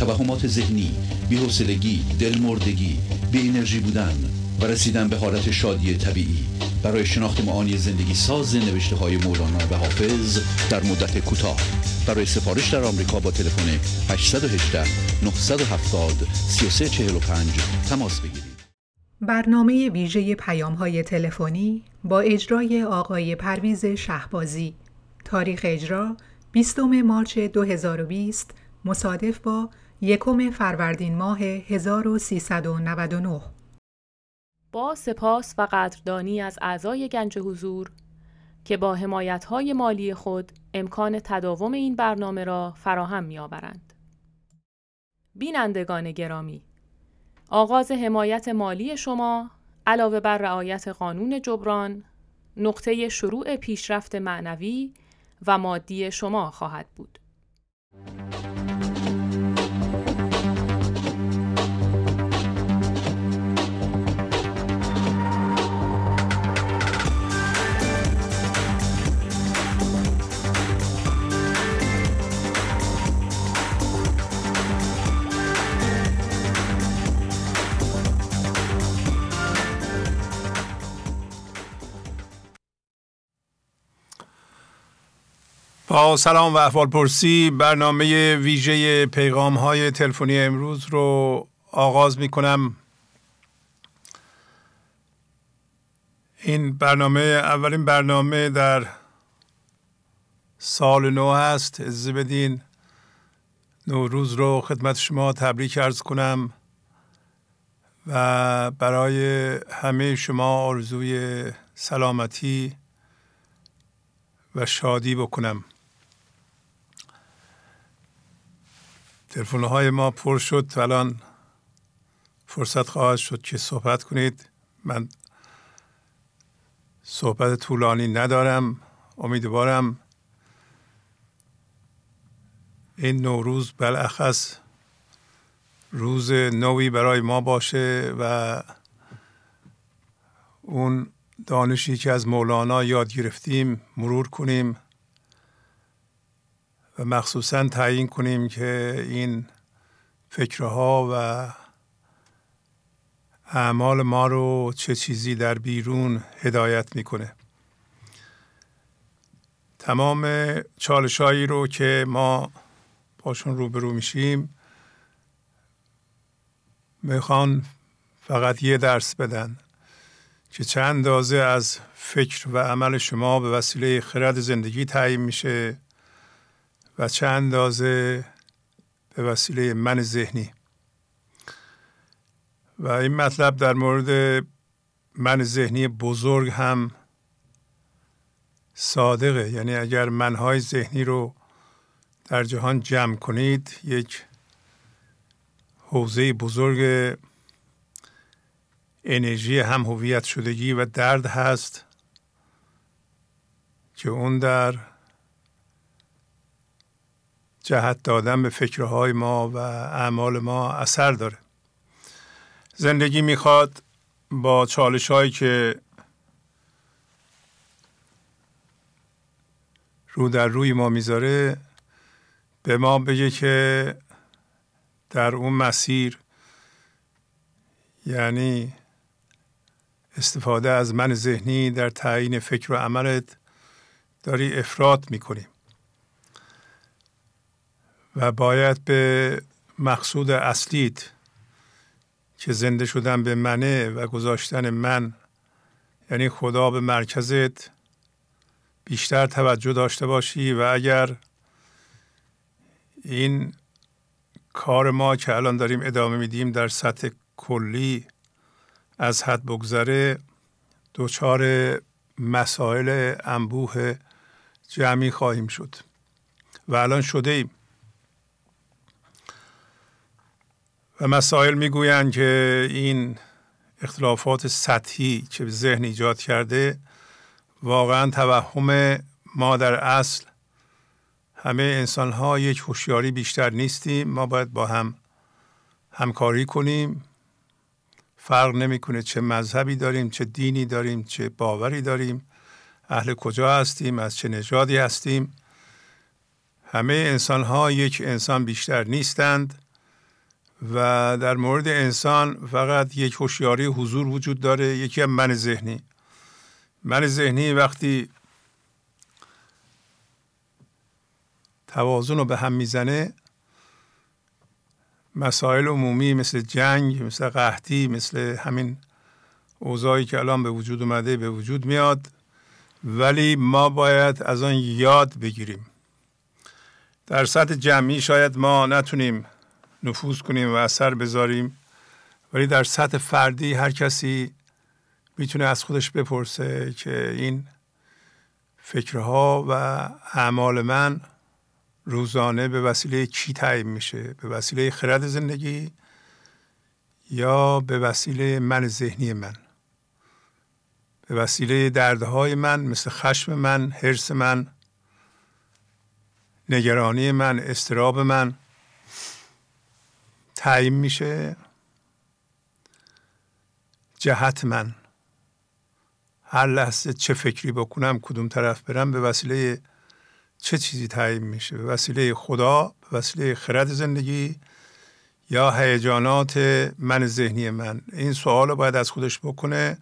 توهمات ذهنی بی‌حوصلگی دلمردگی بی انرژی بودن و رسیدن به حالت شادی طبیعی. برای شناخت معانی زندگی ساز نوشته های مولانا و حافظ در مدت کوتاه. برای سفارش در آمریکا با تلفن 818 970 3345 تماس بگیرید. برنامه ویژه پیام های تلفنی با اجرای آقای پرویز شهبازی. تاریخ اجرا 20 مارچ 2020 مصادف با یکم فروردین ماه 1399 با سپاس و قدردانی از اعضای گنج حضور که با حمایت‌های مالی خود امکان تداوم این برنامه را فراهم می‌آورند. بینندگان گرامی، آغاز حمایت مالی شما علاوه بر رعایت قانون جبران، نقطه شروع پیشرفت معنوی و مادی شما خواهد بود. با سلام و احوال پرسی برنامه ویژه پیغام های تلفنی امروز رو آغاز می کنم این برنامه اولین برنامه در سال نو هست. از بدین نوروز رو خدمت شما تبریک ارز کنم و برای همه شما آرزوی سلامتی و شادی بکنم. تلفن های ما پر شد. الان فرصت خواهد شد که صحبت کنید. من صحبت طولانی ندارم. امیدوارم این نوروز بالاخص روز نوی برای ما باشه و اون دانشی که از مولانا یاد گرفتیم مرور کنیم. و مخصوصا تعیین کنیم که این فکرها و اعمال ما رو چه چیزی در بیرون هدایت می‌کنه. تمام چالشهایی رو که ما باشون روبرو میشیم می‌خوان فقط یه درس بدن که چند اندازه از فکر و عمل شما به وسیله خرد زندگی تعیین میشه. و چه اندازه به وسیله من ذهنی. و این مطلب در مورد من ذهنی بزرگ هم صادقه. یعنی اگر منهای ذهنی رو در جهان جمع کنید یک حوزه بزرگ انرژی هم هویت شدگی و درد هست که اون در جهت دادن به فکرهای ما و اعمال ما اثر داره. زندگی می‌خواد با چالش هایی که رو در روی ما می‌ذاره به ما بگه که در اون مسیر یعنی استفاده از من ذهنی در تعیین فکر و عملت داری افراد می‌کنیم و باید به مقصود اصلیت که زنده شدن به منه و گذاشتن من یعنی خدا به مرکزت بیشتر توجه داشته باشی و اگر این کار ما که الان داریم ادامه میدیم در سطح کلی از حد بگذره دچار مسائل انبوه جمعی خواهیم شد. و الان شده ایم. و مسائل می‌گویند که این اختلافات سطحی که ذهن ایجاد کرده واقعا توهم ما در اصل همه انسان ها یک هوشیاری بیشتر نیستیم. ما باید با هم همکاری کنیم. فرق نمی‌کنه چه مذهبی داریم چه دینی داریم چه باوری داریم. اهل کجا هستیم از چه نژادی هستیم. همه انسان ها یک انسان بیشتر نیستند. و در مورد انسان فقط یک هوشیاری حضور وجود داره یکی هم من ذهنی. من ذهنی وقتی توازن رو به هم می‌زنه مسائل عمومی مثل جنگ مثل قحطی مثل همین اوضاعی که الان به وجود اومده به وجود میاد ولی ما باید از آن یاد بگیریم. در سطح جمعی شاید ما نتونیم نفوذ کنیم و اثر بذاریم. ولی در سطح فردی هر کسی می‌تونه از خودش بپرسه که این فکرها و اعمال من روزانه به وسیله چی تعیین میشه؟ به وسیله خرد زندگی یا به وسیله من ذهنی من؟ به وسیله دردهای من مثل خشم من حرس من نگرانی من استراب من؟ تعیین میشه؟ جهت من. هر لحظه چه فکری بکنم کدوم طرف برم به وسیله چه چیزی تعیین میشه؟ به وسیله خدا به وسیله خرد زندگی یا هیجانات من ذهنی من؟ این سوال رو باید از خودش بکنه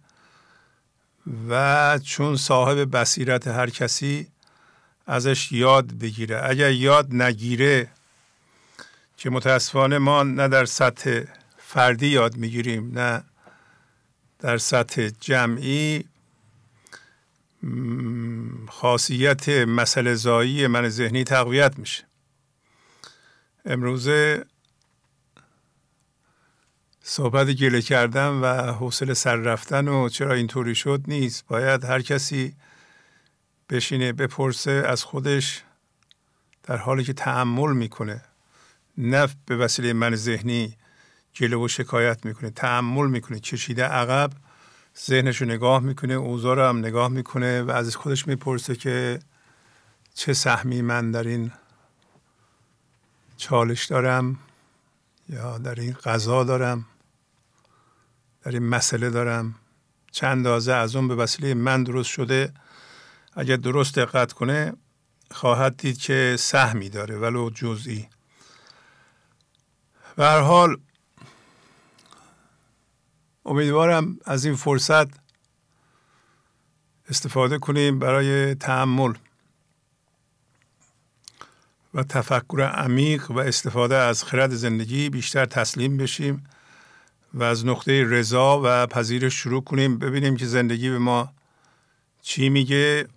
و چون صاحب بصیرت هر کسی ازش یاد بگیره. اگر یاد نگیره که متاسفانه ما نه در سطح فردی یاد می‌گیریم نه در سطح جمعی. خاصیت مسئله زایی من ذهنی تقویت میشه. امروزه صحبت گله کردن و حوصله سر رفتن و چرا اینطوری شد نیست. باید هر کسی بشینه بپرسه از خودش در حالی که تعمل می‌کنه. نه به وسیله من ذهنی گله و شکایت می‌کنه تعمل می‌کنه چشیده عقب ذهنش رو نگاه می‌کنه اوضاع رو هم نگاه می‌کنه و از خودش می‌پرسه که چه سهمی من در این چالش دارم یا در این غذا دارم در این مسئله دارم. چند اندازه از اون به وسیله من درست شده؟ اگر درست دقت کنه خواهد دید که سهمی داره ولو جزئی. هر حال امیدوارم از این فرصت استفاده کنیم برای تحمل و تفکر عمیق و استفاده از خرد زندگی بیشتر تسلیم بشیم و از نقطه رضا و پذیرش شروع کنیم. ببینیم که زندگی به ما چی میگه.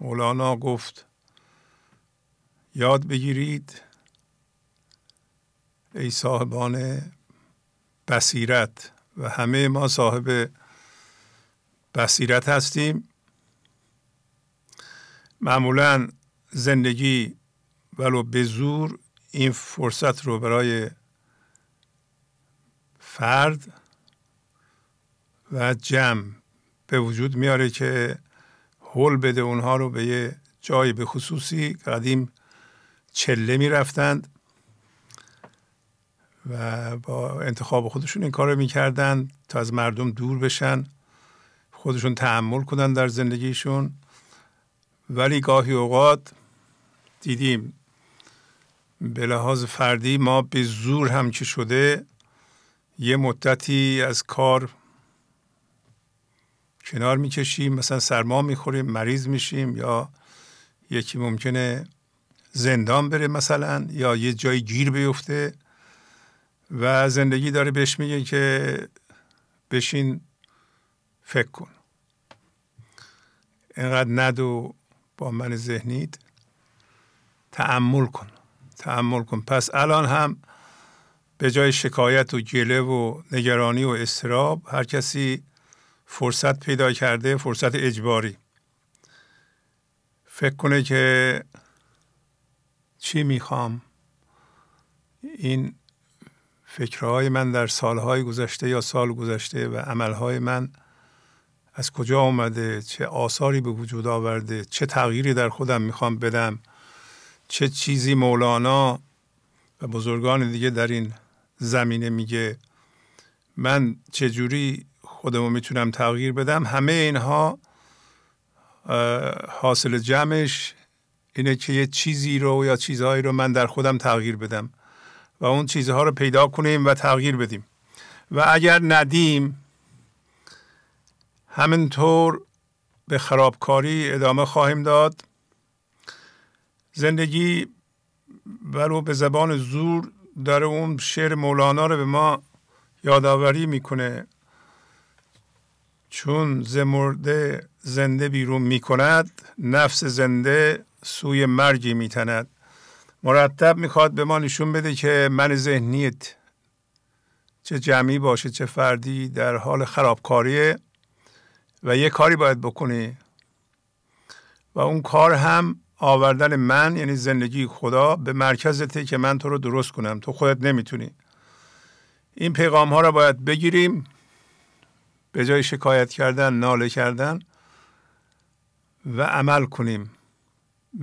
مولانا گفت یاد بگیرید ای صاحبان بصیرت و همه ما صاحب بصیرت هستیم. معمولا زندگی ولو به زور این فرصت رو برای فرد و جمع به وجود میاره که حل بده اونها رو به یه جایی به خصوصی قدیم چله می‌رفتند. و با انتخاب خودشون این کار رو تا از مردم دور بشن خودشون تحمل کنن در زندگیشون. ولی گاهی اوقات دیدیم به لحاظ فردی ما به زور هم که شده یه مدتی از کار کنار می‌کشیم مثلا سرما می‌خوریم مریض میشیم یا یکی ممکنه زندان بره مثلا یا یه جای گیر بیفته. و زندگی داره بهش میگه که بشین فکر کن. اینقدر ندو با من ذهنیت. تعمل کن تعمل کن. پس الان هم به جای شکایت و گله و نگرانی و استراب هر کسی فرصت پیدا کرده فرصت اجباری. فکر کنه که چی می‌خوام؟ این فکرهای من در سالهای گذشته یا سال گذشته و عملهای من از کجا آمده چه آثاری به وجود آورده چه تغییری در خودم می‌خوام بدم چه چیزی مولانا و بزرگان دیگه در این زمینه میگه من چجوری خودمو می‌تونم تغییر بدم همه اینها حاصل جمعش اینه که یه چیزی رو یا چیزهایی رو من در خودم تغییر بدم. و اون چیزها رو پیدا کنیم و تغییر بدیم. و اگر ندیم همینطور به خرابکاری ادامه خواهیم داد. زندگی ولو به زبان زور داره اون شعر مولانا رو به ما یادآوری می‌کنه. چون زمرده زنده بیرون می‌کند نفس زنده سوی مرگی میتند. مرتب می‌خواد به ما نشون بده که من ذهنیت چه جمعی باشه چه فردی در حال خرابکاریه و یه کاری باید بکنی و اون کار هم آوردن من یعنی زندگی خدا به مرکزته که من تو رو درست کنم. تو خودت نمی‌تونی. این پیغام ها رو باید بگیریم. به جای شکایت کردن ناله کردن و عمل کنیم.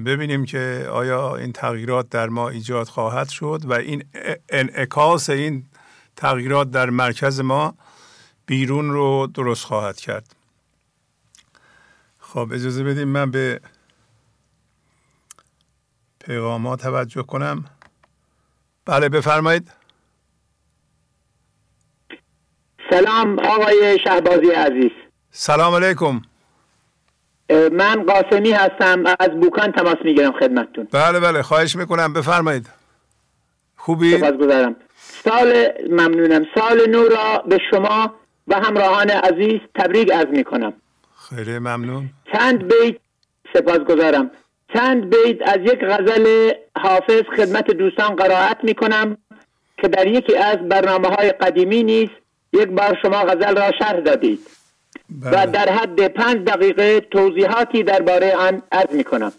ببینیم که آیا این تغییرات در ما ایجاد خواهد شد و این انعکاس این تغییرات در مرکز ما بیرون رو درست خواهد کرد. خب اجازه بدیم من به پیغام توجه کنم. بله بفرمایید. سلام آقای شهبازی عزیز. سلام علیکم. من قاسمی هستم از بوکان تماس می‌گیرم خدمتتون. بله بله خواهش می‌کنم. بفرمایید. خوبی؟ گذارم سال ممنونم. سال نو را به شما و همراهان عزیز تبریک از می‌کنم. خیلی ممنون. چند بیت؟ گذارم چند بیت از یک غزل حافظ خدمت دوستان قرائت می‌کنم که در یکی از برنامه های قدیمی نیست. یک بار شما غزل را شرح دادید. و بله. در حد پنج دقیقه توضیحاتی درباره آن عرض می کنم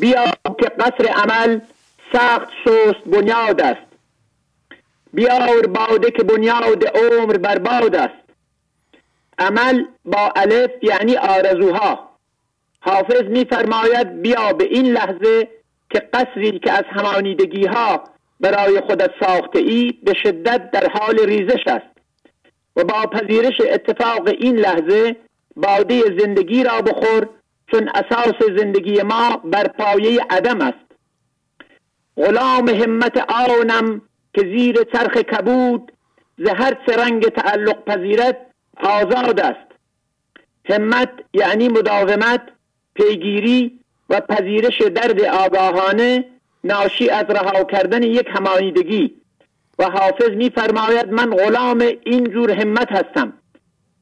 بیا که قصر عمل سخت سوست بنیاد است. بیار باده که بنیاد عمر برباد است. عمل با الف یعنی آرزوها. حافظ میفرماید بیا به این لحظه که قصری که از همانیدگی ها برای خودت ساخته ای به شدت در حال ریزش است. و با پذیرش اتفاق این لحظه باده زندگی را بخور چون اساس زندگی ما بر پایه عدم است. غلام همت آنم که زیر چرخ کبود زهر رنگ تعلق پذیرت آزاد است. همت یعنی مداومت پیگیری و پذیرش درد آگاهانه ناشی از رها کردن یک همانیدگی. و حافظ میفرماید من غلام این جور همت هستم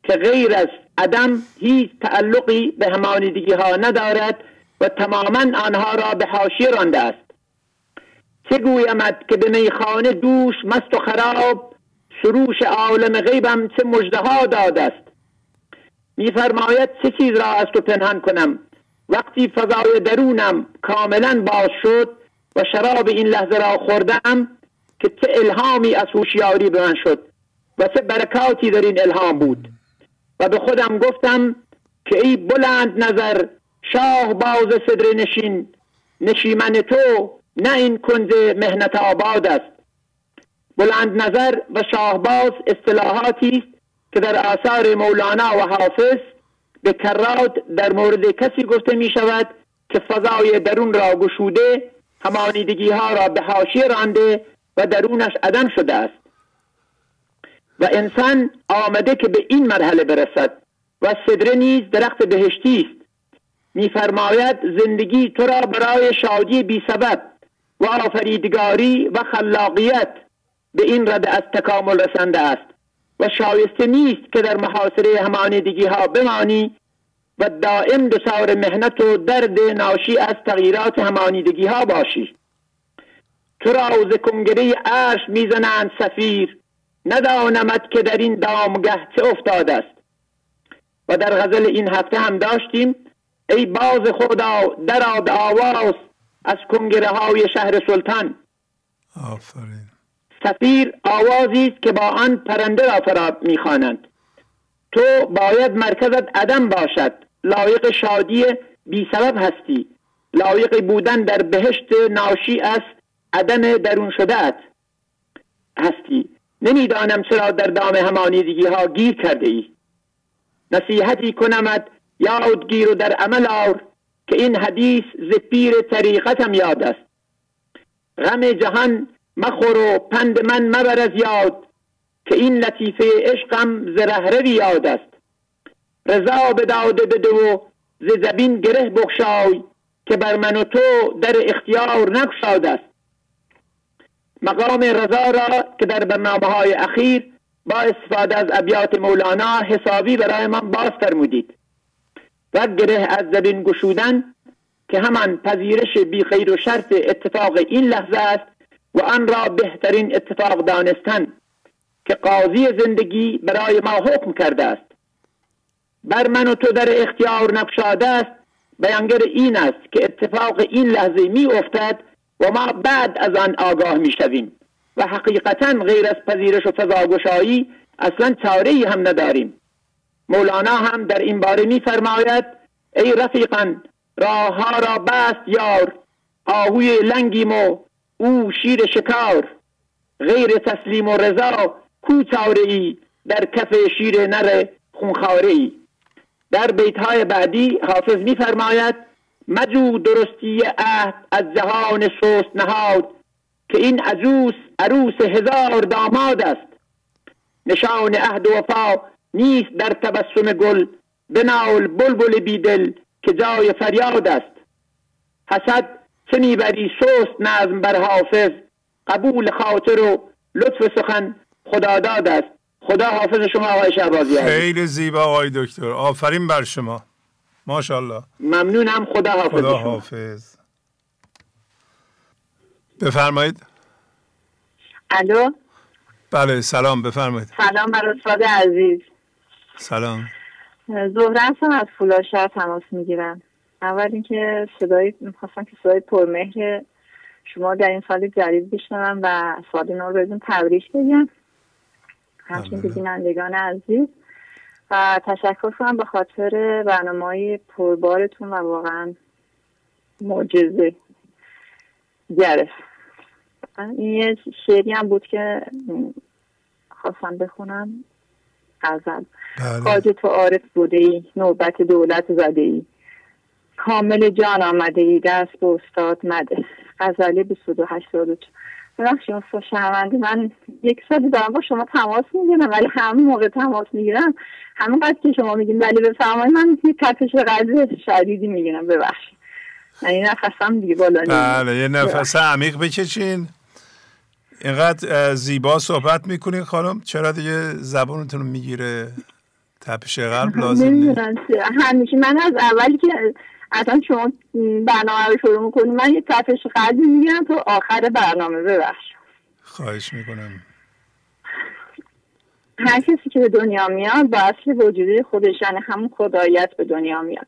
که غیر از عدم هیچ تعلقی به همانیدگی ها ندارد و تماما آنها را به حاشیه رانده است. چه گویمت که به میخانه دوش مست و خراب سروش عالم غیبم چه مجده داد است؟ میفرماید چه چیز را از تو پنهان کنم؟ وقتی فضای درونم کاملا باز شد و شراب این لحظه را خوردم که چه الهامی از هوشیاری به من شد و چه برکاتی در این الهام بود. و به خودم گفتم که ای بلند نظر شاه باز صدر نشین نشیمن تو نه این کنز مهنت آباد است. بلند نظر و شاهباز اصطلاحاتی است که در آثار مولانا و حافظ به کرات در مورد کسی گفته می شود که فضای درون را گشوده همانیدگی ها را به حاشیه رانده و درونش عدم شده است. و انسان آمده که به این مرحله برسد و صدره نیز درخت بهشتی است. میفرماید زندگی تو را برای شادی بی سبب و آفریدگاری و خلاقیت به این رده از تکامل رسنده است. و شایسته نیست که در محاصره همانیدگی ها بمانی و دائم دچار مهنت و درد ناشی از تغییرات همانیدگی ها باشی. تو را ز کنگره عرش می‌زنند سفیر؟ ندانمت که در این دامگه چه افتاده است. و در غزل این هفته هم داشتیم ای باز خدا در به آواز از کنگره های شهر سلطان. آفرین. سفیر آوازی است که با آن پرنده را فرا می‌خوانند. تو باید مرکزت عدم باشد. لایق شادی بی سبب هستی. لایق بودن در بهشت ناشی است. عدم درون شده هستی نمی‌دانم چرا در دام همانیدگی ها گیر کرده ای. نصیحتی کنمت یادگیر و در عمل آور که این حدیث ز پیر طریقتم یاد است. غم جهان مخور و پند من مبر از یاد که این لطیفه عشقم ز رهروی یاد است. رضا به داده بده و ز زبین گره بخشای که بر من و تو در اختیار نگشاد است. مقام رضا را که در برنامه های اخیر با استفاده از ابیات مولانا حسابی برای من باز فرمودید. و گره از زبین گشودن که همان پذیرش بی خیر و شرط اتفاق این لحظه است و آن را بهترین اتفاق دانستن که قاضی زندگی برای ما حکم کرده است. بر من و تو در اختیار نقشاده است. بیانگر این است که اتفاق این لحظه می افتد و ما بعد از آن آگاه می شویم و حقیقتا غیر از پذیرش و فضاگشایی اصلا چاره ای هم نداریم. مولانا هم در این باره می فرماید ای رفیقان راه ها را بست یار آهوی لنگیم و او شیر شکار. غیر تسلیم و رضا کو ای در کف شیر نر خونخاره در بیت های بعدی حافظ میفرماید مجو درستی عهد از جهان سست نهاد که این عجوس عروس هزار داماد است. نشان عهد و وفا نیست در تبسم گل بنال بلبل بیدل که جای فریاد است. حسد چه می‌بری سست نظم بر حافظ قبول خاطر و لطف سخن خداداد است. خدا حافظ شما آقای شعبازی خیلی زیبا آقای دکتر. آفرین بر شما. ماشاءالله. ممنونم. خدا حافظ. خدا حافظ. بفرمایید. الو؟ بله سلام. بفرمایید. سلام بر استاد عزیز. سلام. زهره هستم از فولاشهر تماس می‌گیرم. اول اینکه صدای می‌خواستم که صدای پرمهر شما در این سال جدید بشنوم و سال نو رو بهتون تبریک بگم. همچنین به بینندگان عزیز. و تشکر کنم به خاطر برنامه های پربارتون و واقعا معجزه گرفت این یه شعری هم بود که خواستم بخونم. غزل خواجه تو عارف بوده ای نوبت دولت زده ای کامل جان آمده ای دست به استاد مده. غزلی 2284 ببخشید استاد شهرونده من یک سال دارم با شما تماس می‌گیرم ولی همون موقع تماس می‌گیرم. همون قد که شما میگین ولی بفرمایید من یه تپش قلب شدیدی می‌گیرم ببخشید. یعنی نفسم دیگه بالا بله یه نفس عمیق بکشین. اینقدر زیبا صحبت می‌کنین خانم. چرا دیگه زبانتون می‌گیره؟ تپش قلب لازم همیشه من از اولی که اصلا شما برنامه رو شروع می‌کنی من یه تفش قلبی می‌گیرم تو آخر برنامه. ببخش خواهش می‌کنم. هر کسی که به دنیا میاد با اصل وجودی خودش یعنی همون خدایت به دنیا میاد.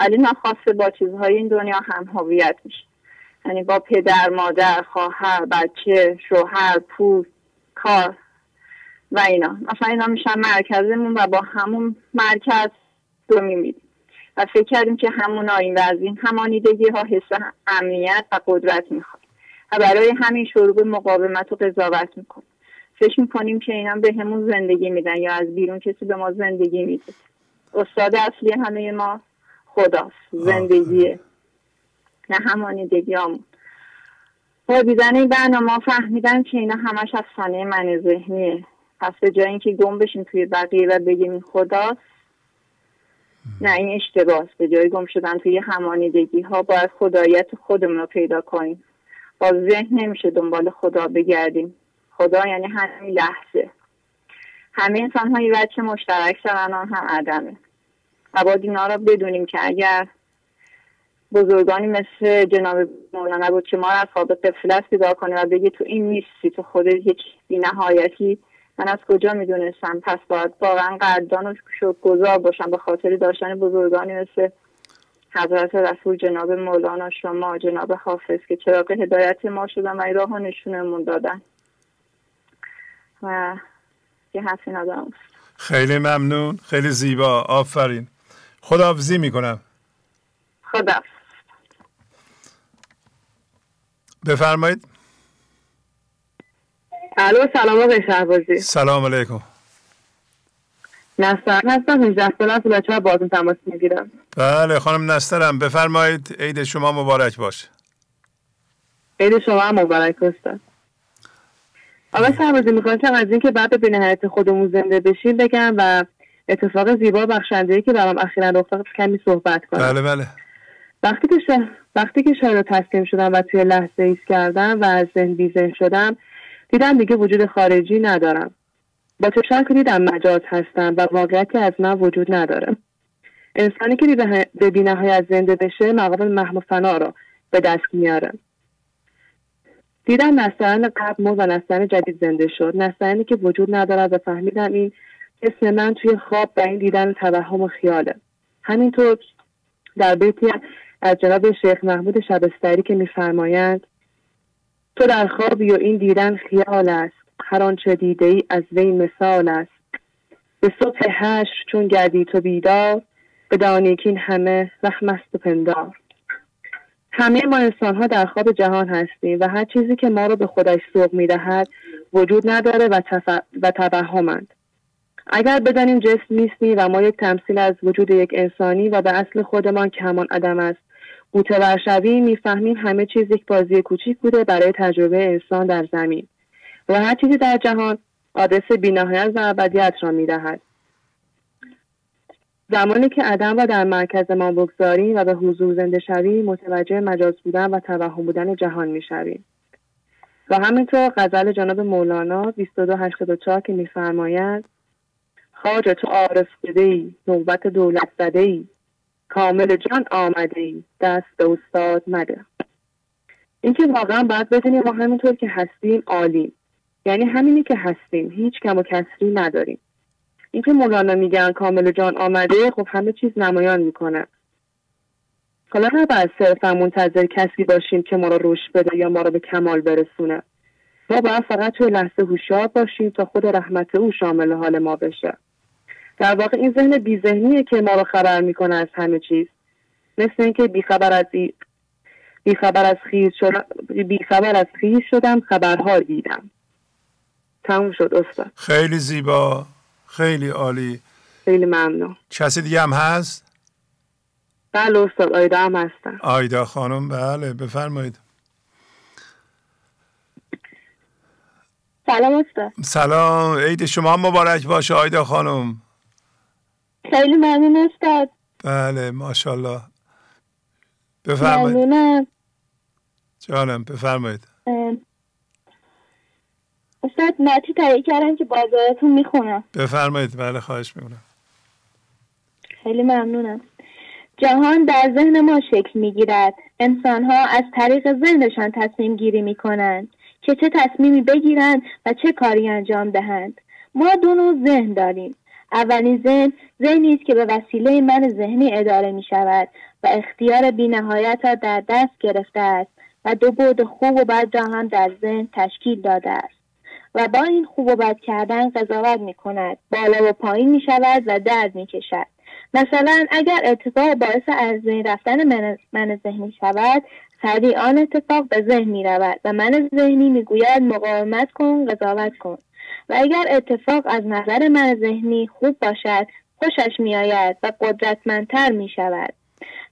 ولی ناخواسته با چیزهای این دنیا هم هویت میشه. یعنی با پدر مادر خواهر بچه شوهر پول کار و اینا. مثلا اینا میشن مرکزمون و با همون مرکز دو میمیدیم و فکر کردیم که همون آین و از این همانیدگی ها حس امنیت و قدرت می‌خواد. و برای همین شروع به مقاومت و قضاوت می‌کنیم فکر می‌کنیم که اینا به همون زندگی میدن یا از بیرون کسی به ما زندگی میده. استاد اصلی همه ما خداست. زندگیه نه همانیدگی همون با دیدن این برنامه فهمیدن که اینا همش از من ذهنیه. پس به جای اینکه گم بشیم توی بقیه و بگیم این خداست نه این اشتباس به جای گم شدن توی همانیدگی ها باید خدایت خودمون رو پیدا کنیم. با ذهن نمیشه دنبال خدا بگردیم. خدا یعنی همین لحظه. همه انسان های بچه مشترک شدن آن هم عدمه. و باید اینا رو بدونیم که اگر بزرگانی مثل جناب مولانا بود که ما رو از خواب قفلت بیدار کنه و بگی تو این نیستی تو خودت یک بینهایتی من از کجا می‌دونستم؟ پس باید واقعا قدردان و گذار باشم به خاطر داشتن بزرگانی مثل حضرت رسول جناب مولانا شما جناب حافظ که چراغ هدایت ما شدن و راه نشونمون دادن. و یه حرفی ندارم. خیلی ممنون. خیلی زیبا. آفرین. خداحافظی می‌کنم. خدا بفرمایید. الو سلام آقای شهبازی. سلام علیکم. نستر هستم 18 سال از بچه بازون تماس می‌گیرم بله خانم نسترم بفرمایید عید شما مبارک باشه. عید شما مبارک استاد آقا شهبازی می‌خواستم از اینکه بعد به نهایت خودمون زنده بشیم بگم و اتفاق زیبا بخشنده که برام اخیرا رخ کمی صحبت کنم. بله بله. وقتی که شه... وقتی که شاید تسلیم شدم و توی لحظه ایست کردم و از ذهن بیزن شدم دیدم دیگه وجود خارجی ندارم. با چشم که دیدم مجاز هستم و واقعیتی از من وجود نداره. انسانی که به بینهایت زنده بشه مقام محو فنا رو به دست میاره. دیدم نسلان قبل مرد و نسلان جدید زنده شد. نسلانی که وجود ندارد و فهمیدم این اسم من توی خواب به این دیدن توهم و خیاله. همینطور در بیتی از جناب شیخ محمود شبستری که میفرمایند تو در خوابی و این دیدن خیال است. هر آنچه دیده ای از وی مثال است. به صبح هشت چون گردی تو بیدار بدانی که این همه رحم است و پندار. همه ما انسان ها در خواب جهان هستیم و هر چیزی که ما رو به خودش سوق می‌دهد وجود نداره و, تف... و توهمند اگر بدانیم جسم نیستیم و ما یک تمثیل از وجود یک انسانی و به اصل خودمان همان عدم است بوته شویم می‌فهمیم همه چیز یک بازی کوچیک بوده برای تجربه انسان در زمین. و هر چیزی در جهان آدرس بینهایت و ابدیت را می‌دهد. زمانی که عدم را در مرکز ما بگذاریم و به حضور زنده شویم متوجه مجاز بودن و توهم بودن جهان می‌شویم. و همینطور غزل جناب مولانا 2284 که میفرماید خاج تو عارف بده ای نوبت دولت زده ای کامل جان آمده ای دست به استاد مده. اینکه واقعا باید بدونیم ما همینطور که هستیم عالیم. یعنی همینی که هستیم هیچ کم و کسری نداریم. اینکه مولانا میگن کامل جان آمده خب همه چیز نمایان می‌کنه. حالا نباید صرفا منتظر کسی باشیم که ما رو رشد بده یا ما رو به کمال برسونه. ما باید فقط توی لحظه هوشیار باشیم تا خود رحمت او شامل حال ما بشه. در واقع این ذهن بیذهنیه که ما رو خبر می‌کنه از همه چیز. مثل اینکه بیخبر از بیخبر از خیز شدم بیخبر از خیز شدم خبرها دیدم. تموم شد استاد. خیلی زیبا. خیلی عالی. خیلی ممنون. کسی دیگه هم هست؟ بله استاد آیدا هم هستن. آیدا خانم بله بفرمایید. سلام استاد. سلام عید شما مبارک باشه آیدا خانم. خیلی ممنون استاد. بله ماشاءالله. بفرمایید. ممنونم. جانم بفرمایید. استاد متی تایی کردم که بازارتون می‌خونم. بفرمایید بله خواهش می‌کنم. خیلی ممنونم. جهان در ذهن ما شکل می‌گیرد. انسان ها از طریق ذهنشان تصمیم گیری می‌کنند که چه تصمیمی بگیرند و چه کاری انجام دهند. ما دو نوع ذهن داریم. اولین ذهن ذهنی است که به وسیله من ذهنی اداره می شود و اختیار بینهایت را در دست گرفته است و دو بود خوب و بد را هم در ذهن تشکیل داده است. و با این خوب و بد کردن قضاوت می کند بالا و پایین می شود و درد می کشد مثلا اگر اتفاق باعث از ذهن رفتن من, ذهنی شود سریع آن اتفاق به ذهن می رود و من ذهنی می گوید مقاومت کن قضاوت کن. و اگر اتفاق از نظر من ذهنی خوب باشد خوشش می آید و قدرتمندتر می شود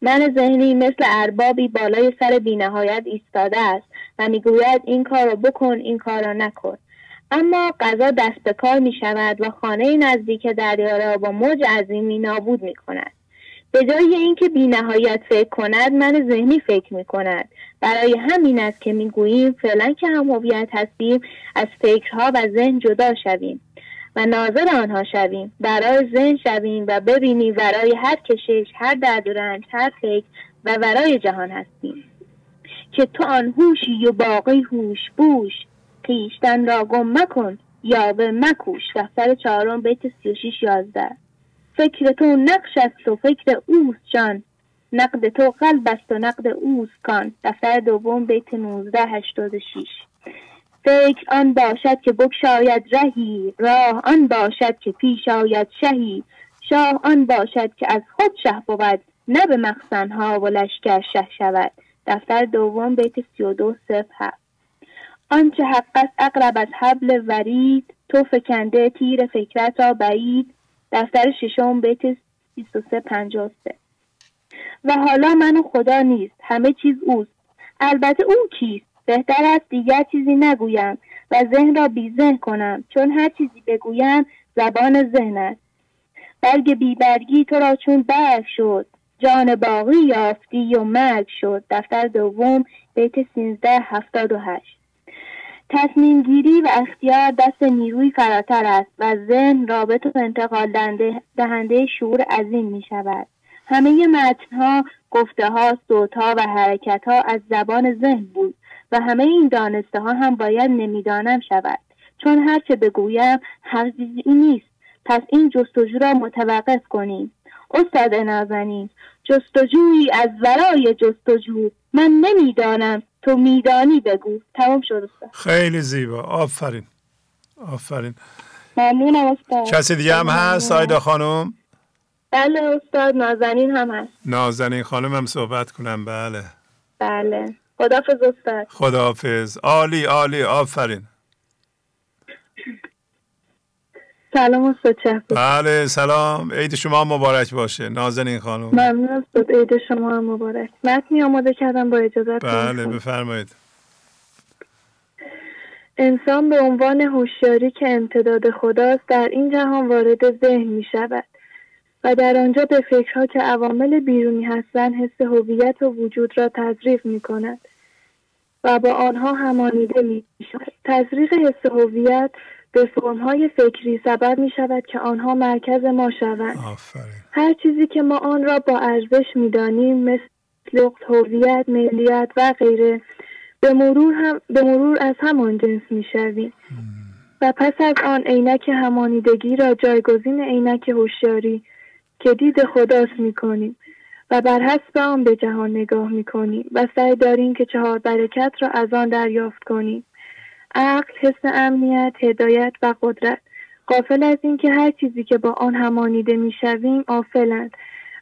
من ذهنی مثل اربابی بالای سر بینهایت ایستاده است و می‌گوید این کار را بکن این کار را نکن. اما غذا دست به کار می شود و خانه نزدیک دریا را با موج عظیمی نابود می کند. به جای اینکه بی نهایت فکر کند من ذهنی فکر می کند برای همین است که می گوییم فعلا که هم هویت هستیم از فکرها و ذهن جدا شویم و ناظر آنها شویم. برای ذهن شویم و ببینیم برای هر کشش هر درد و رنج هر فکر و برای جهان هستیم. که تو آن هوشی و باقی هوش بوش. خیشتن را گم مکن به مکوش. دفتر چهارم بیت سی و شیش یازده. فکر تو نقش است و فکر اوست جان. نقد تو قلب است و نقد اوست کان. دفتر دوم بیت نوزده هشتاد شیش. فکر آن باشد که بکشاید رهی راه آن باشد که پیش آید شهی. شاه آن باشد که از خود شه بود نه به مخزنها و لشکر شه شود. دفتر دوم بیت سی و دو سف هفت آنچه حق است اقرب از حبل ورید. تو فکنده تیر فکرت را بعید. دفتر ششم بیت 23 53 و حالا من خدا نیست همه چیز اوست. البته او کیست؟ بهتر است دیگر چیزی نگویم و ذهن را بی ذهن کنم. چون هر چیزی بگویم زبان ذهن است. برگ بیبرگی تو را چون برگ شد. جان باقی یافتی و مرگ شد. دفتر دوم بیت سینزده هفتاد و هشت. تصمیم گیری و اختیار دست نیروی فراتر است و ذهن رابط و انتقال دهنده شعور عظیم می شود همه متنها گفته ها صوت ها و حرکت ها از زبان ذهن بود و همه این دانسته ها هم باید نمی‌دانم شود. چون هرچه بگویم حقیقی نیست. پس این جستجو را متوقف کنیم. استاد نازنین جستجویی از ورای جستجو. من نمی‌دانم تو میدانی بگو. تمام شد. خیلی زیبا. آفرین. آفرین. ممنونم استاد. کسی دیگه هم هست؟ آیدا خانم؟ بله استاد نازنین هم هست. نازنین خانم هم صحبت کنم. بله. بله. خدافز استاد. خدافز عالی عالی. آفرین. سلام استاد بله سلام. عید شما مبارک باشه. نازنین خانم. ممنون. استاد عید شما هم مبارک. متنی آماده کردم با اجازه بله بفرمایید. انسان به عنوان هوشیاری که امتداد خداست در این جهان وارد ذهن می شود و در آنجا به فکرها که عوامل بیرونی هستند حس هویت و وجود را تزریق می کند و با آنها همانیده می شود. تزریق حس هویت به فرمهای فکری سبب می شود که آنها مرکز ما شوند. هر چیزی که ما آن را با ارزش می دانیم مثل لغت، هویت، ملیت و غیره به مرور, هم، به مرور از همان جنس می شویم. و پس از آن عینک همانیدگی را جایگزین عینک هوشیاری که دید خداست می کنیم و بر حسب آن به جهان نگاه می کنیم و سعی داریم که چهار برکت را از آن دریافت کنیم. عقل، حس امنیت، هدایت و قدرت. قافل از اینکه هر چیزی که با آن همانیده می‌شویم آفلند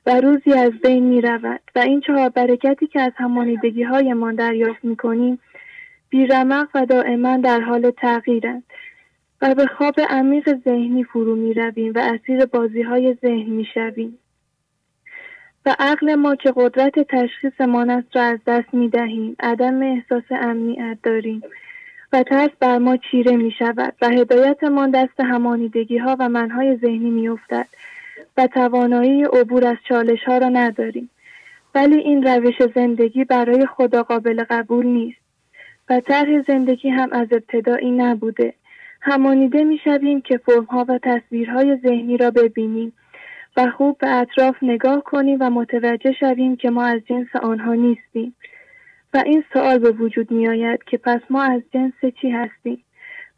و روزی از بین می رود و این چهار برکتی که از همانیدگی هایمان دریافت می کنیم بیرمق و دائما در حال تغییرند. و به خواب عمیق ذهنی فرو می رویم و اسیر بازی های ذهن می شویم. و عقل ما که قدرت تشخیصمان است را از دست می دهیم عدم احساس امنیت داریم. و ترس بر ما چیره می شود و هدایتمان دست همانیدگی ها و منهای ذهنی می افتد و توانایی عبور از چالش ها را نداریم. ولی این روش زندگی برای خدا قابل قبول نیست و طرح زندگی هم از ابتدایی نبوده. همانیده می شویم که فرمها و تصویرهای ذهنی را ببینیم و خوب به اطراف نگاه کنیم و متوجه شویم که ما از جنس آنها نیستیم. و این سوال به وجود می آید که پس ما از جنس چی هستیم؟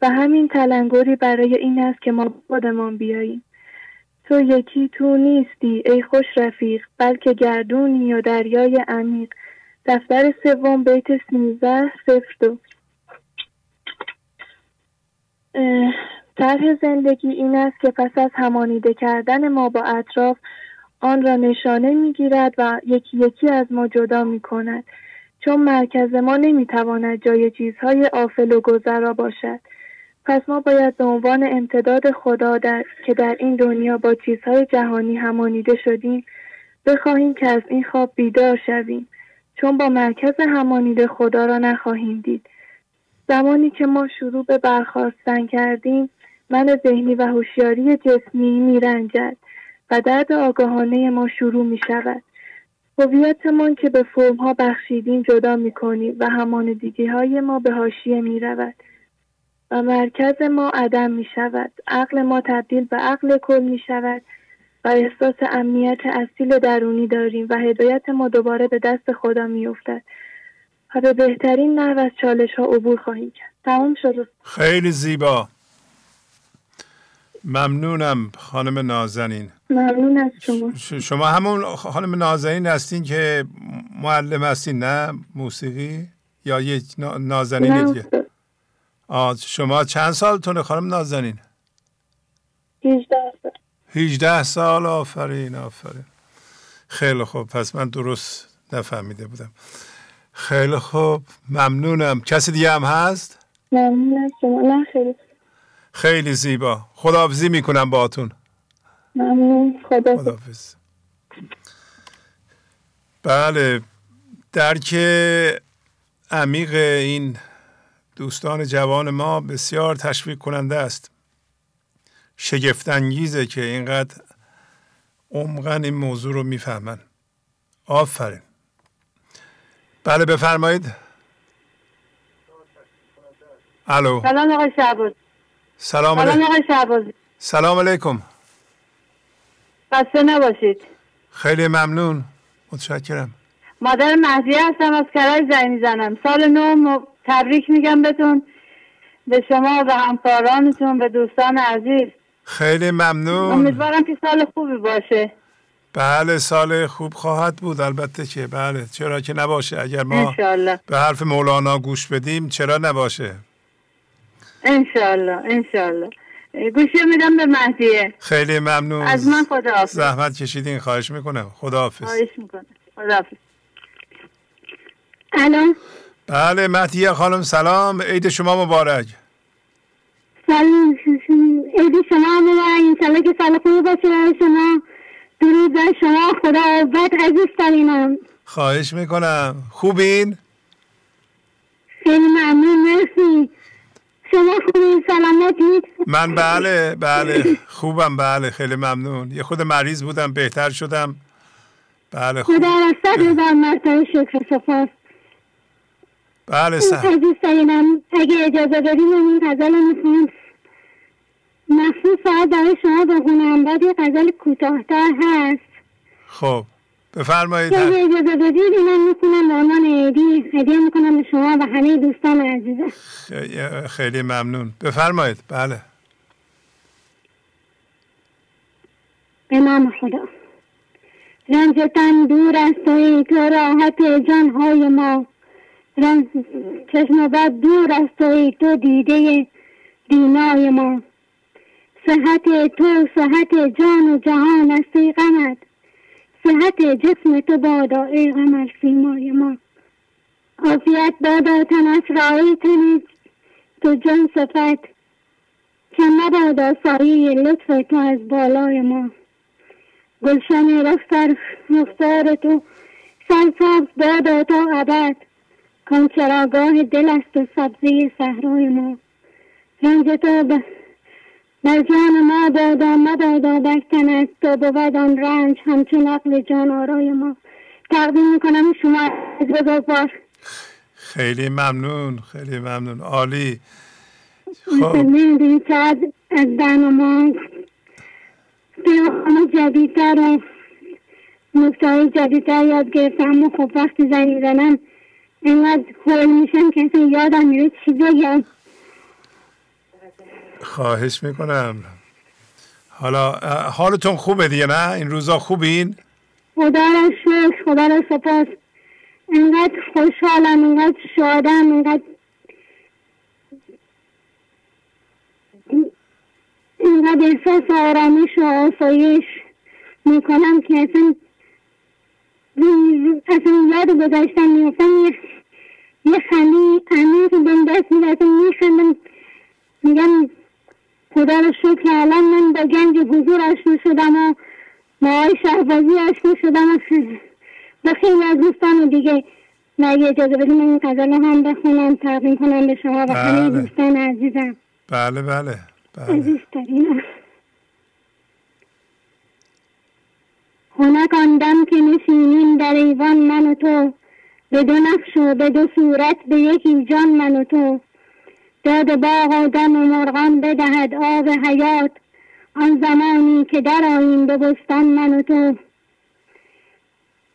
و همین تلنگری برای این است که ما خودمان بیاییم. تو یکی تو نیستی ای خوش رفیق بلکه گردونی یا دریای عمیق. دفتر سوم بیت سیزده صفر دو. طرح زندگی این است که پس از همانیده کردن ما با اطراف آن را نشانه می‌گیرد و یکی یکی از ما جدا می کند چون مرکز ما نمی‌تواند جای چیزهای آفل و گذرا باشد. پس ما باید به عنوان امتداد خدا در... که در این دنیا با چیزهای جهانی همانیده شدیم بخواهیم که از این خواب بیدار شویم. چون با مرکز همانیده خدا را نخواهیم دید. زمانی که ما شروع به برخواستن کردیم من ذهنی و هوشیاری جسمی میرنجد و درد آگاهانه ما شروع می شود هویتمان که به فرم ها بخشیدیم جدا می کنیم و همانیدگی های ما به هاشیه می رود و مرکز ما عدم می شود عقل ما تبدیل به عقل کل می شود و احساس امنیت اصیل درونی داریم و هدایت ما دوباره به دست خدا می افتد و به بهترین نحو از چالش ها عبور خواهیم کرد. تمام شد. خیلی زیبا. ممنونم خانم نازنین. ممنون از شما. شما همون خانم نازنین هستین که معلم هستین نه؟ موسیقی؟ یا یک نازنین دیگه؟ آه شما چند سالتونه خانم نازنین؟ 18 سال. 18 سال آفرین آفرین. خیلی خوب. پس من درست نفهمیده بودم. خیلی خوب. ممنونم. کسی دیگه هم هست؟ ممنون از شما. نه خیلی خیلی زیبا. خداحافظی می‌کنم باهاتون. ممنون. خدا خداحافظ. بله درک عمیق این دوستان جوان ما بسیار تشویق کننده است. شگفتانگیزه که اینقدر عمقا این موضوع رو می‌فهمن. آفرین. بله بفرمایید. الو. سلام آقای سلام سلام علیکم. آقای سلام علیکم. خسته نباشید. خیلی ممنون. متشکرم. مادر مهدی هستم از کرج زنگ می‌زنم. سال نو تبریک میگم بهتون. به شما و همکارانتون به دوستان عزیز. خیلی ممنون. امیدوارم که سال خوبی باشه. بله سال خوب خواهد بود. البته که بله چرا که نباشه. اگر ما انشالله به حرف مولانا گوش بدیم چرا نباشه؟ انشالله انشالله گوشی میدم به مهدیه. خیلی ممنون. از من خدا زحمت کشیدین خواهش می‌کنم. خداحافظ. خواهش می‌کنم. خداحافظ. الان بله مهدیه خانم سلام. عید شما مبارک. سلام عید شما مبارک. انشالله که سال خوبی باشه برای شما. درود بر شما. خدا عزیز ترینم خواهش می‌کنم. خوبین؟ خیلی ممنون. مرسی. شما خوبی سلامتید من بله بله. خوبم بله. خیلی ممنون. یه خود مریض بودم بهتر شدم. بله خوب. خدا را هزار مرتبه شکر. سپاس بله سه عزیز ترینم اگه اجازه من این غزل رو می‌خونم. مخصوص فقط برای شما بخونم بعد یه غزل کوتاهتر هست. خب. بفرمایید. که اگه اجازه بدید اینم می‌کنم به عنوان عیدی هدیه می‌کنم به شما و همه دوستان عزیزم. خیلی ممنون. بفرمایید. بله. به نام خدا. رنج تن دور است ای تو راحت جانهای ما. رنج چشم بد دور است ای تو دیده دینای ما. صحت تو صحت جان و جهان است ای غمت صحت جسم تو بادا ای غمر سیمای ما. عافیت بادا تن اسرائیل تنی تو جان صفت که مبادا سایه لطف تو از بالای ما. گلشن رفتر رفتار تو سرسبز بادا تا ابد. کان چراگاه دل است و سبزی صحرای ما. رنج تو بر جان ما بادا مبادا بر تنت تو بود آن رنج همچون عقل جان آرای ما. تقدیم می‌کنم شما از بزرگوار خیلی ممنون خیلی ممنون. عالی. خب. چقدر از برنامه پیام جدیدتر و نکته های جدیدتر یاد گرفتم و خب وقتی زنگ می‌زنم اینقدر خول میشم که اصلا یادم میره چی بگم خواهش می‌کنم. حالا حالتون خوبه دیگه نه؟ این روزا خوبین؟ خدا را شکر خدا را سپاس. اینقدر خوشحالم اینقدر شادم اینقدر اینقدر احساس آرامش و آسایش می‌کنم که اصلا اصلا یاد گذاشتم میفتم یه یه خنده عمیق بهم دست میده میخندم میگم خدا رو شکر الان من با گنج حضور آشنا شدم و آقای شهبازی آشنا شدم و خیلی از دوستان دیگه و اگه اجازه بدیم من این هم بخونم تقدیم کنم به شما و همه بله. دوستان عزیزم. بله بله بله. عزیزترینم خنک آن دم که نشینیم در ایوان من و تو به دو نقش و به دو صورت به یکی جان من و تو. داد باغ و دم و مرغان بدهد آب حیات. آن زمانی که در آییم به بستان من و تو.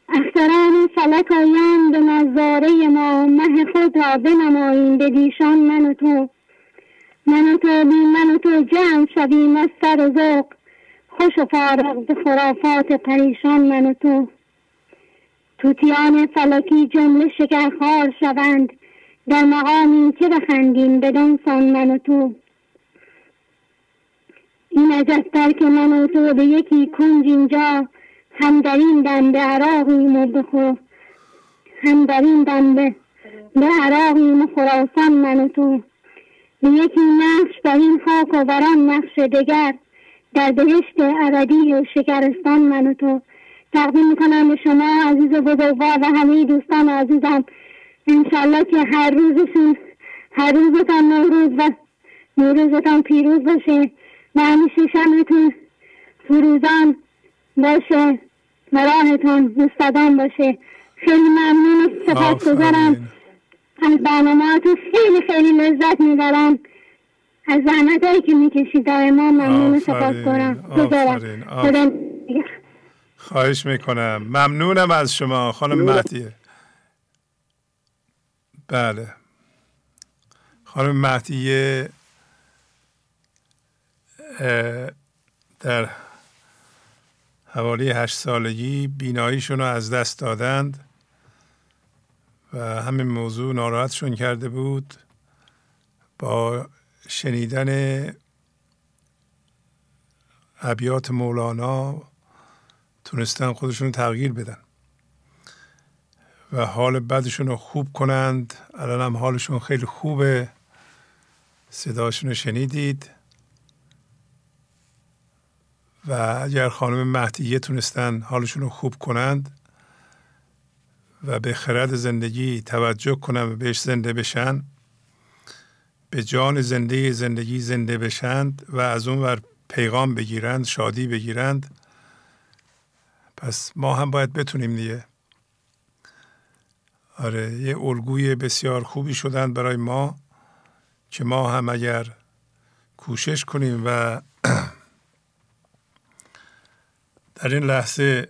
اختران فلک آیند به نظاره ما. مه خود را بنماییم به دیشان من و تو. من و تو بی من و تو جمع شویم از سر و ذوق. خوش و فارغ به خرافات پریشان من و تو. توتیان فلکی جمله شکرخوار شوند. در مقامی که بخندیم بدان سان من و تو. این عجبتر که من و تو به یکی کنج اینجا هم در این دم به عراقیم و بخو هم در این دم به به عراقیم و من و تو. به یکی نقش بر این خاک و بر آن نقش دگر در بهشت ابدی و شکرستان من و تو. تقدیم می‌کنم به شما عزیز بزرگوار و همه دوستان عزیزم. انشالله که هر روزشون هر روزتان نوروز و نوروزتان پیروز باشه. و همیشه شمتون فروزان باشه و راهتون مستدام باشه. خیلی ممنون. و سپاس گذارم. از برنامه خیلی خیلی لذت می‌برم. از زحمت هایی که می‌کشید. دائما ممنون. سپاس گذارم. خواهش می‌کنم. ممنونم از شما. خانم مهدیه. بله. خانم مهدیه در حوالی هشت سالگی بیناییشون رو از دست دادند و همین موضوع ناراحتشون کرده بود با شنیدن ابیات مولانا تونستن خودشون تغییر بدن. و حال بدشون رو خوب کنند. الان هم حالشون خیلی خوبه. صداشون رو شنیدید. و اگر خانم مهدیه تونستن حالشون رو خوب کنند و به خرد زندگی توجه کنن و بهش زنده بشن به جان زنده زندگی زنده بشند و از اون ور پیغام بگیرند شادی بگیرند پس ما هم باید بتونیم دیگه. آره یه الگوی بسیار خوبی شدن برای ما که ما هم اگر کوشش کنیم و در این لحظه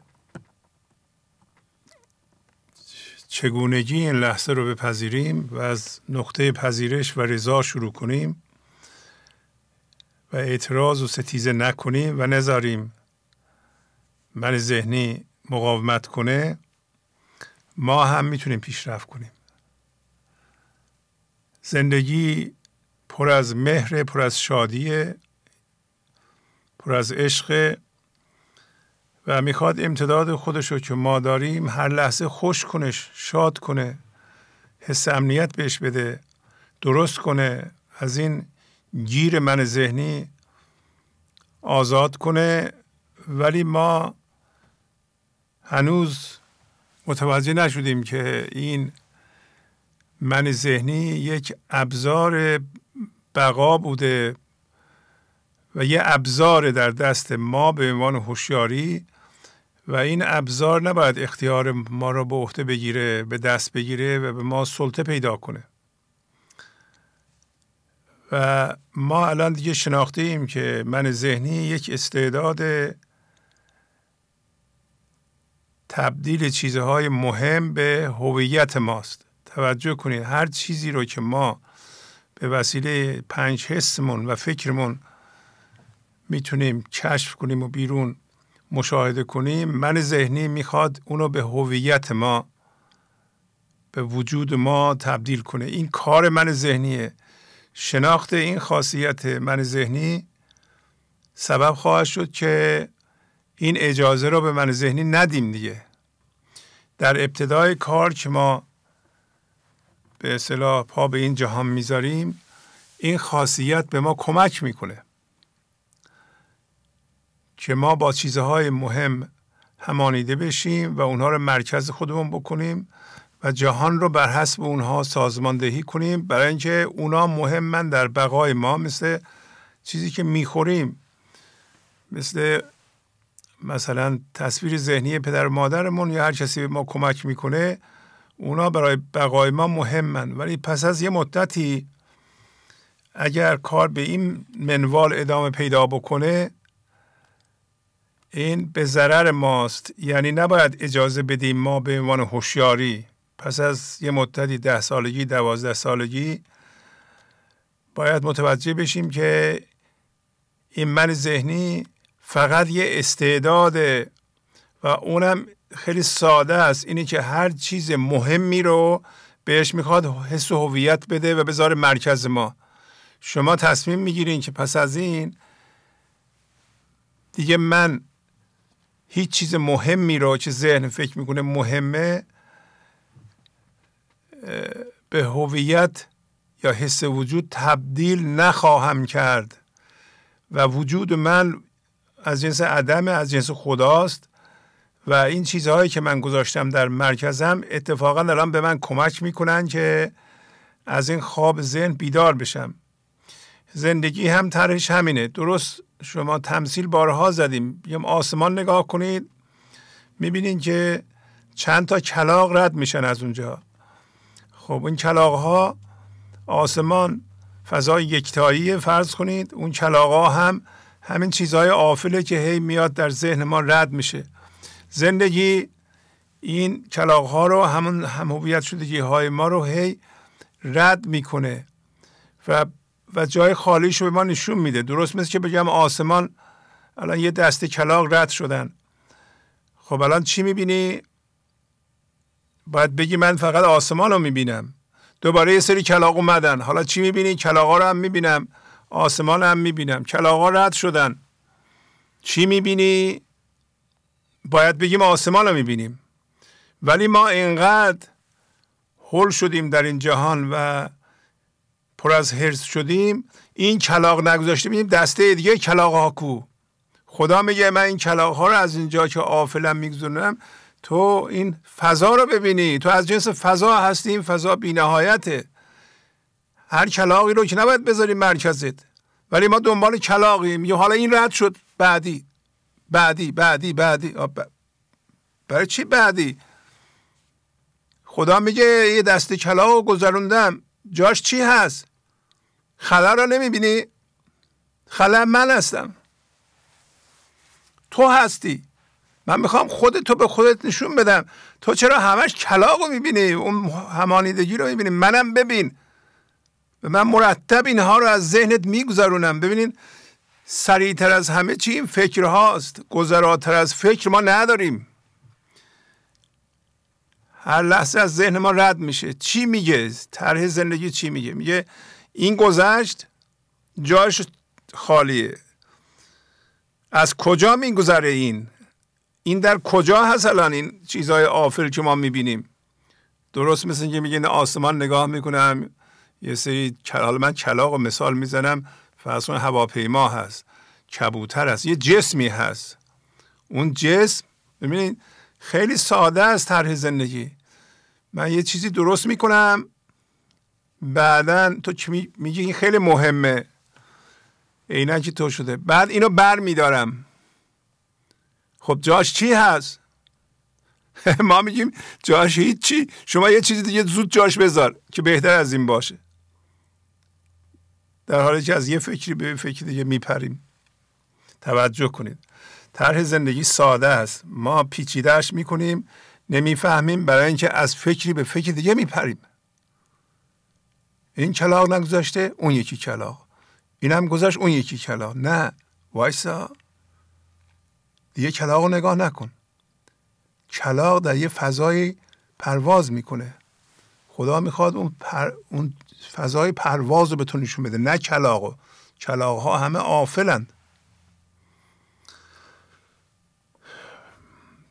چگونگی این لحظه رو بپذیریم و از نقطه پذیرش و رضا شروع کنیم و اعتراض و ستیزه نکنیم و نذاریم من ذهنی مقاومت کنه. ما هم می‌تونیم پیشرفت کنیم. زندگی پر از مهر پر از شادیه پر از عشق و می‌خواد امتداد خودش رو که ما داریم هر لحظه خوش کنش شاد کنه حس امنیت بهش بده درست کنه از این گیر من ذهنی آزاد کنه. ولی ما هنوز متوجه نشدیم که این من ذهنی یک ابزار بقا بوده و یه ابزار در دست ما به عنوان هوشیاری و این ابزار نباید اختیار ما را به عهده بگیره به دست بگیره و به ما سلطه پیدا کنه. و ما الان دیگه شناخته که من ذهنی یک استعداد تبدیل چیزهای مهم به هویت ماست. توجه کنید هر چیزی رو که ما به وسیله پنج حسمون و فکرمون می‌تونیم کشف کنیم و بیرون مشاهده کنیم من ذهنی می‌خواد اونو به هویت ما به وجود ما تبدیل کنه. این کار من ذهنیه. شناخت این خاصیت من ذهنی سبب خواهد شد که این اجازه رو به من ذهنی ندیم دیگه. در ابتدای کار که ما به اصطلاح پا به این جهان می‌ذاریم این خاصیت به ما کمک می‌کنه که ما با چیزهای مهم همانیده بشیم و اونها رو مرکز خودمون بکنیم و جهان رو بر حسب اونها سازماندهی کنیم. برای اینکه اونا مهمن در بقای ما مثل چیزی که می‌خوریم مثل مثلا تصویر ذهنی پدر و مادرمون یا هر کسی به ما کمک می‌کنه اونا برای بقای ما مهمن. ولی پس از یه مدتی اگر کار به این منوال ادامه پیدا بکنه این به ضرر ماست. یعنی نباید اجازه بدیم ما به عنوان هوشیاری پس از یه مدتی ده سالگی دوازده سالگی باید متوجه بشیم که این من ذهنی فقط یه استعداده و اونم خیلی ساده است. اینی که هر چیز مهمی رو بهش می‌خواد حس هویت بده و بذاره مرکز ما. شما تصمیم می‌گیرین که پس از این دیگه من هیچ چیز مهمی رو که ذهن فکر می‌کنه مهمه به هویت یا حس وجود تبدیل نخواهم کرد و وجود من از جنس عدم از جنس خداست. و این چیزهایی که من گذاشتم در مرکزم اتفاقا الان به من کمک می‌کنن که از این خواب ذهن بیدار بشم. زندگی هم طرحش همینه. درست شما تمثیل بارها زدیم. یه آسمان نگاه کنید می‌بینید که چند تا کلاق رد میشن از اونجا. خب این کلاق ها آسمان فضای یکتایی فرض کنید. اون کلاق ها هم همین چیزهای آفله که هی میاد در ذهن ما رد میشه. زندگی این کلاق ها رو همون هم شدگی های ما رو هی رد می‌کنه و و جای خالیش رو به ما نشون میده. درست مثل که بگم آسمان الان یه دسته کلاق رد شدن. خب الان چی می‌بینی؟ باید بگی من فقط آسمان رو می‌بینم. دوباره یه سری کلاق اومدن. حالا چی می‌بینی؟ کلاقا رو هم می‌بینم. آسمان هم می‌بینم. کلاقا رد شدن. چی می‌بینی؟ باید بگیم آسمان رو می‌بینیم. ولی ما اینقدر هل شدیم در این جهان و پر از حرس شدیم. این کلاق نگذاشته بینیم دسته دیگه کلاق ها کو. خدا میگه من این کلاق ها رو از اینجا که آفلم می‌گذارم تو این فضا رو ببینی. تو از جنس فضا هستی این فضا بینهایته. هر کلاقی رو که نباید بذاری مرکزت. ولی ما دنبال کلاقیم یا حالا این رد شد. بعدی. بعدی بعدی بعدی. برای چی بعدی؟ خدا میگه یه دست کلاق گذروندم. جاش چی هست؟ خلا رو نمی‌بینی؟ خلا من هستم. تو هستی. من می‌خوام خودت به خودت نشون بدم. تو چرا همش کلاق رو می‌بینی؟ اون همانیدگی رو می‌بینی؟ منم ببین. و من مرتب اینها رو از ذهنت میگذرونم. ببینین سریعتر از همه چی این فکر هاست. گذراتر از فکر ما نداریم. هر لحظه از ذهن ما رد میشه. چی میگه؟ طرح زندگی چی میگه؟ میگه این گذشت جاش خالیه. از کجا میگذره این؟ این در کجا هست الان این چیزهای آفل که ما می‌بینیم؟ درست مثل اینکه میگه آسمان نگاه می‌کنم. یه سری حالا من کلاق و مثال می‌زنم فرض هواپیما هست کبوتر هست یه جسمی هست. اون جسم ببینید خیلی ساده است طرح زندگی. من یه چیزی درست می‌کنم بعدا تو میگی؟ این خیلی مهمه. که تو شده. بعد اینو بر میدارم. خب جاش چی هست؟ ما میگیم جاش هیچی. شما یه چیزی دیگه زود جاش بذار که بهتر از این باشه. در حالی که از یه فکری به فکری دیگه میپریم. توجه کنید. طرح زندگی ساده است. ما پیچیدهش می‌کنیم نمی‌فهمیم برای اینکه از فکری به فکر دیگه میپریم. این کلاق نگذاشته اون یکی کلاق این هم گذاشت اون یکی کلاق نه وایسا. دیگه کلاق رو نگاه نکن. کلاق در یه فضای پرواز می‌کنه. خدا می‌خواد اون, پر... اون فضای پرواز رو به تو نشون بده نه کلاق کلاق ها همه آفلند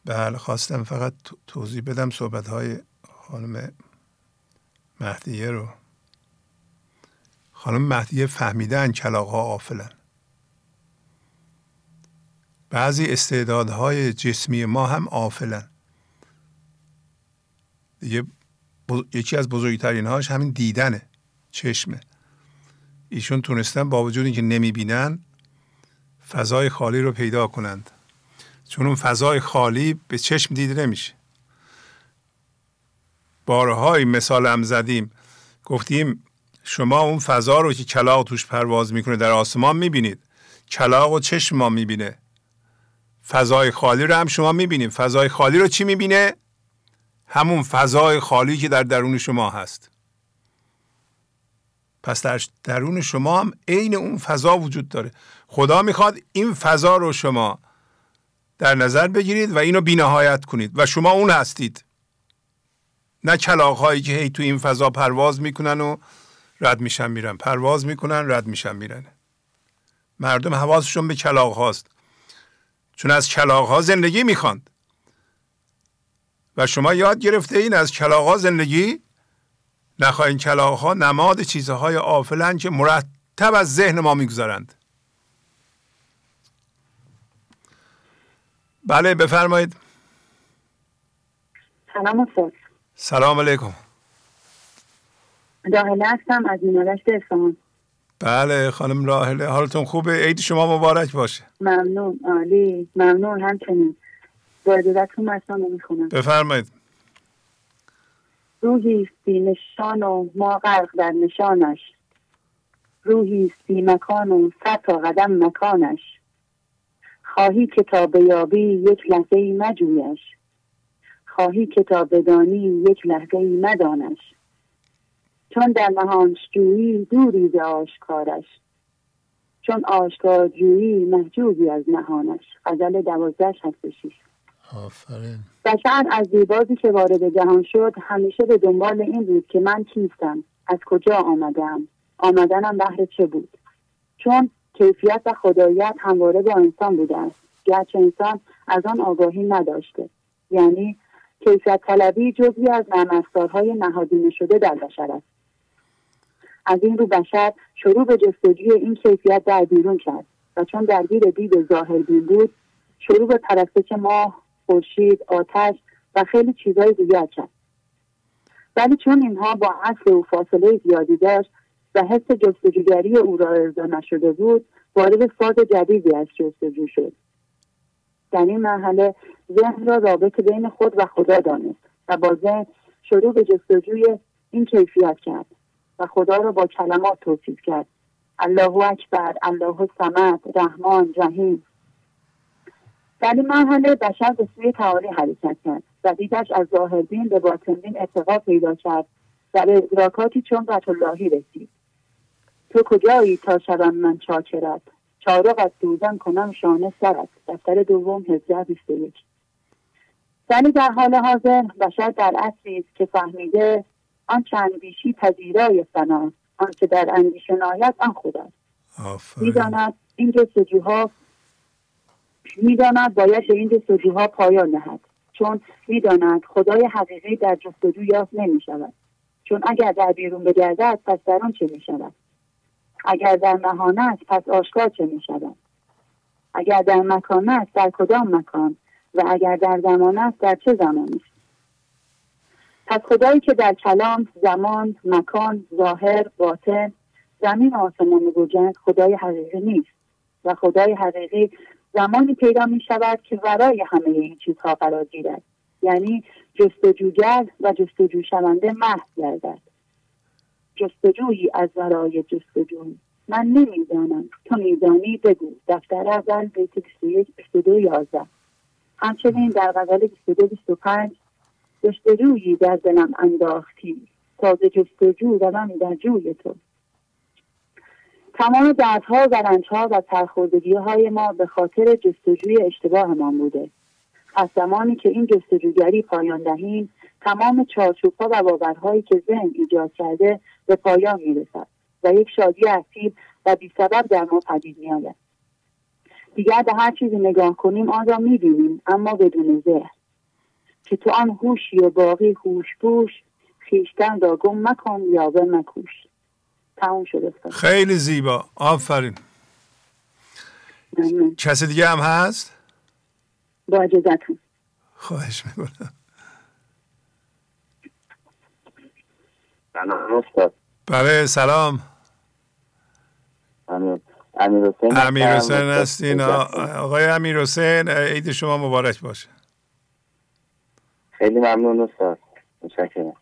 بله خواستم فقط توضیح بدم صحبت های خانم مهدیه رو. خانم مهدیه فهمیدن کلاق ها آفلن. بعضی استعدادهای جسمی ما هم آفلن. دیگه یکی از بزرگترین هاش همین دیدنه. چشمه. ایشون تونستن با وجود اینکه نمی‌بینن فضای خالی رو پیدا کنند. چون اون فضای خالی به چشم دیده نمیشه. بارهای مثال هم زدیم. گفتیم شما اون فضا رو که کلاق توش پرواز می‌کنه در آسمان می‌بینید. کلاق و چشم ما می‌بینه. فضای خالی رو هم شما می‌بینید. فضای خالی رو چی می‌بینه؟ همون فضای خالی که در درون شما هست. پس در درون شما هم عین اون فضا وجود داره. خدا می‌خواد این فضا رو شما در نظر بگیرید و اینو بینهایت کنید و شما اون هستید. نه کلاق هایی که هی تو این فضا پرواز می‌کنن و رد میشن میرن. پرواز می‌کنن رد میشن میرن. مردم حواسشون به کلاق هاست. چون از کلاق ها زندگی می‌خواند و شما یاد گرفته این از کلاق ها زندگی نخواهین کلاق ها نماد چیزهای آفلن که مرتب از ذهن ما می‌گذارند بله بفرمایید. سلام استاد. سلام علیکم. راهله هستم از مینالشت اصفهان. بله خانم راهله حالتون خوبه؟ عید شما مبارک باشه. ممنون عالی ممنون همچنین. با اجازتون مطلب می‌خونم بفرمایید. روحی بی نشان و ما غرق در نشانش. روحی بی مکان و صد تا قدم مکانش. خواهی کتاب یابی یک لحظه ای مجویش. خواهی کتاب بدانی یک لحظه ای مدانش. چون در نهانش جویی دوری به آشکارش. چون آشکار جویی محجوبی از نهانش. غزل دوازده هست آفرین. بشر از دیبازی که وارد جهان شد همیشه به دنبال این بود که من کیستم از کجا آمدم آمدنم بهر چه بود؟ چون کیفیت و خداییت همواره با انسان بوده است گرچه انسان از آن آگاهی نداشته. یعنی کیفیت طلبی جزی از نرمستارهای نهادینه شده در بشر است. از این رو بشر شروع به جستجوی این کیفیت در بیرون کرد و چون درگیر دید ظاهر بین بود شروع به پرستش ماه خورشید آتش و خیلی چیزهای دیگر کرد ولی چون اینها با اصل و فاصله زیادی داشت و حس جستجوگری او را ارضا نشده بود وارد فاز جدیدی از جستجو شد. در این مرحله ذهن را رابط بین خود و خدا دانست و با ذهن شروع به جستجوی این کیفیت کرد و خدا را با کلمات توصیف کرد. الله اکبر الله صمد رحمان رحیم. در این مرحله بشر به سوی تعالی حرکت کرد. و دیدش از ظاهربین به باطنبین ارتقا پیدا کرد. و به ادراکاتی چون اللهی رسید. تو کجایی تا شوم من چاکرت؟ چارق از دوزن کنم شانه سرت. دفتر دوم هزده بیست یک. ولی در حال حاضر بشر در اصلی است که فهمیده آن چند بیشی پذیرای فناست آنچه در اندیشه ناید آن خود است می‌داند این جستجوها می‌داند؟ باید به این جستجوها پایان دهد. چون می‌داند خدای حقیقی در جستجو یافت نمی شود چون اگر در بیرون بگردد پس در آن چه می شود اگر در نهان است پس آشکار چه می شود اگر در مکان است در کدام مکان؟ و اگر در زمان است در چه زمانی پس خدایی که در کلام زمان مکان ظاهر باطن زمین آسمان گوجند خدای حقیقی نیست. و خدای حقیقی زمانی پیدا می شود که ورای همه این چیزها قرار گیرد. یعنی جستجوگر و جستجو شونده محض گردد. جستجویی از ورای جستجوی من نمی‌دانم. تو میدانی بگو. دفتر اول بیت 21 22 11 همچنین در غزل 22 25 جستجویی در دلم انداختی. تازه جستجو من در جوی تو. تمام دردها و رنجها و سرخوردگی های ما به خاطر جستجوی اشتباهمان بوده. از زمانی که این جستجوگری پایان دهیم تمام چارچوبها و باورهایی که ذهن ایجاد کرده به پایان می‌رسد و یک شادی اصیل و بیسبب در ما پدید میآید. دیگر به هر چیزی نگاه کنیم آن را می‌بینیم اما بدون ذهن که تو آن هوشی و باقی هوش بوش خیشتن را گم مکن یا به مکوش. تموم شده. خیلی زیبا. آفرین. کسی دیگه هم هست؟ با اجازتون خواهش می‌کنم. سلام بله سلام. امیر حسین هستین. آقای امیر حسین عید شما مبارک باشه. خیلی ممنون استاد. متشکرم.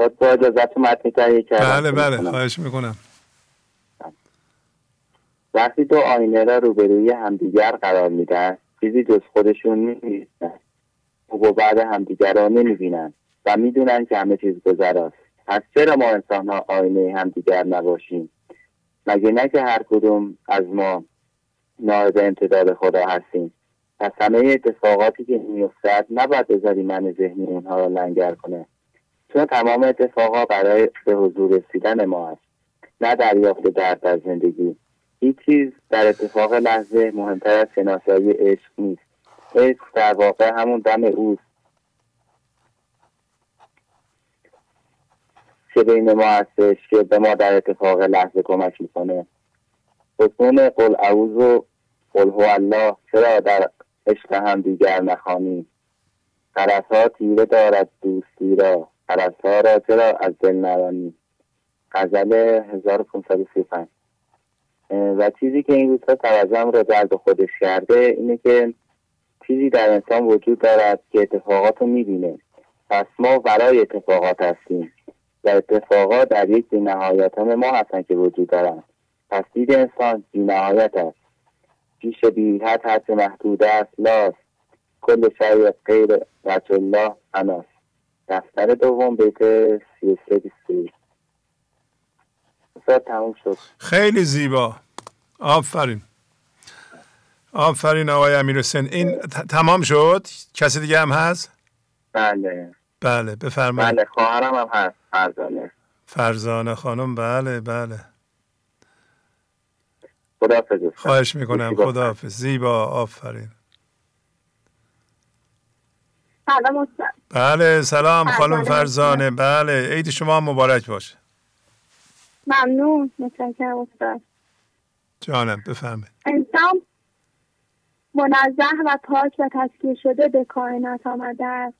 باید با اجازت تهیه کردم بله بله خواهش می‌کنم. وقتی دو آینه را روبروی همدیگر قرار میدن چیزی جز خودشون نیستن و بعد همدیگر را نمی‌بینن و می‌دونن که همه چیز گذراست. پس چرا ما انسان ها آینه همدیگر نباشیم؟ مگه نه که هر کدوم از ما نایب امتداد خدا هستیم؟ پس همه اتفاقاتی که میافتد نباید بذاری من ذهنی اونها را لنگر کنه. چون تمام اتفاقا برای به حضور رسیدن ما است نه دریافت درد در زندگی. هیچ چیز در اتفاق لحظه مهمتر از شناسایی عشق نیست. عشق در واقع همون دم اوست که بین ما هستش که به ما در اتفاق لحظه کمک می‌کنه. حسون قل اعوذ و قل هو الله. چرا در عشق هم دیگر نخوانی؟ ها تیره دارد دوستی را. ها را چرا از دل نرانی غزل 1535 و چیزی که این روزها توجهم را جلب خودش کرده اینه که چیزی در انسان وجود دارد که اتفاقات رو می‌بینه. پس ما برای اتفاقات هستیم و اتفاقات در یک نهایت هم ما هستن که وجود دارن. پس دید انسان نهایت است. پیش بیهت هرچه محدود است لاست. کل شای غیر رج الله اناس دفتر دوم بیت سی سه تموم شد. خیلی زیبا. آفرین. آفرین آقای امیر حسین این تمام شد؟ کسی دیگه هم هست؟ بله. بله بفرمایید. بله خواهرم هم هست فرزانه. فرزانه خانم بله بله. خداحافظ. خواهش می‌کنم. خداحافظ. زیبا. آفرین. سلام بله سلام خانم فرزانه. بله عید شما مبارک باشه. ممنون متشکرم استاد. جانم بفرمایید. انسان منزه و پاک و تسکیه شده به کائنات آمده است.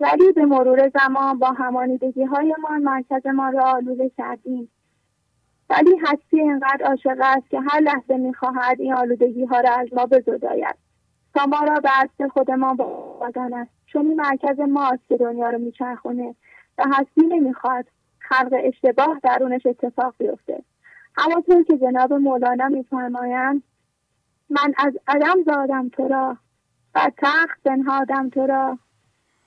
ولی به مرور زمان با همانیدگی های ما مرکز ما را آلوده کردیم. ولی هستی اینقدر عاشق است که هر لحظه می‌خواهد این آلودگی ها را از ما بزداید. تا ما را به اصل خودمان است چون این مرکز ماست که دنیا رو میچرخونه. و هستی نمی‌خواد خلق اشتباه درونش اتفاق بیفته. همانطور که جناب مولانا میفرمایند من از عدم زادم تو را و تخت بنهادم تو را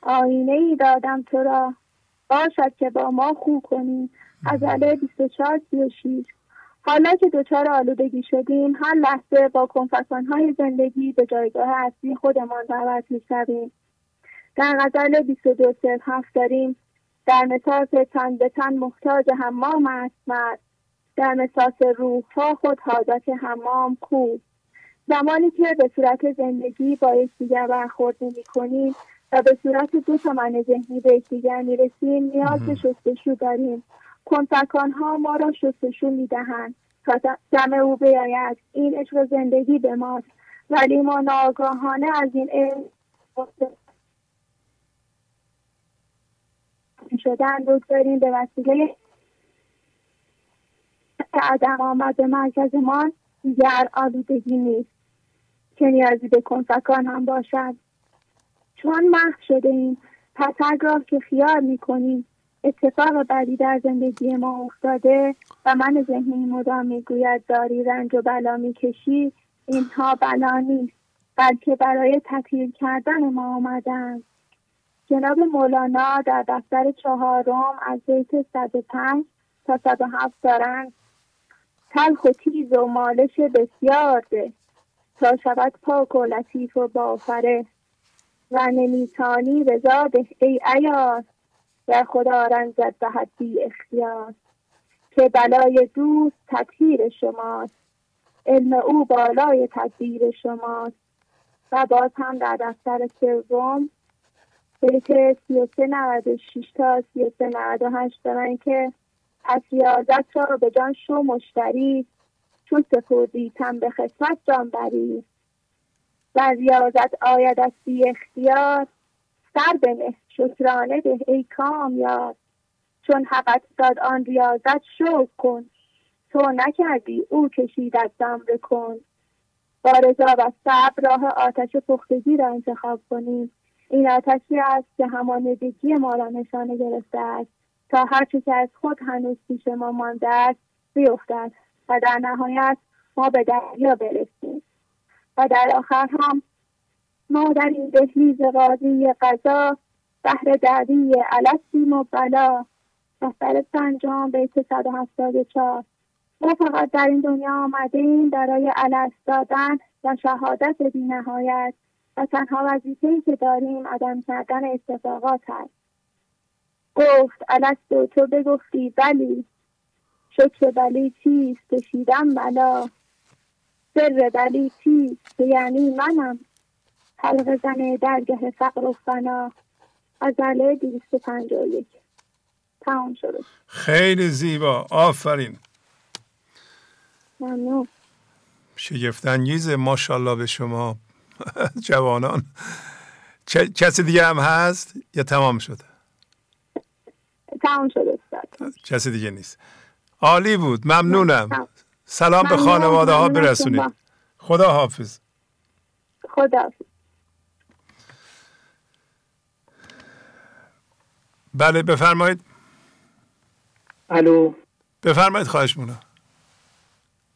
آینه ای دادم تو را. باشد که با ما خو کنی. عجله 24 36 حالا که دچار آلودگی شدیم هر لحظه با های زندگی به جایگاه اصلی خودمان دعوت می‌شویم. در غزل 22 هفت داریم در مساس تن به تن محتاج حمام است مرد. در مساس روح ها خود حاجت حمام کو. زمانی که به صورت زندگی با یکدیگر برخورد نمی کنیم و به صورت دو تا من ذهنی به یکدیگر می‌رسیم نیاز به شستشو داریم. کنفکان ها ما را شستشو می‌دهند تا دم او بیاید. این عشق زندگی به ماست. ولی ما ناگاهانه از این علم شدن بگذاریم به وسیله عدم آمد به مرکزمان دیگر آلودگی نیست. که نیازی به کنفکان هم باشد؟ چون محو شده ایم پس اگر که خیال می‌کنیم اتفاق بعدی در زندگی ما افتاده و من ذهنی مدام می‌گوید داری رنج و بلا می‌کشی. اینها بلا نیست بلکه برای تطهیر کردن ما آمدن. جناب مولانا در دفتر چهارم از بیت 105 تا 107 دارند تلخ و تیز و مالش بسیار ده تا شود پاک و لطیف و بافره و نمیتانی رضا ده ای ایار در خدا رنجت دهد بی اختیار که بلای دوست تطهیر شماست. علم او بالای تدبیر شماست. و باز هم در دفتر سوم بیت سی و سه نود شیش تا سی و سه نود و هشت دارن که پس ریاضت را به جان شو مشتری چون سپردی تن به خدمت جان بری. و ریاضت آید از بی اختیار سر بنه شکرانه به ای کامیار چون حقت داد آن ریاضت شو کن. تو نکردی او کشید از زمره کن. با رضا و صبر راه آتش پختگی را انتخاب کنیم. این آتشی است که همانندگی ما را نشانه گرفته است. تا هرچه که از خود هنوز پیش ما مانده است بیفتد. و در نهایت ما به دریا برسیم. و در آخر هم ما در این دهلیز قاضی قضا بهر دعوی علسیم و بلا. دفتر پنجم بیت 174 ما فقط در این دنیا آمدیم برای علس دادن و شهادت بینهایت و تنها وظیفهای که داریم عدم کردن اتفاقات است گفت الستو تو بگفتی بلی شکر بلی چیست؟ کشیدم بلا. سر بلی چیست؟ یعنی منم. حلق زن درگه فقر و فنا. و یک. تمام شده. خیلی زیبا. آفرین. ممنون. شگفتانگیزه ماشاءالله به شما. جوانان. کسی دیگه هم هست؟ یا تمام شده؟ تمام شده کسی دیگه نیست. عالی بود. ممنونم. سلام به خانواده ها برسونید. خدا حافظ خدا حافظ بله بفرمایید. الو. بفرمایید خواهش مونم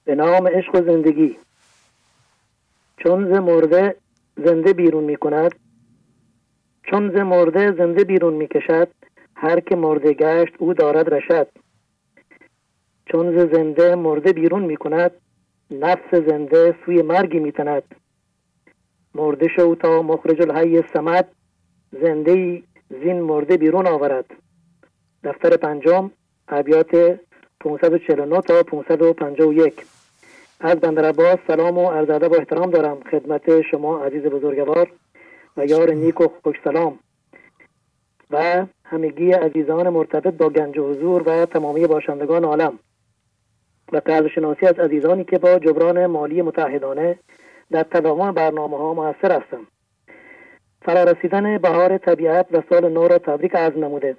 به نام عشق و زندگی. چون ز مرده زنده بیرون می کند چون ز مرده زنده بیرون می کشد هر که مرده گشت او دارد رشد. چون ز زنده مرده بیرون می کند نفس زنده سوی مرگی می تند مرده شو تا مخرج الحی سمد زنده زین مرده بیرون آورد. دفتر پنجم ابیات 549 تا 551 از بندر عباس سلام و عرض ادب و احترام دارم. خدمت شما عزیز بزرگوار و یار نیک و خوش سلام. و همگی عزیزان مرتبط با گنج و حضور و تمامی باشندگان عالم. و قدر شناسی از عزیزانی که با جبران مالی متحدانه در تداوم برنامه ها موثر فرارسیدن بهار طبیعت و سال نو را تبریک عرض نموده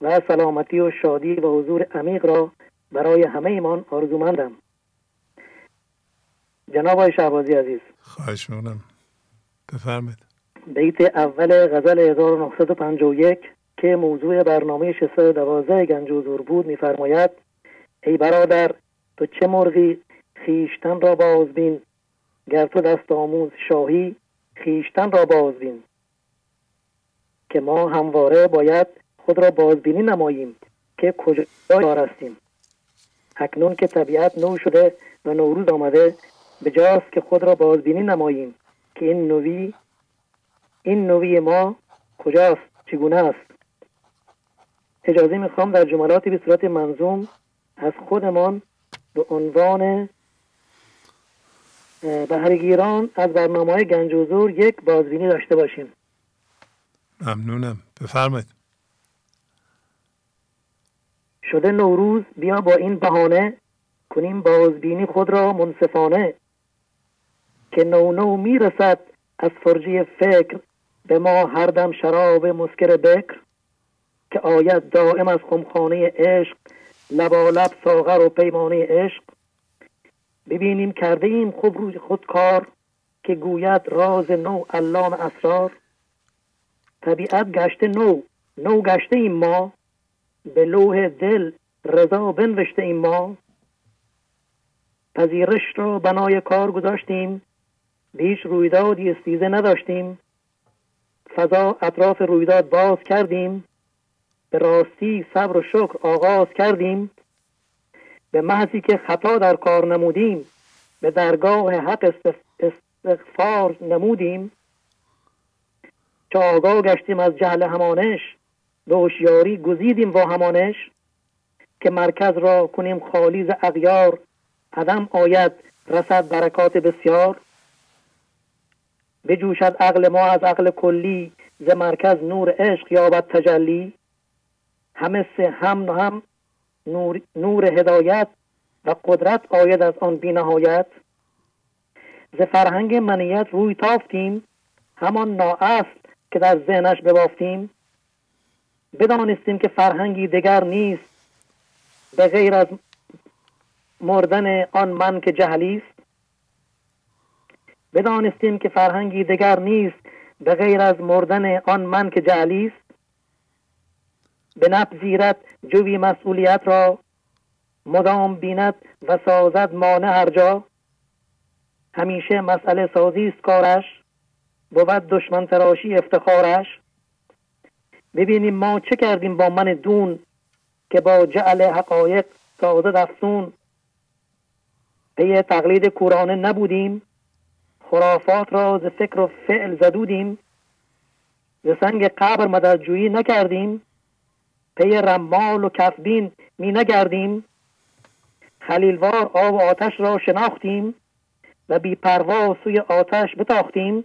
و سلامتی و شادی و حضور عمیق را برای همه ایمان آرزومندم. جناب آقای شعبازی عزیز. خواهش می‌کنم. بفرمید بیت اول غزل 1951 که موضوع برنامه 612 گنج حضور بود میفرماید ای برادر تو چه مرغی خیشتن را بازبین گر تو دست آموز شاهی خیشتن را بازبین. که ما همواره باید خود را بازبینی نماییم که کجا هستیم اکنون که طبیعت نو شده و نوروز آمده به جاست که خود را بازبینی نماییم که این نوی این نوی ما کجاست؟ چگونه است؟ اجازه می‌خوام در جملاتی به صورت منظوم از خودمان به عنوان بهرگیران از برنامه های گنج حضور یک بازبینی داشته باشیم. ممنونم. بفرمایید. شده نوروز بیا با این بهانه کنیم بازبینی خود را منصفانه. که نو نو می‌رسد از فرجی فکر به ما هر دم شراب مسکر بکر. که آید دائم از خمخانه عشق لبالب ساغر و پیمانه عشق. ببینیم کرده ایم خوب روی خود کار که گوید راز نو علام اسرار. طبیعت گشته نو نو گشته ایم ما. به لوح دل رضا بنوشته ایم ما. پذیرش را بنای کار گذاشتیم. بیش رویدادی استیزه نداشتیم. فضا اطراف رویداد باز کردیم. به راستی صبر و شکر آغاز کردیم. به محضی که خطا در کار نمودیم به درگاه حق استغفار نمودیم. چه آگاه گشتیم از جهل همانش به هوشیاری گزیدیم با همانش. که مرکز را کنیم خالی ز اغیار عدم آید رسد برکات بسیار. بجوشد عقل ما از عقل کلی ز مرکز نور عشق یابد تجلی. همه سه هم هم نور, نور هدایت و قدرت آید از آن بینهایت. ز فرهنگ منیت روی تافتیم همان نااصل که در ذهنش ببافتیم. بدانستیم که فرهنگی دگر نیست به غیر از مردن آن من که جهلی است. بدانستیم که فرهنگی دگر نیست به غیر از مردن آن من که جهلی است. به جوی مسئولیت را مدام بیند و سازد مانع هر جا. همیشه مسئله سازی است کارش. بود دشمن تراشی افتخارش. ببینیم ما چه کردیم با من دون که با جعل حقایق سازد افسون. پی تقلید کورانه نبودیم. خرافات را ز فکر و فعل زدودیم. ز سنگ قبر مددجویی نکردیم. پی رمال و کفبین می نگردیم. خلیلوار آب و آتش را شناختیم و بی پروا سوی آتش بتاختیم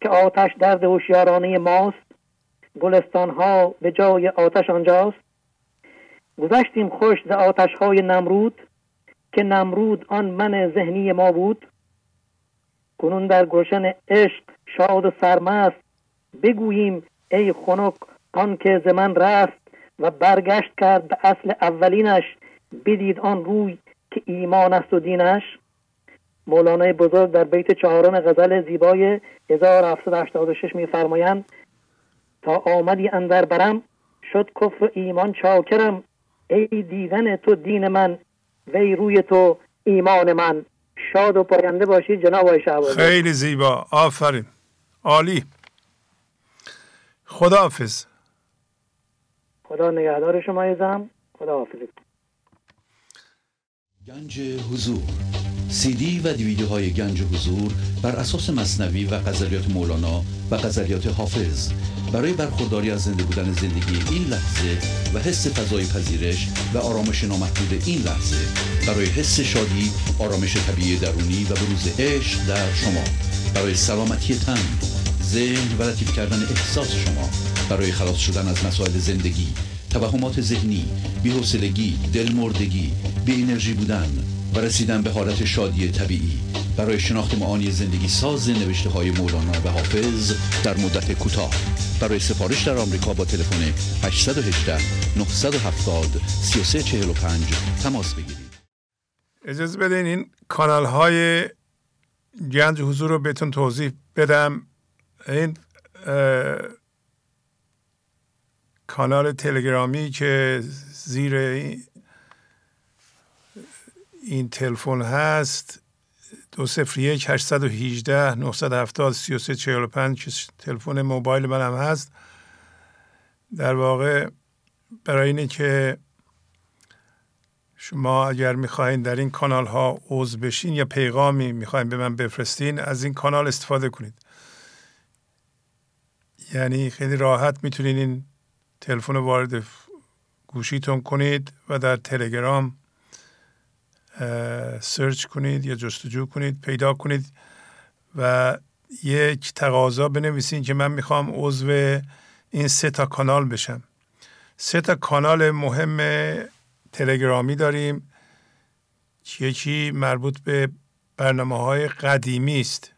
که آتش درد هوشیارانه ماست. گلستان ها به جای آتش آنجاست. گذشتیم خوش ز آتش های نمرود که نمرود آن من ذهنی ما بود. کنون در گلشن عشق شاد و سرمست بگوییم ای خنک آن که ز من و برگشت کرد به اصل اولینش بدید آن روی که ایمان است و دینش. مولانای بزرگ در بیت چهارم غزل زیبای 1786 میفرمایند تا آمدی اندر برم شد کفر ایمان چاکرم. ای دیدن تو دین من وی روی تو ایمان من. شاد و پاینده باشید جناب آقای خیلی زیبا. آفرین. عالی. خداحافظ. خدا نگهدار شما ایزم خدا حافظ. گنج حضور. سی دی و دیویدیو های گنج حضور بر اساس مصنوی و غزلیات مولانا و غزلیات حافظ. برای برخورداری از زنده بودن زندگی این لحظه و حس فضای پذیرش و آرامش نامحدود این لحظه برای حس شادی آرامش طبیعی درونی و بروز عشق در شما. برای سلامتی تن ذهن و لطیف کردن احساس شما. برای خلاص شدن از مسائل زندگی توهمات ذهنی بی‌حوصلگی دلمردگی بی انرژی بودن و رسیدن به حالت شادی طبیعی. برای شناخت معانی زندگی ساز نوشته های مولانا و حافظ در مدت کوتاه. برای سفارش در آمریکا با تلفن 818 970 3345 تماس بگیرید. اجازه بدین این کانال های گنج حضور رو بهتون توضیح بدم. این کانال تلگرامی که زیر این تلفن هست دو سفر یک هشتصد و هیجده نهصد هفتاد سی و سه چهل و پنج تلفن موبایل من هم هست. در واقع برای اینه که شما اگر می‌خواهید در این کانال ها عضو بشین یا پیغامی می‌خواین به من بفرستین از این کانال استفاده کنید. یعنی خیلی راحت می‌تونید این تلفن وارد گوشیتون کنید و در تلگرام سرچ کنید یا جستجو کنید پیدا کنید و یک تقاضا بنویسید که من می‌خوام عضو این سه تا کانال بشم. سه تا کانال مهم تلگرامی داریم. یکی مربوط به برنامه های قدیمی است.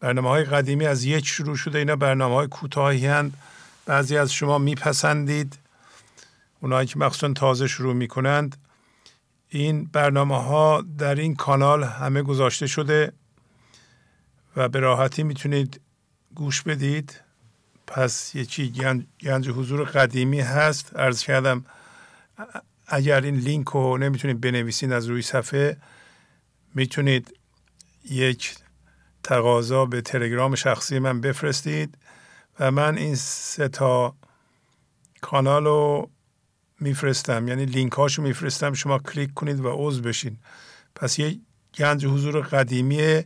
برنامه های قدیمی از یک شروع شده اینا برنامه های کوتاهی هند بعضی از شما میپسندید. اونایی که مخصوصا تازه شروع می‌کنند. این برنامه ها در این کانال همه گذاشته شده و به راحتی می‌تونید گوش بدید. پس یکی گنج حضور قدیمی هست. ارز کردم اگر این لینک رو نمی‌تونید بنویسید از روی صفحه می‌تونید یک تقاضا به تلگرام شخصی من بفرستید. و من این سه تا کانال رو میفرستم. یعنی لینک هاشو میفرستم. شما کلیک کنید و عضو بشین. پس یه گنج حضور قدیمی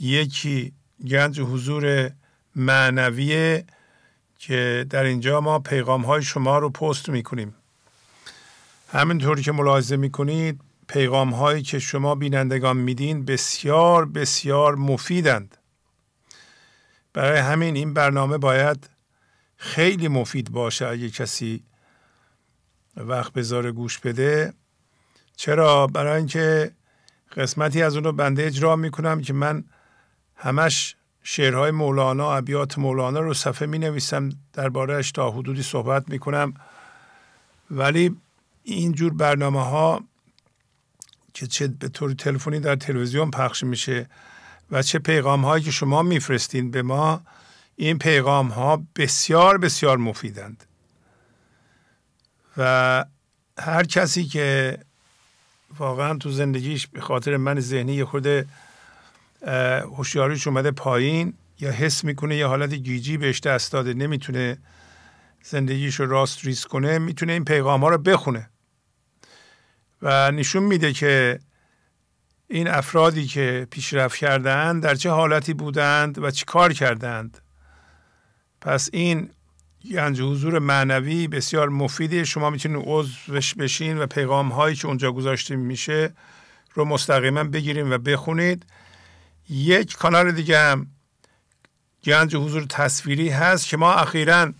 یکی گنج حضور معنویه که در اینجا ما پیغام های شما رو پست می‌کنیم. همینطوری که ملاحظه می‌کنید پیغام هایی که شما بینندگان میدین بسیار بسیار مفیدند. برای همین این برنامه باید خیلی مفید باشه اگه کسی وقت بذاره گوش بده. چرا؟ برای اینکه قسمتی از اون رو بنده اجرا می‌کنم که من همش شعرهای مولانا ابیات مولانا رو صفحه می نویسم دربارهش تا حدودی صحبت می کنم ولی اینجور برنامه ها که چه به طور تلفنی در تلویزیون پخش میشه و چه پیغام هایی که شما میفرستین به ما این پیغام ها بسیار بسیار مفیدند. و هر کسی که واقعا تو زندگیش به خاطر من ذهنی یه خورده هوشیاریش اومده پایین یا حس می‌کنه یه حالت گیجی بهش دست داده نمی‌تونه زندگیش رو راست ریس کنه می‌تونه این پیغام ها رو بخونه. و نشون میده که این افرادی که پیشرفت کردند در چه حالتی بودند و چی کار کردند پس این گنج حضور معنوی بسیار مفیده. شما می‌تونید عضوش بشین و پیغام هایی که اونجا گذاشته میشه رو مستقیما بگیریم و بخونید. یک کانال دیگه هم گنج حضور تصویری هست که ما اخیرا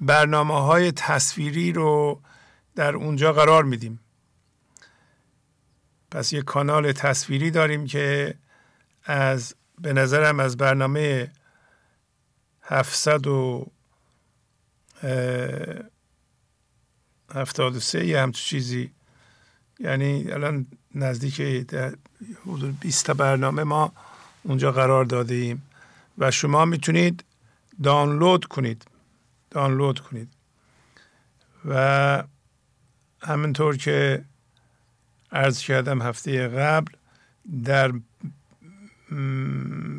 برنامه های تصویری رو در اونجا قرار میدیم. پس یک کانال تصویری داریم که از به نظرم از برنامه 700 و هفتاد و سه یه همچون چیزی. یعنی الان نزدیک حدود 20 برنامه ما اونجا قرار داده ایم و شما می‌تونید دانلود کنید. دانلود کنید. و همینطور که عرض کردم هفته قبل در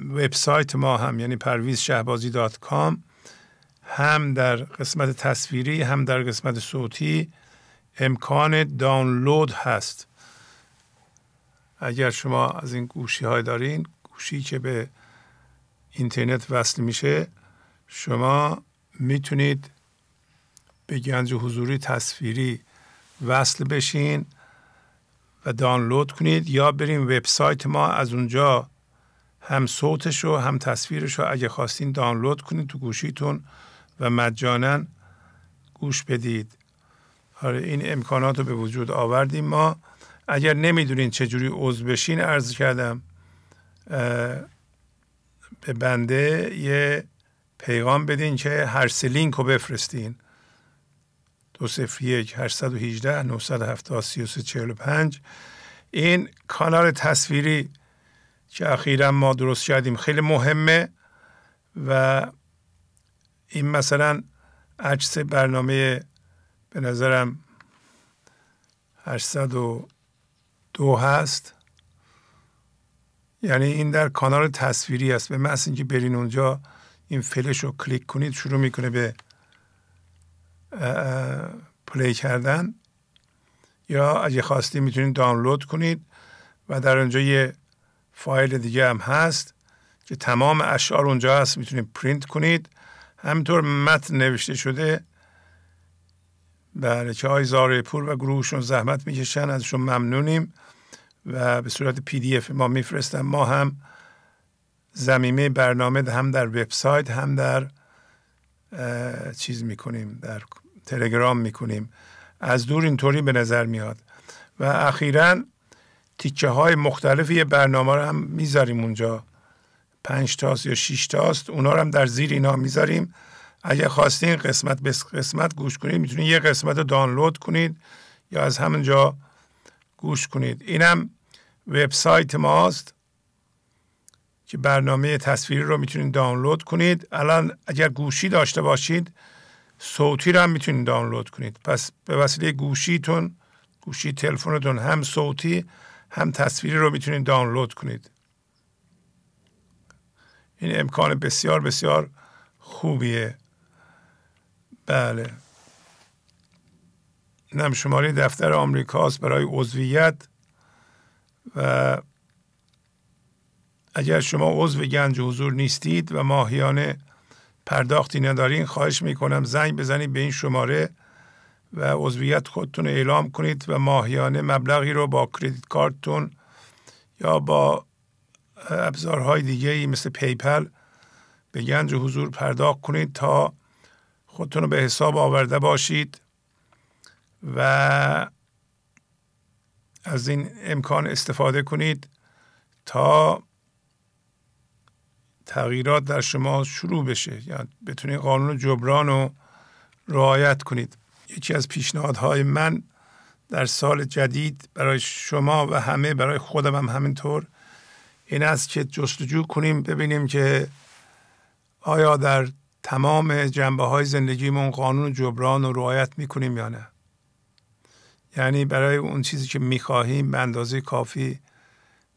وبسایت ما هم یعنی پرویز شهبازی dot com هم در قسمت تصویری هم در قسمت صوتی امکان دانلود هست. اگر شما از این گوشی های دارین گوشی که به اینترنت وصل میشه شما می‌تونید به گنج حضوری تصویری وصل بشین. دانلود کنید یا بریم وبسایت ما از اونجا هم صوتش رو هم تصویرش رو اگه خواستین دانلود کنید تو گوشیتون و مجانا گوش بدید. آره این امکانات رو به وجود آوردیم ما. اگر نمی‌دونین چجوری عضو بشین ارز کردم به بنده یه پیغام بدین که هر سه لینک رو بفرستین. 201 818 970 3345 این کانال تصویری که اخیرا ما درست کردیم خیلی مهمه و این مثلا عکس برنامه به نظرم 802 هست یعنی این در کانال تصویری است به محض اینکه برین اونجا این فلش رو کلیک کنید شروع می‌کنه به پلی کردن. یا اگه خواستید می‌تونید دانلود کنید و در اونجا یه فایل دیگه هم هست که تمام اشعار اونجا هست می‌تونید پرینت کنید. همینطور متن نوشته شده. بله که آقای زارع‌پور و گروهشون زحمت می‌کشن ازشون ممنونیم و به صورت PDF ما میفرستن. ما هم زمینه برنامه هم در وبسایت هم در چیز می‌کنیم در تلگرام می‌کنیم. از دور اینطوری به نظر میاد. و اخیرا تیکه های مختلفی برنامه رو هم می‌ذاریم اونجا. پنج تاست یا شیش تاست اونا رو هم در زیر اینا می‌ذاریم. اگر خواستین قسمت به قسمت گوش کنید می‌تونید یه قسمت رو دانلود کنید یا از همونجا گوش کنید. اینم وبسایت ماست که برنامه تصویری رو می‌تونید دانلود کنید. الان اگر گوشی داشته باشید صوتی رو هم می‌تونید دانلود کنید. پس به وسیله گوشیتون گوشی تلفنتون هم صوتی هم تصویری رو می‌تونید دانلود کنید. این امکان بسیار بسیار خوبیه. بله. نم شماره دفتر آمریکاست برای عضویت و اگر شما عضو گنج حضور نیستید و ماهیانه پرداختی ندارین خواهش می‌کنم زنگ بزنید به این شماره و عضویت خودتون اعلام کنید و ماهیانه مبلغی رو با کردیت کارتون یا با ابزارهای دیگه ای مثل پیپل به گنج حضور پرداخت کنید تا خودتون رو به حساب آورده باشید و از این امکان استفاده کنید تا تغییرات در شما شروع بشه یا بتونید قانون جبران رو رعایت کنید. یکی از پیشنهادهای من در سال جدید برای شما و همه برای خودم هم همینطور این است که جستجو کنیم ببینیم که آیا در تمام جنبه های زندگیمون قانون جبران رو رعایت می‌کنیم یا نه. یعنی برای اون چیزی که می‌خواهیم به اندازه کافی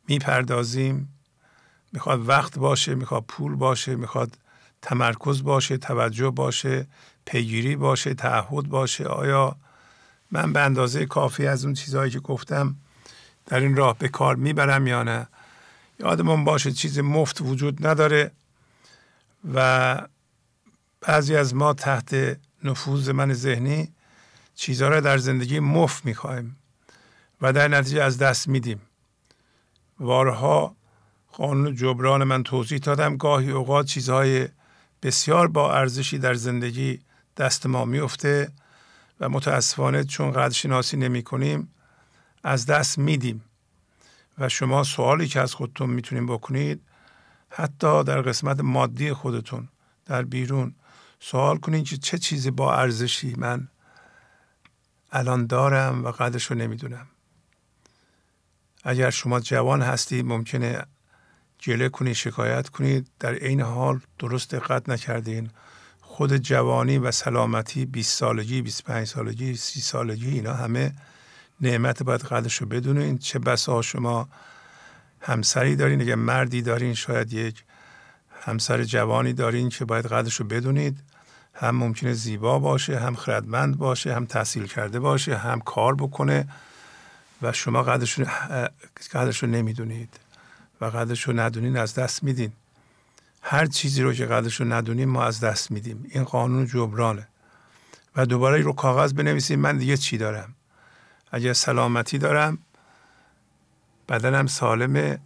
می‌پردازیم. می‌خواد وقت باشه می‌خواد پول باشه می‌خواد تمرکز باشه توجه باشه پیگیری باشه تعهد باشه. آیا من به اندازه کافی از اون چیزهایی که گفتم در این راه به کار می‌برم یا نه؟ یادمون باشه چیز مفت وجود نداره و بعضی از ما تحت نفوذ من ذهنی چیزها را در زندگی مفت می‌خوایم و در نتیجه از دست میدیم. وارها قانون جبران من توضیح دادم گاهی اوقات چیزهای بسیار با ارزشی در زندگی دست ما میفته و متاسفانه چون قدرشناسی نمی کنیم از دست میدیم. و شما سوالی که از خودتون می‌تونید بکنید حتی در قسمت مادی خودتون در بیرون سوال کنید که چه چیزی با ارزشی من الان دارم و قدرش رو نمی‌دونم. اگر شما جوان هستید ممکنه گله کنید شکایت کنید در عین حال درست دقت نکردین. خود جوانی و سلامتی 20 سالگی 25 سالگی 30 سالگی اینا همه نعمت باید قدرش رو بدونین. چه بسا شما همسری دارین اگر مردی دارین شاید یک همسر جوانی دارین که باید قدرش رو بدونید. هم ممکنه زیبا باشه هم خردمند باشه هم تحصیل کرده باشه هم کار بکنه و شما قدرش قدرش رو نمی‌دونید. و قدرش رو ندونین از دست میدین. هر چیزی رو که قدرش رو ندونیم ما از دست میدیم. این قانون جبرانه. و دوباره رو کاغذ بنویسیم من دیگه چی دارم؟ اگر سلامتی دارم بدنم سالمه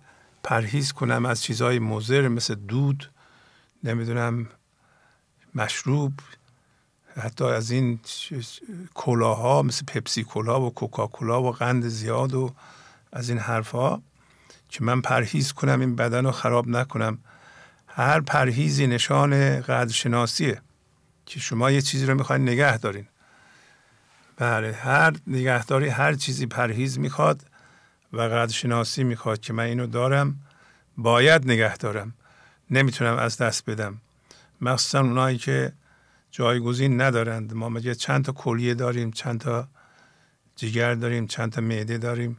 پرهیز کنم از چیزهای مضر مثل دود نمی‌دونم مشروب حتی از این کلاها مثل پپسی کلا و کوکاکولا و قند زیاد و از این حرفها. که من پرهیز کنم این بدن رو خراب نکنم. هر پرهیزی نشان قدرشناسیه که شما یه چیزی رو می‌خواین نگه دارین. بله هر نگهداری هر چیزی پرهیز می‌خواد و قدرشناسی می‌خواد که من اینو دارم باید نگه دارم. نمی‌تونم از دست بدم. مخصوصا اونایی که جایگزین ندارند. ما مگه چند تا کلیه داریم چند تا جگر داریم چند تا معده داریم.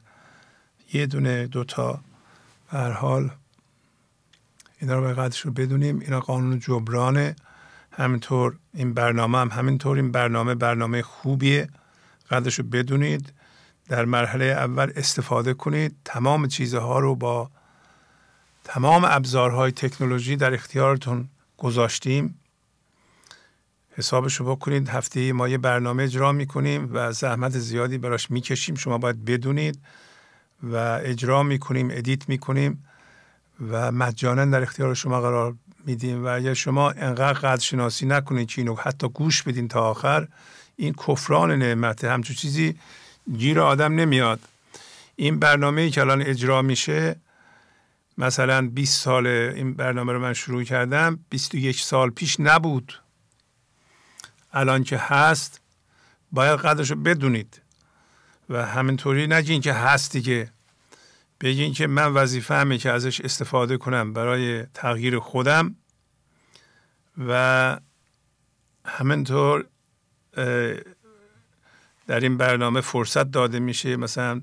یه دونه دوتا هر حال اینا رو به قدرش رو بدونیم. اینا قانون جبرانه. همینطور این برنامه هم همینطور. این برنامه برنامه خوبیه. قدرش رو بدونید. در مرحله اول استفاده کنید. تمام چیزها رو با تمام ابزارهای تکنولوژی در اختیارتون گذاشتیم. حسابش رو بکنید. هفته ما یه برنامه اجرا می‌کنیم و زحمت زیادی براش می‌کشیم. شما باید بدونید. و اجرا می‌کنیم ادیت می‌کنیم و مجانا در اختیار شما قرار میدیم. و اگر شما انقدر قدر شناسی نکنید که اینو حتی گوش بدین تا آخر این کفران نعمته همچون چیزی گیر آدم نمیاد. این برنامه که الان اجرا میشه مثلا 20 سال این برنامه رو من شروع کردم 21 سال پیش نبود. الان که هست باید قدرش رو بدونید. و همینطوری نگین که هست دیگه بگین که من وظیفه همه که ازش استفاده کنم برای تغییر خودم و همینطور در این برنامه فرصت داده میشه. مثلا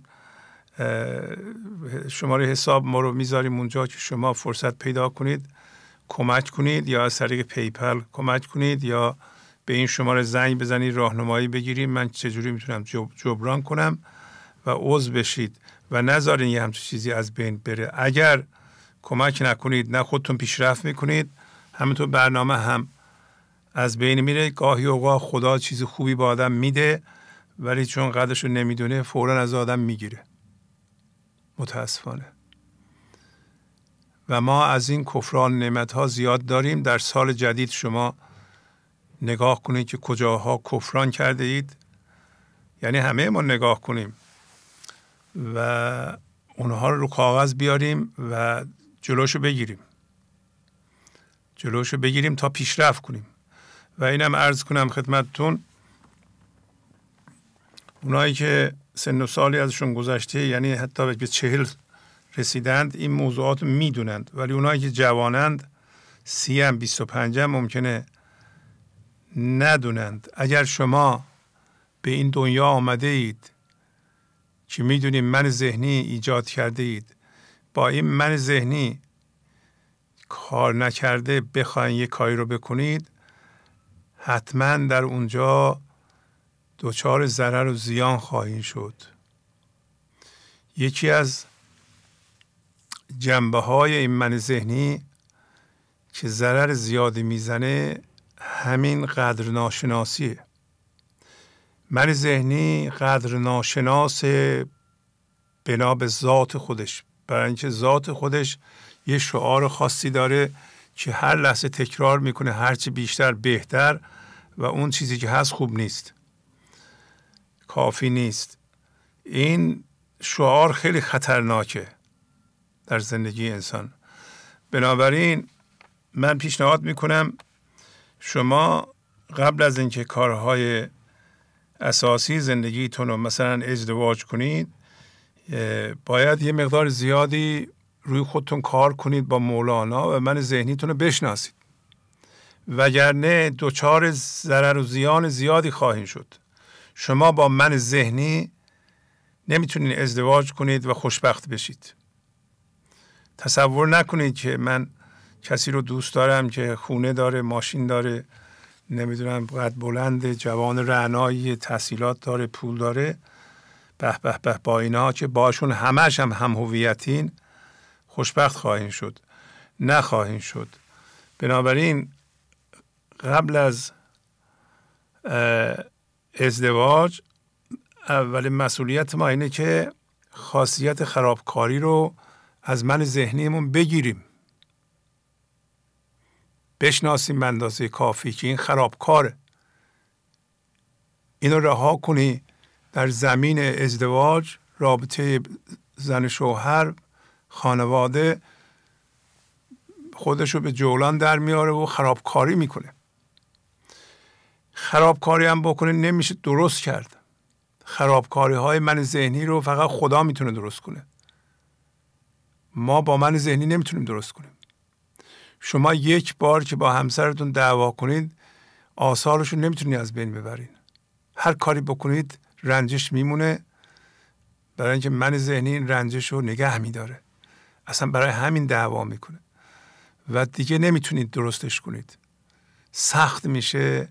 شماره حساب ما رو می‌ذاریم اونجا که شما فرصت پیدا کنید کمک کنید یا از طریق پیپل کمک کنید یا به این شماره زنگ بزنید راهنمایی بگیرید من چجوری می‌تونم جبران کنم و عضو بشید و نذارین یه همچون چیزی از بین بره. اگر کمک نکنید نه خودتون پیشرفت می‌کنید همینطور برنامه هم از بین میره. گاهی اوقات خدا چیز خوبی به آدم میده ولی چون قدرش رو نمی‌دونه فورا از آدم می‌گیره. متاسفانه. و ما از این کفران نعمت ها زیاد داریم. در سال جدید شما نگاه کنید که کجاها کفران کرده اید. یعنی همه ما نگاه کنیم و اونها رو رو کاغذ بیاریم و جلوشو بگیریم. جلوشو بگیریم تا پیشرفت کنیم. و اینم عرض کنم خدمتتون اونایی که سن و سالی ازشون گذشته یعنی حتی به چهل رسیدند این موضوعات می‌دونند. ولی اونایی که جوانند سی هم بیست و پنجم ممکنه ندونند. اگر شما به این دنیا آمده اید که می‌دونید من ذهنی ایجاد کرده اید با این من ذهنی کار نکرده بخواین یه کاری رو بکنید حتما در اونجا دچار ضرر و زیان خواهید شد. یکی از جنبه های این من ذهنی که ضرر زیادی می‌زنه همین قدر ناشناسیه من ذهنی قدر ناشناس بنا به ذات خودش. برای اینکه ذات خودش یه شعار خاصی داره که هر لحظه تکرار می‌کنه هرچی بیشتر بهتر و اون چیزی که هست خوب نیست. کافی نیست. این شعار خیلی خطرناکه در زندگی انسان. بنابراین من پیشنهاد می‌کنم شما قبل از اینکه کارهای اساسی زندگیتون رو مثلا ازدواج کنید باید یه مقدار زیادی روی خودتون کار کنید با مولانا و من ذهنیتون رو بشناسید. وگرنه دچار ضرر و زیان زیادی خواهید شد. شما با من ذهنی نمی‌تونید ازدواج کنید و خوشبخت بشید. تصور نکنید که من کسی رو دوست دارم که خونه داره ماشین داره نمی‌دونم قد بلند جوان رعنایی تحصیلات داره پول داره. به به به با اینا که باشون همش هم هم هویتین خوشبخت خواهیم شد. نخواهیم شد. بنابراین قبل از ازدواج اولین مسئولیت ما اینه که خاصیت خرابکاری رو از من ذهنیمون بگیریم. بشناسیم به کافی که این خرابکاره. اینو رها کنی در زمین ازدواج رابطه زن شوهر خانواده خودش رو به جولان در میاره و خرابکاری می‌کنه. خرابکاری هم بکنه نمیشه درست کرد. خرابکاری های من ذهنی رو فقط خدا می‌تونه درست کنه. ما با من ذهنی نمی‌تونیم درست کنیم. شما یک بار که با همسرتون دعوا کنید آثارش رو نمی‌تونید از بین ببرین. هر کاری بکنید رنجش میمونه. برای اینکه من ذهنی این رنجش رو نگه میداره. اصلا برای همین دعوا می‌کنه. و دیگه نمی‌تونید درستش کنید. سخت میشه.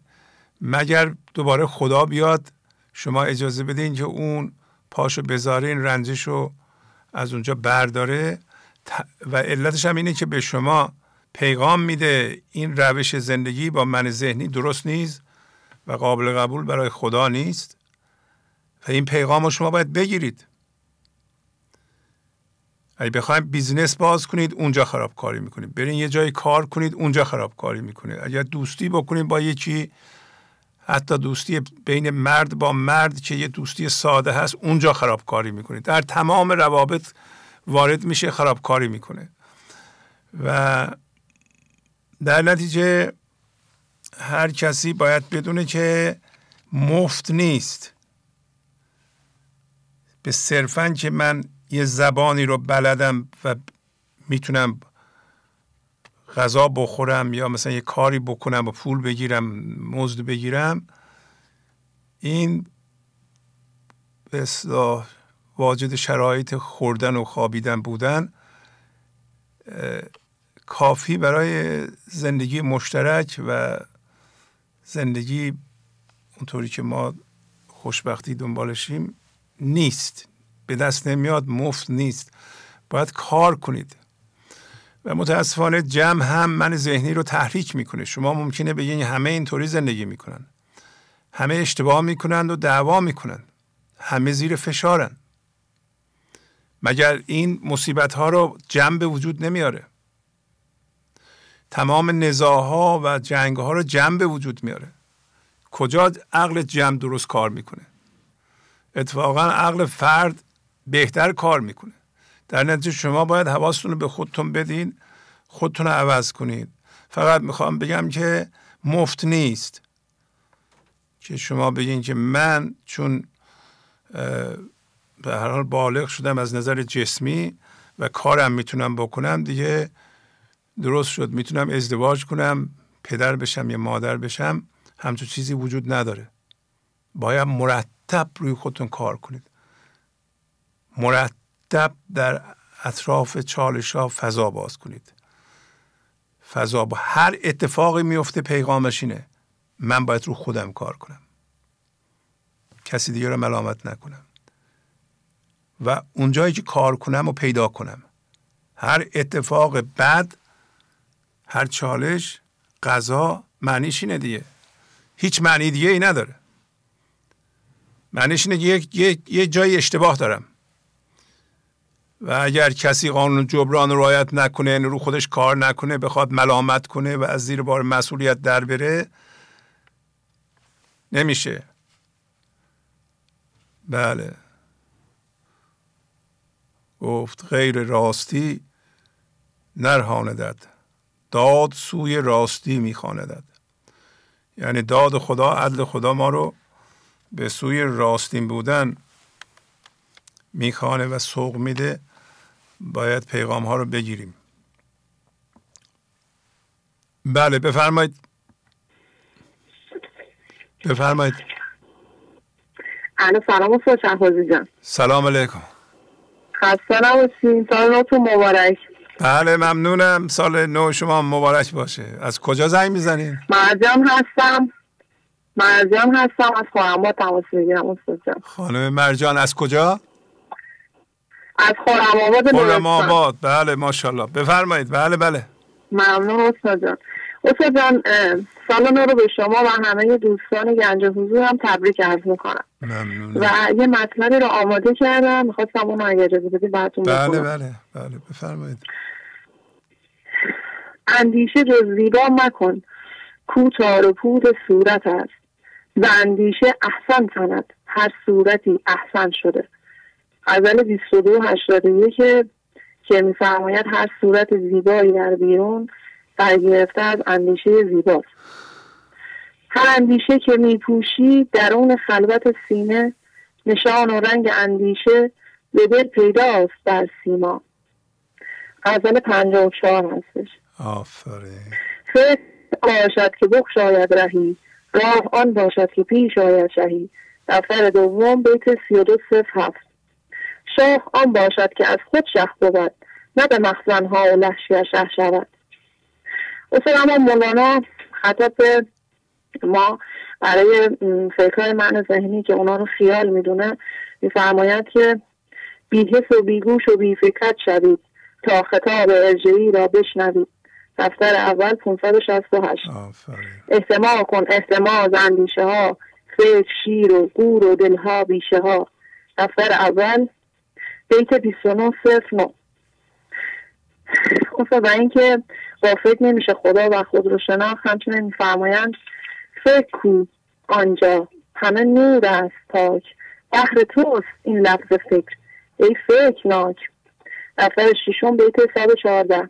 مگر دوباره خدا بیاد شما اجازه بدین که اون پاشو بذاره این رنجش رو از اونجا برداره؟ و علتش هم اینه که به شما پیغام میده این روش زندگی با من ذهنی درست نیست و قابل قبول برای خدا نیست و این پیغام رو شما باید بگیرید. اگه بخواید بیزنس باز کنید اونجا خرابکاری می‌کنید. برین یه جای کار کنید اونجا خرابکاری می‌کنید. اگر دوستی بکنید با یکی حتی دوستی بین مرد با مرد که یه دوستی ساده هست اونجا خرابکاری می‌کنید. در تمام روابط وارد میشه خرابکاری می‌کنه. و در نتیجه هر کسی باید بدونه که مفت نیست. به صرفا که من یه زبانی رو بلدم و می‌تونم غذا بخورم یا مثلا یه کاری بکنم و پول بگیرم مزد بگیرم این به واجد شرایط خوردن و خوابیدن بودن کافی برای زندگی مشترک و زندگی اونطوری که ما خوشبختی دنبالشیم نیست. به دست نمیاد مفت نیست. باید کار کنید. و متاسفانه جمع هم من ذهنی رو تحریک می‌کنه. شما ممکنه بگین همه اینطوری زندگی می‌کنن. همه اشتباه می‌کنند و دعوا می‌کنند. همه زیر فشارن. مگر این مصیبت ها رو جمع به وجود نمیاره؟ تمام نزاها و جنگ ها رو جمع به وجود میاره. کجا عقل جمع درست کار می‌کنه؟ اتفاقا عقل فرد بهتر کار می‌کنه. در نتیجه شما باید حواستون رو به خودتون بدین خودتون رو عوض کنید فقط می‌خوام بگم که مفت نیست. که شما بگین که من چون به هر حال بالغ شدم از نظر جسمی و کارم می‌تونم بکنم دیگه درست شد. می‌تونم ازدواج کنم پدر بشم یا مادر بشم همچون چیزی وجود نداره. باید مرتب روی خودتون کار کنید. مرتب در اطراف چالش ها فضا باز کنید. فضا با هر اتفاقی میفته پیغامش اینه. من باید رو خودم کار کنم. کسی دیگه رو ملامت نکنم. و اونجایی که کار کنم و پیدا کنم. هر اتفاق بد هر چالش غذا معنیش اینه دیگه. هیچ معنی دیگه ای نداره. معنیش اینه یه،, یه،, یه جای اشتباه دارم. و اگر کسی قانون جبران رو رعایت نکنه یعنی رو خودش کار نکنه بخواد ملامت کنه و از زیر بار مسئولیت در بره نمیشه. بله. گفت غیر راستی نرهاندد داد سوی راستی میخواندد یعنی داد خدا عدل خدا ما رو به سوی راستین بودن می‌خوانه و سوق میده. باید پیغام ها رو بگیریم. بله بفرمایید. بفرمایید. سلام استاد جان. سلام علیکم. خسته نباشین. سال نوتون مبارک. بله ممنونم. سال نو شما مبارک باشه. از کجا زنگ می‌زنین؟ مرجان هستم. مرجان هستم. از خورمات تماس می‌گیرم استاد خانم مرجان از کجا؟ از خورم آباد خورم آباد بله ماشاءالله. بفرمایید. بله بله. ممنون استاد جان. استاد جان سال نو رو به شما و همه دوستان گنج حضور هم تبریک عرض می‌کنم. ممنون و یه مطلبی رو آماده کردم. می‌خواستم اون اگه اجازه بدی براتون بله بله بله. بفرمایید. اندیشه جز زیبا مکن. کو تار و پود صورت است. و اندیشه احسن کند هر صورتی احسن شده. غزل 22 81 که میفرماید هر صورت زیبایی در بیرون برگرفته از اندیشه زیباست. هر اندیشه که میپوشی درون خلوت سینه نشان و رنگ اندیشه به دل پیداست در سیما. غزل 54 هستش. آفرین. فکر باشد که بخشاید رهی. راه آن باشد که پیش آید شهی. دفتر دوم بیت سی و دو صف هفت. شاه آن باشد که از خود شه بود نه به مخزنها و لحشی شه شود. اصلا مولانا خطاب ما برای فکرهای من ذهنی که اونا رو خیال می‌دونه میفرماید که بیهس و بیگوش و بیفکرت شوید تا خطاب ارجعی را بشنوید. دفتر اول 568 احتماع کن احتماع از اندیشه ها فکر شیر و گور و دلها بیشه ها دفتر اول بیت 29 صفر نو و اینکه با فکر نمیشه خدا و خود رو شناخت همچنین میفرمایند فکر کو آنجا؟ همه نور است تاک بحر توست این لفظ فکر. ای فکرناک دفتر ششم بیت 114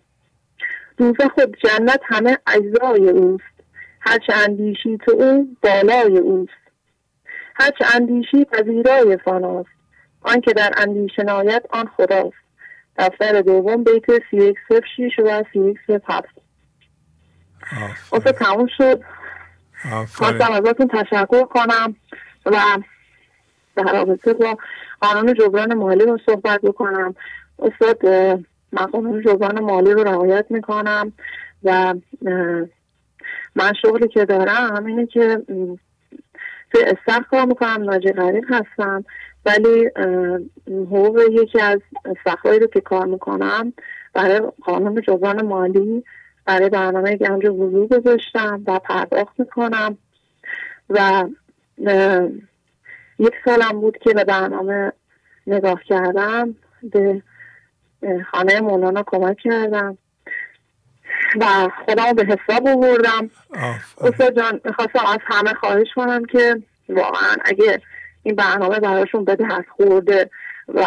دوزخ خود جنت همه اجزای اوست. هرچه اندیشی تو او بالای اوست. هرچه اندیشی پذیرای فناست آنکه در اندیشه نایت آن خداست. دفتر دوم بیت سی یک صف شیش و سی یک صف هفت. اصلا تموم شد. خواستم ازتون تشکر کنم و در رابطه با قانون جبران مالی رو صحبت بکنم. استاد من قانون جبران مالی رو رعایت می‌کنم و من شغلی که دارم اینه که توی استخ کار می‌کنم ناجی غریب هستم. ولی حقوق یکی از استخهایی رو که کار می‌کنم برای قانون جبران مالی برای برنامه گنج وضوع گذاشتم و پرداخت می‌کنم. و یک سالم بود که به برنامه نگاه کردم. به خانه مولانا کمک کردم. و خودم به حساب آوردم. استاد جان می‌خواستم از همه خواهش کنم که واقعا اگه این برنامه براشون به دست خورده و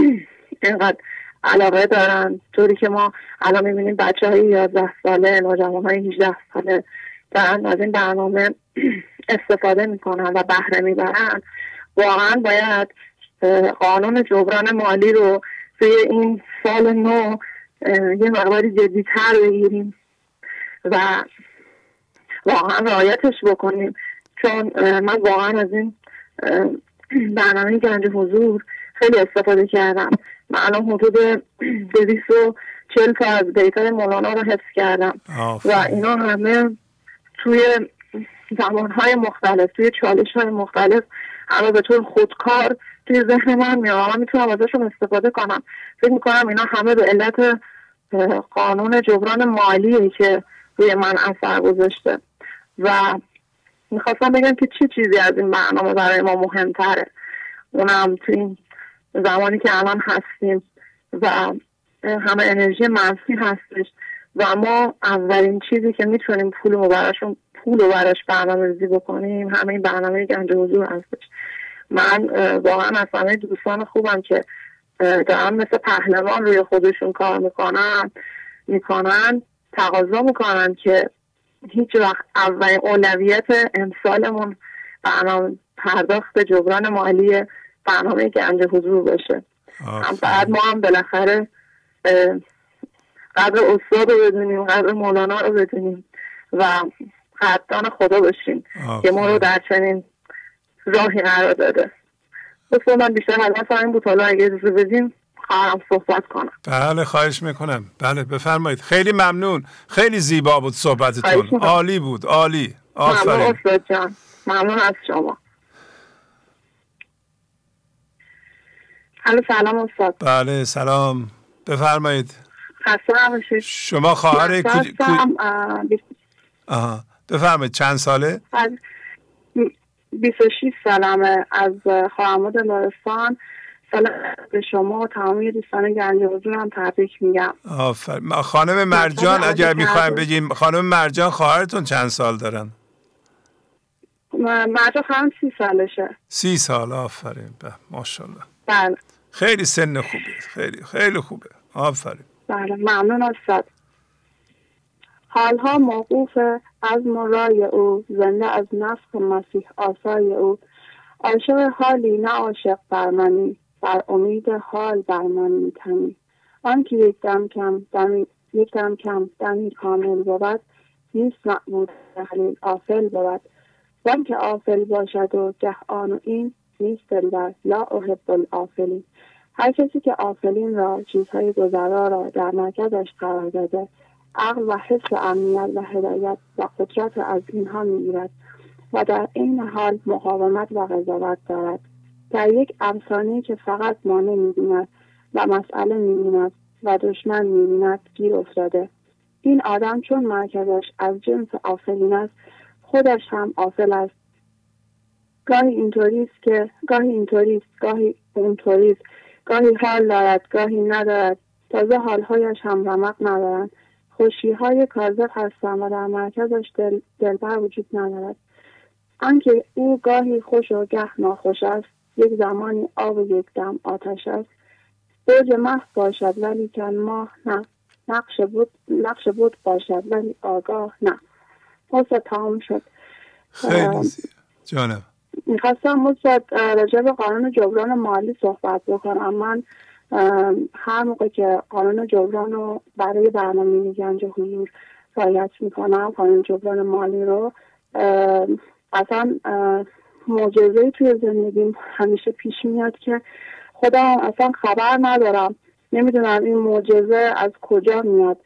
اینقدر علاقه دارن. طوری که ما الان می‌بینیم بچه های 11 ساله نوجوان های 18 ساله دارن از این برنامه استفاده می‌کنن و بهره می‌برن. واقعا باید قانون جبران مالی رو توی این سال نو یه مقداری جدیتر بگیریم و واقعا رعایتش بکنیم. چون من واقعا از این برنامه گنج حضور خیلی استفاده کردم. من الان حدود دویست و چل تا از بیتای مولانا رو حفظ کردم. و اینا همه توی زمانهای مختلف توی چالش های مختلف همه به طور خودکار توی ذهن من میاد. من می‌تونم ازشون استفاده کنم. فکر می‌کنم اینا همه به علت قانون جبران مالیه که روی من اثر گذاشته. و می‌خواستم بگم که چه چیزی از این برنامه برای ما مهمتره. اونم تو این زمانی که الان هستیم و همه انرژی منفی هستش و ما اولین چیزی که می‌تونیم پول رو براشون پول براش برنامه ریزی بکنیم همه این برنامه گنج حضور هستش. من واقعا از همه دوستان خوبم که دارن مثل پهلوان روی خودشون کار می‌کنن می‌کنن تقاضا می‌کنن که هیچ وقت اولین اولویت امسالمون برنامه پرداخت جبران مالی برنامه گنج حضور باشه. هم بعد ما هم بالاخره قدر استاد رو بدونیم قدر مولانا رو بدونیم و قدردان خدا باشیم که ما رو در چنین راهی قرار داده. بس من بیشتر حدث این بود. حالا اگه اجازه بدیم خواهرم صحبت کنم. بله خواهش می‌کنم. بله بفرمایید. خیلی ممنون. خیلی زیبا بود صحبتتون. عالی بود. عالی. آفرین. ممنون استاد جان. ممنون از شما. سلام استاد. بله سلام. بفرمایید. خسته شما خواهر آها. بفرمایید. چند ساله؟ 26 سالمه. از خواهماد لارستان سال به شما و تمامی دوستان گنج هم تبریک میگم. آفرین خانم مرجان اگر می‌خوایم بگیم خانم مرجان خواهرتون چند سال دارن؟ مرجان خواهم سی سالشه. سی سال. آفرین. به ماشاءالله. بله. خیلی سن خوبه خیلی خیلی خوبه. آفرین. بله ممنون استاد. حالها موقوف از مرای او زنده از نفس مسیح آسای او. عاشق حالی نه عاشق برمنی بر امید حال بر من میتنی آنکه یک دم کم دمی یک دم کم دمی کامل بود نیست معبود تحلیل آفل بود. که آفل باشد و گه آن و این نیست دلبر لا احب الافلین هر کسی که آفلین را چیزهای گذرا را در مرکزش قرار داده عقل و حس امنیت و هدایت و قدرت از اینها می‌گیرد و در این حال مقاومت و قضاوت دارد. در یک افسانه که فقط مانع می‌بیند و مسئله می‌بیند و دشمن می‌بیند گیر افتاده. این آدم چون مرکزش از جنس آفلین است خودش هم آفل است. گاهی اینطوری است که گاهی اینطوری است گاهی اونطوری است. گاهی حال دارد گاهی ندارد. تازه حالهایش هم رمق ندارند. خوشی های کاذب هستند و در مرکزش دل، دلبر وجود ندارد. آنکه او گاهی خوش و گه ناخوش است یک زمانی آب و یک دم آتش است. برج محض باشد ولی کن ماه نه. نقش بود نقش بود باشد ولی آگاه نه. حسد تمام شد. خیلی جانم. می‌خواستم مستد راجع به قانون جبران مالی صحبت بکنم. من هر موقع که قانون جبران رو برای برنامه گنج حضور رایت می‌کنم قانون جبران مالی رو اصلا معجزه توی زندگیم همیشه پیش میاد که خودم اصلا خبر ندارم. نمی‌دونم این معجزه از کجا میاد.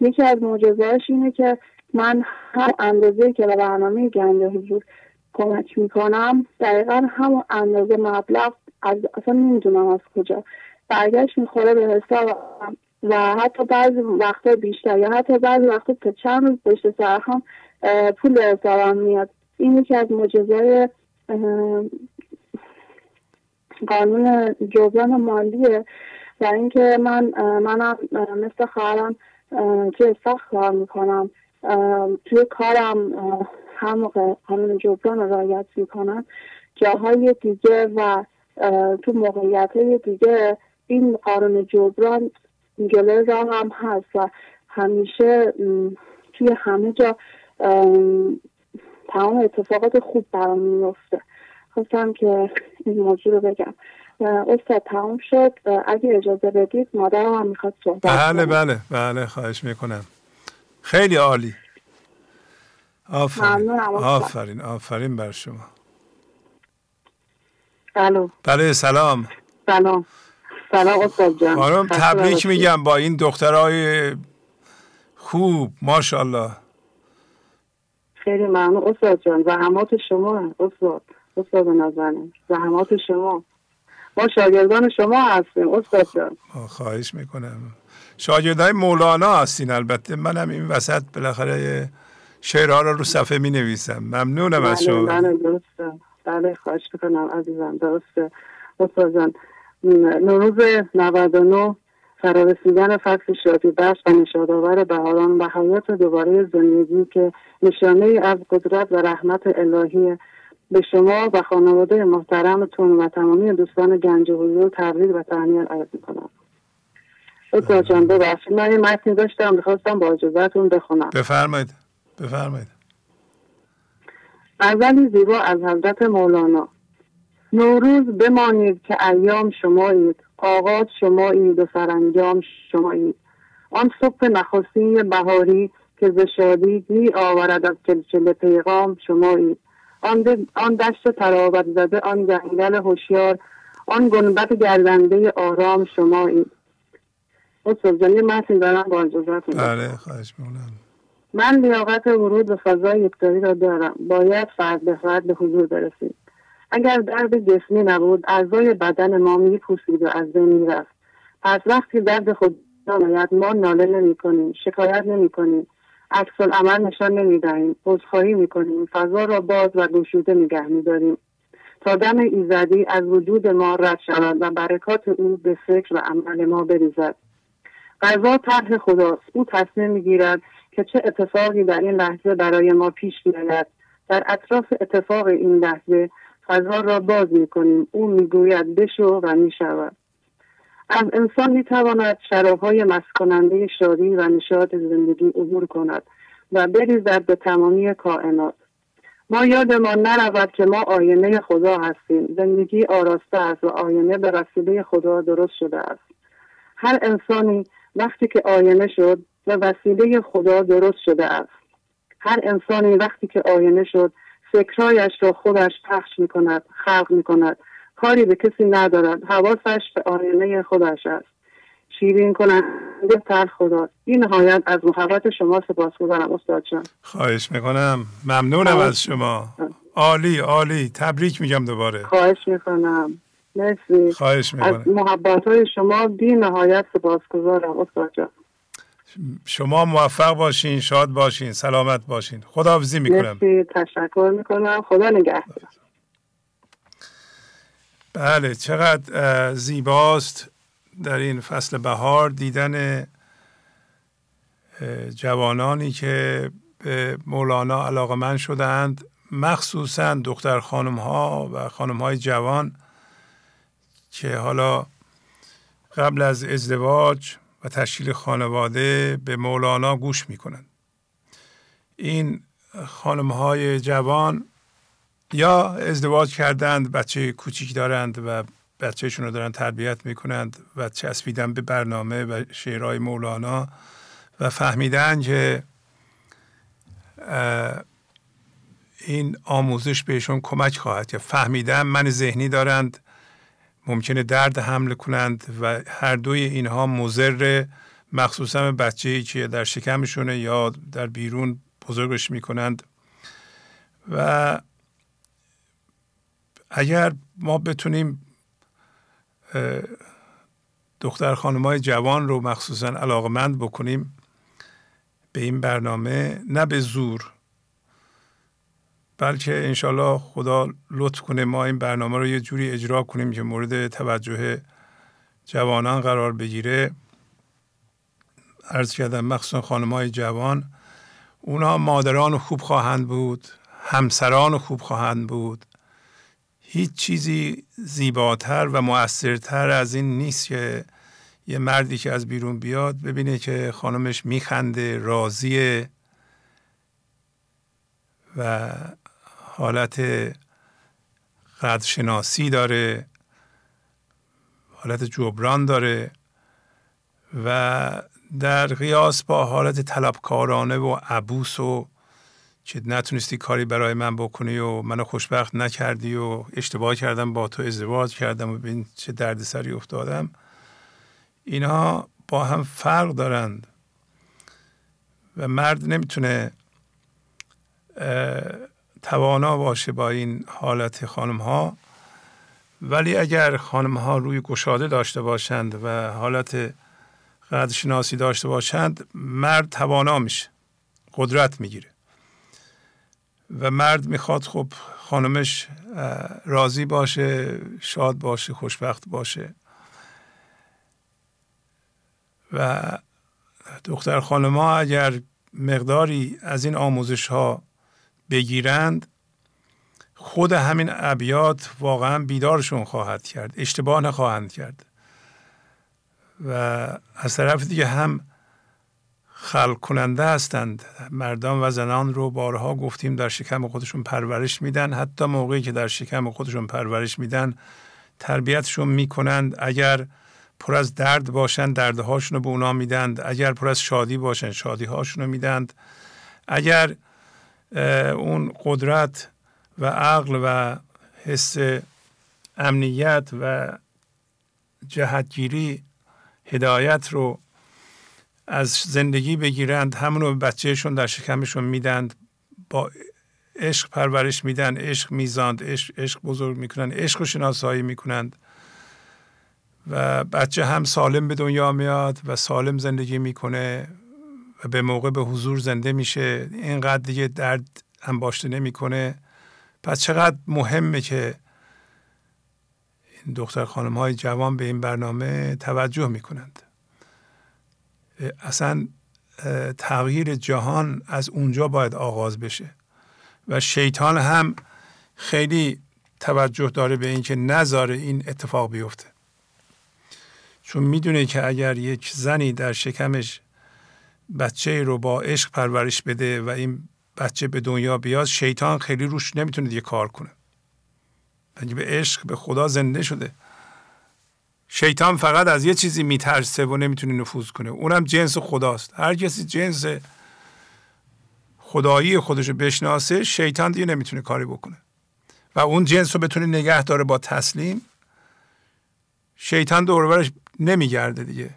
یکی از معجزهاش اینه که من هر اندازه که به برنامه گنج حضور کمک می‌کنم دقیقا همون اندازه مبلغ از اصلا نمی‌دونم از کجا. برگشت می‌خوره به حساب و حتی بعضی وقتا بیشتر یا حتی بعضی وقتا تا چند روز پشت سر هم پول به حسابم میاد. این یکی از معجزه‌های قانون جبران مالیه و اینکه من منم مثل خواهرم توی سخت کار می‌کنم. توی کارم موقع قانون جبران رو رعایت می‌کنم. جاهای دیگه و تو موقعیت های دیگه این قانون جبران جلوی راه هم هست و همیشه توی همه جا تمام اتفاقات خوب برام میفته خواستم که این موضوع رو بگم. استاد تمام شد. اگه اجازه بدید مادرم هم می‌خواد صحبت بله بله بله خواهش می‌کنم. خیلی عالی. آفرین. آفرین آفرین بر شما. سلام بله سلام. سلام. سلام استاد جان. خانم تبریک میگم با این دخترای خوب ماشاءالله. خیلی ممنون. استاد جان زحمات شما استاد استاد نازنین زحمات شما. ما شاگردان شما هستیم استاد جان. خواهش می‌کنم. شاگردای مولانا هستین البته. منم این وسط بالاخره شعرها رو رو صفحه می نویسم ممنونم از شما. بله خواهش می‌کنم عزیزم درسته استاد جان نوروز 99 فرارسیدن فصل شادی بخش و نشادآور بهاران و حیات دوباره زندگی که نشانه از قدرت و رحمت الهی به شما و خانواده محترمتون و تمامی دوستان گنج حضور تبریک و تهنیت عرض می‌کنم. استاد جان ببخشید من این متنی داشتم می‌خواستم با اجازهتون بخونم. بفرمایید. بفرمایید. اولی زیبا از حضرت مولانا. نوروز بمانید که ایام شمایید آغاز شمایید و سرانجام شمایید. آن صبح نخستین بهاری که ز شادی می آورد از چلچل پیغام شمایید. آن, آن دشت تراوت زده آن جنگل هوشیار آن گنبت گردنده آرام شمایید. استاد جان یه متن دارم با اجازهتون. بله خواهش من لیاقت ورود به فضای یکتایی را دارم. باید فرد به فرد به حضور برسید اگر درد جسمی نبود اعضای بدن ما میپوسید و از بین می‌رفت. پس وقتی درد خود آید ما ناله نمی کنیم شکایت نمی کنیم عکس عمل نشان نمی دهیم عذرخواهی می کنیم فضا را باز و گشوده نگه می داریم. تا دم ایزدی از وجود ما رد شود و برکات او به فکر و عمل ما بریزد. غذا طرح خداست. او تصمیم می‌گیرد که چه اتفاقی در این لحظه برای ما پیش بیاید در اطراف اتفاق این لحظه فضا را باز می‌کنیم. او می‌گوید بشو و می‌شود. از انسان می‌تواند شرابهای مسکننده شادی و نشاط زندگی عبور کند و بریزد به تمامی کائنات. ما یادمان نرود که ما آینه خدا هستیم. زندگی آراسته است و آینه به وسیله خدا درست شده است. هر انسانی وقتی که آینه شد و وسیله خدا درست شده است. هر انسانی وقتی که آینه شد فکرهایش را خودش پخش می کند خلق می کند کاری به کسی ندارد. حواسش به آینه خودش است. شیرین کننده تر خدا. این نهایت از محبت شما سپاس گذارم استاد جان. خواهش می‌کنم. ممنونم از شما. عالی عالی. تبریک میگم دوباره. خواهش می‌کنم. مرسی. خواهش می‌کنم از محبت های شما بی نهایت سپاس گذارم استاد جان. شما موفق باشین شاد باشین سلامت باشین. خداحافظی می‌کنم. مرسی تشکر می‌کنم. خدا نگهدار. بله چقدر زیباست در این فصل بهار دیدن جوانانی که به مولانا علاقه من شدند مخصوصا دختر خانم ها و خانم های جوان که حالا قبل از ازدواج و تشکیل خانواده به مولانا گوش می‌کنند. این خانم های جوان یا ازدواج کردند بچه کوچیک دارند و بچهشون رو دارن تربیت می‌کنند و چسبیدن به برنامه و شعرهای مولانا و فهمیدن که این آموزش بهشون کمک خواهد کرد. فهمیدن من ذهنی دارند ممکنه درد حمل کنند و هر دوی اینها مضر مخصوصا بچه ای که در شکمشونه یا در بیرون بزرگش می‌کنند. و اگر ما بتونیم دختر خانمای جوان رو مخصوصا علاقمند بکنیم به این برنامه نه به زور بلکه انشالله خدا لطف کنه ما این برنامه رو یه جوری اجرا کنیم که مورد توجه جوانان قرار بگیره. عرض کردم مخصوصا خانم های جوان اونا مادران خوب خواهند بود همسران خوب خواهند بود. هیچ چیزی زیباتر و مؤثرتر از این نیست که یه مردی که از بیرون بیاد ببینه که خانمش میخنده راضیه و حالت قدرشناسی داره حالت جبران داره و در قیاس با حالت طلبکارانه و عبوس و که نتونستی کاری برای من بکنی و منو خوشبخت نکردی و اشتباه کردم با تو ازدواج کردم و ببین چه دردسری افتادم اینها با هم فرق دارند و مرد نمی‌تونه توانا باشه با این حالت خانم ها ولی اگر خانم ها روی گشاده داشته باشند و حالت قدرشناسی داشته باشند مرد توانا میشه قدرت می‌گیره. و مرد می‌خواد خب خانمش راضی باشه شاد باشه خوشبخت باشه. و دختر خانم ها اگر مقداری از این آموزش ها بگیرند خود همین ابیات واقعا بیدارشون خواهد کرد اشتباه نخواهند کرد. و از طرف دیگه هم خلق کننده هستند. مردان و زنان رو بارها گفتیم در شکم خودشون پرورش میدن. حتی موقعی که در شکم خودشون پرورش میدن تربیتشون می‌کنند. اگر پر از درد باشند دردهاشون رو به اونا میدند. اگر پر از شادی باشند شادی هاشون رو میدند. اگر اون قدرت و عقل و حس امنیت و جهتگیری هدایت رو از زندگی بگیرند. همون رو به بچهشون در شکمشون میدند. با عشق پرورش میدن عشق میزاند عشق, عشق بزرگ می‌کنند عشق و شناسایی می‌کنند. و بچه هم سالم به دنیا میاد و سالم زندگی می‌کنه و به موقع به حضور زنده میشه. اینقدر دیگه درد انباشته نمی‌کنه. پس چقدر مهمه که این دختر خانم های جوان به این برنامه توجه می‌کنند. اصلا تغییر جهان از اونجا باید آغاز بشه. و شیطان هم خیلی توجه داره به اینکه نذاره این اتفاق بیفته. چون می‌دونه که اگر یک زنی در شکمش بچه رو با عشق پرورش بده و این بچه به دنیا بیاد شیطان خیلی روش نمی‌تونه دیگه کار کنه. بلکه به عشق به خدا زنده شده؟ شیطان فقط از یه چیزی میترسه و نمی‌تونه نفوذ کنه. اونم جنس خداست. هر کسی جنس خدایی خودش رو بشناسه شیطان دیگه نمی‌تونه کاری بکنه. و اون جنس رو بتونه نگه داره با تسلیم شیطان دورورش نمیگرده دیگه.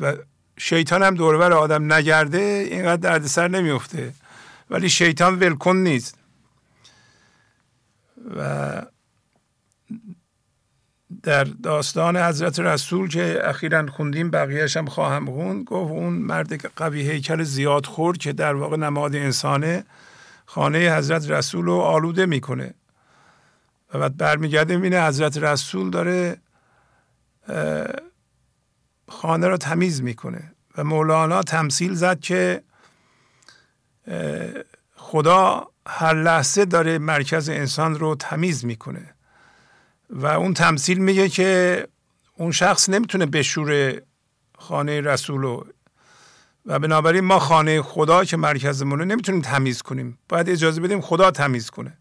و شیطان هم دورور آدم نگرده اینقدر دردسر نمیفته. ولی شیطان ولکن نیست. و در داستان حضرت رسول که اخیرا خوندیم بقیهش هم خواهم خوند گفت اون مرد قوی هیکل زیاد خورد که در واقع نماد انسانه خانه حضرت رسول رو آلوده می‌کنه. و بعد برمیگرده می‌بینه حضرت رسول داره خانه رو تمیز می‌کنه. و مولانا تمثیل زد که خدا هر لحظه داره مرکز انسان رو تمیز می‌کنه. و اون تمثیل میگه که اون شخص نمی‌تونه بشوره خانه رسول و بنابراین ما خانه خدا که مرکزمونه نمی‌تونیم تمیز کنیم. باید اجازه بدیم خدا تمیز کنه.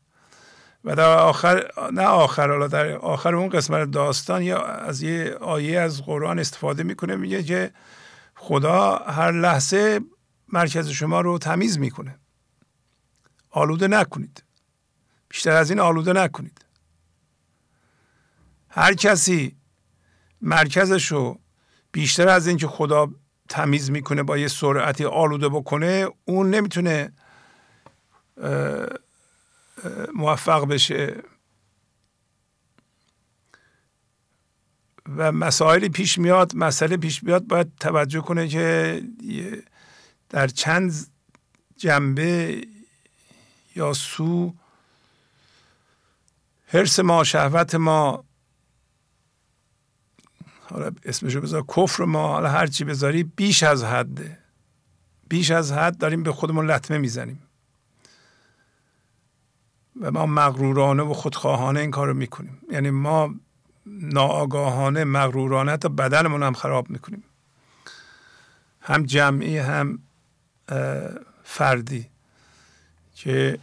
و در آخر نه آخر حالا در آخر اون قسمت داستان یا از یه آیه از قرآن استفاده می‌کنه میگه که خدا هر لحظه مرکز شما رو تمیز می‌کنه. آلوده نکنید. بیشتر از این آلوده نکنید. هر کسی مرکزش رو بیشتر از اینکه خدا تمیز می‌کنه با یه سرعتی آلوده بکنه اون نمی‌تونه موفق بشه. و مسائلی پیش میاد مسئله پیش میاد باید توجه کنه که در چند جنبه یا سو حرس ما شهوت ما حالا اسمشو بذار کفر ما حالا هر چی بذاری بیش از حده. بیش از حد داریم به خودمون لطمه می‌زنیم. و ما مغرورانه و خودخواهانه این کار رو می‌کنیم. یعنی ما ناآگاهانه مغرورانه تا بدنمون هم خراب می‌کنیم. هم جمعی هم فردی. که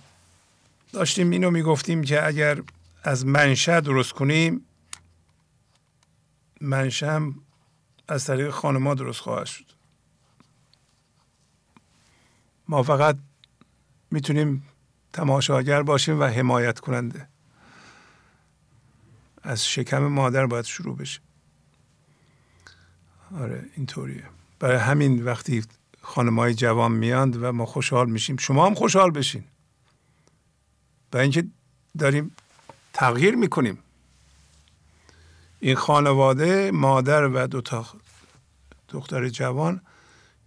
داشتیم اینو می‌گفتیم که اگر از منشه درست کنیم منشه هم از طریق خانما درست خواهد شد. ما فقط می‌تونیم تماشاگر باشیم و حمایت کننده. از شکم مادر باید شروع بشه. آره اینطوریه. برای همین وقتی خانمای جوان میاند و ما خوشحال میشیم. شما هم خوشحال بشین. و اینکه داریم تغییر می‌کنیم. این خانواده مادر و دو تا دختر جوان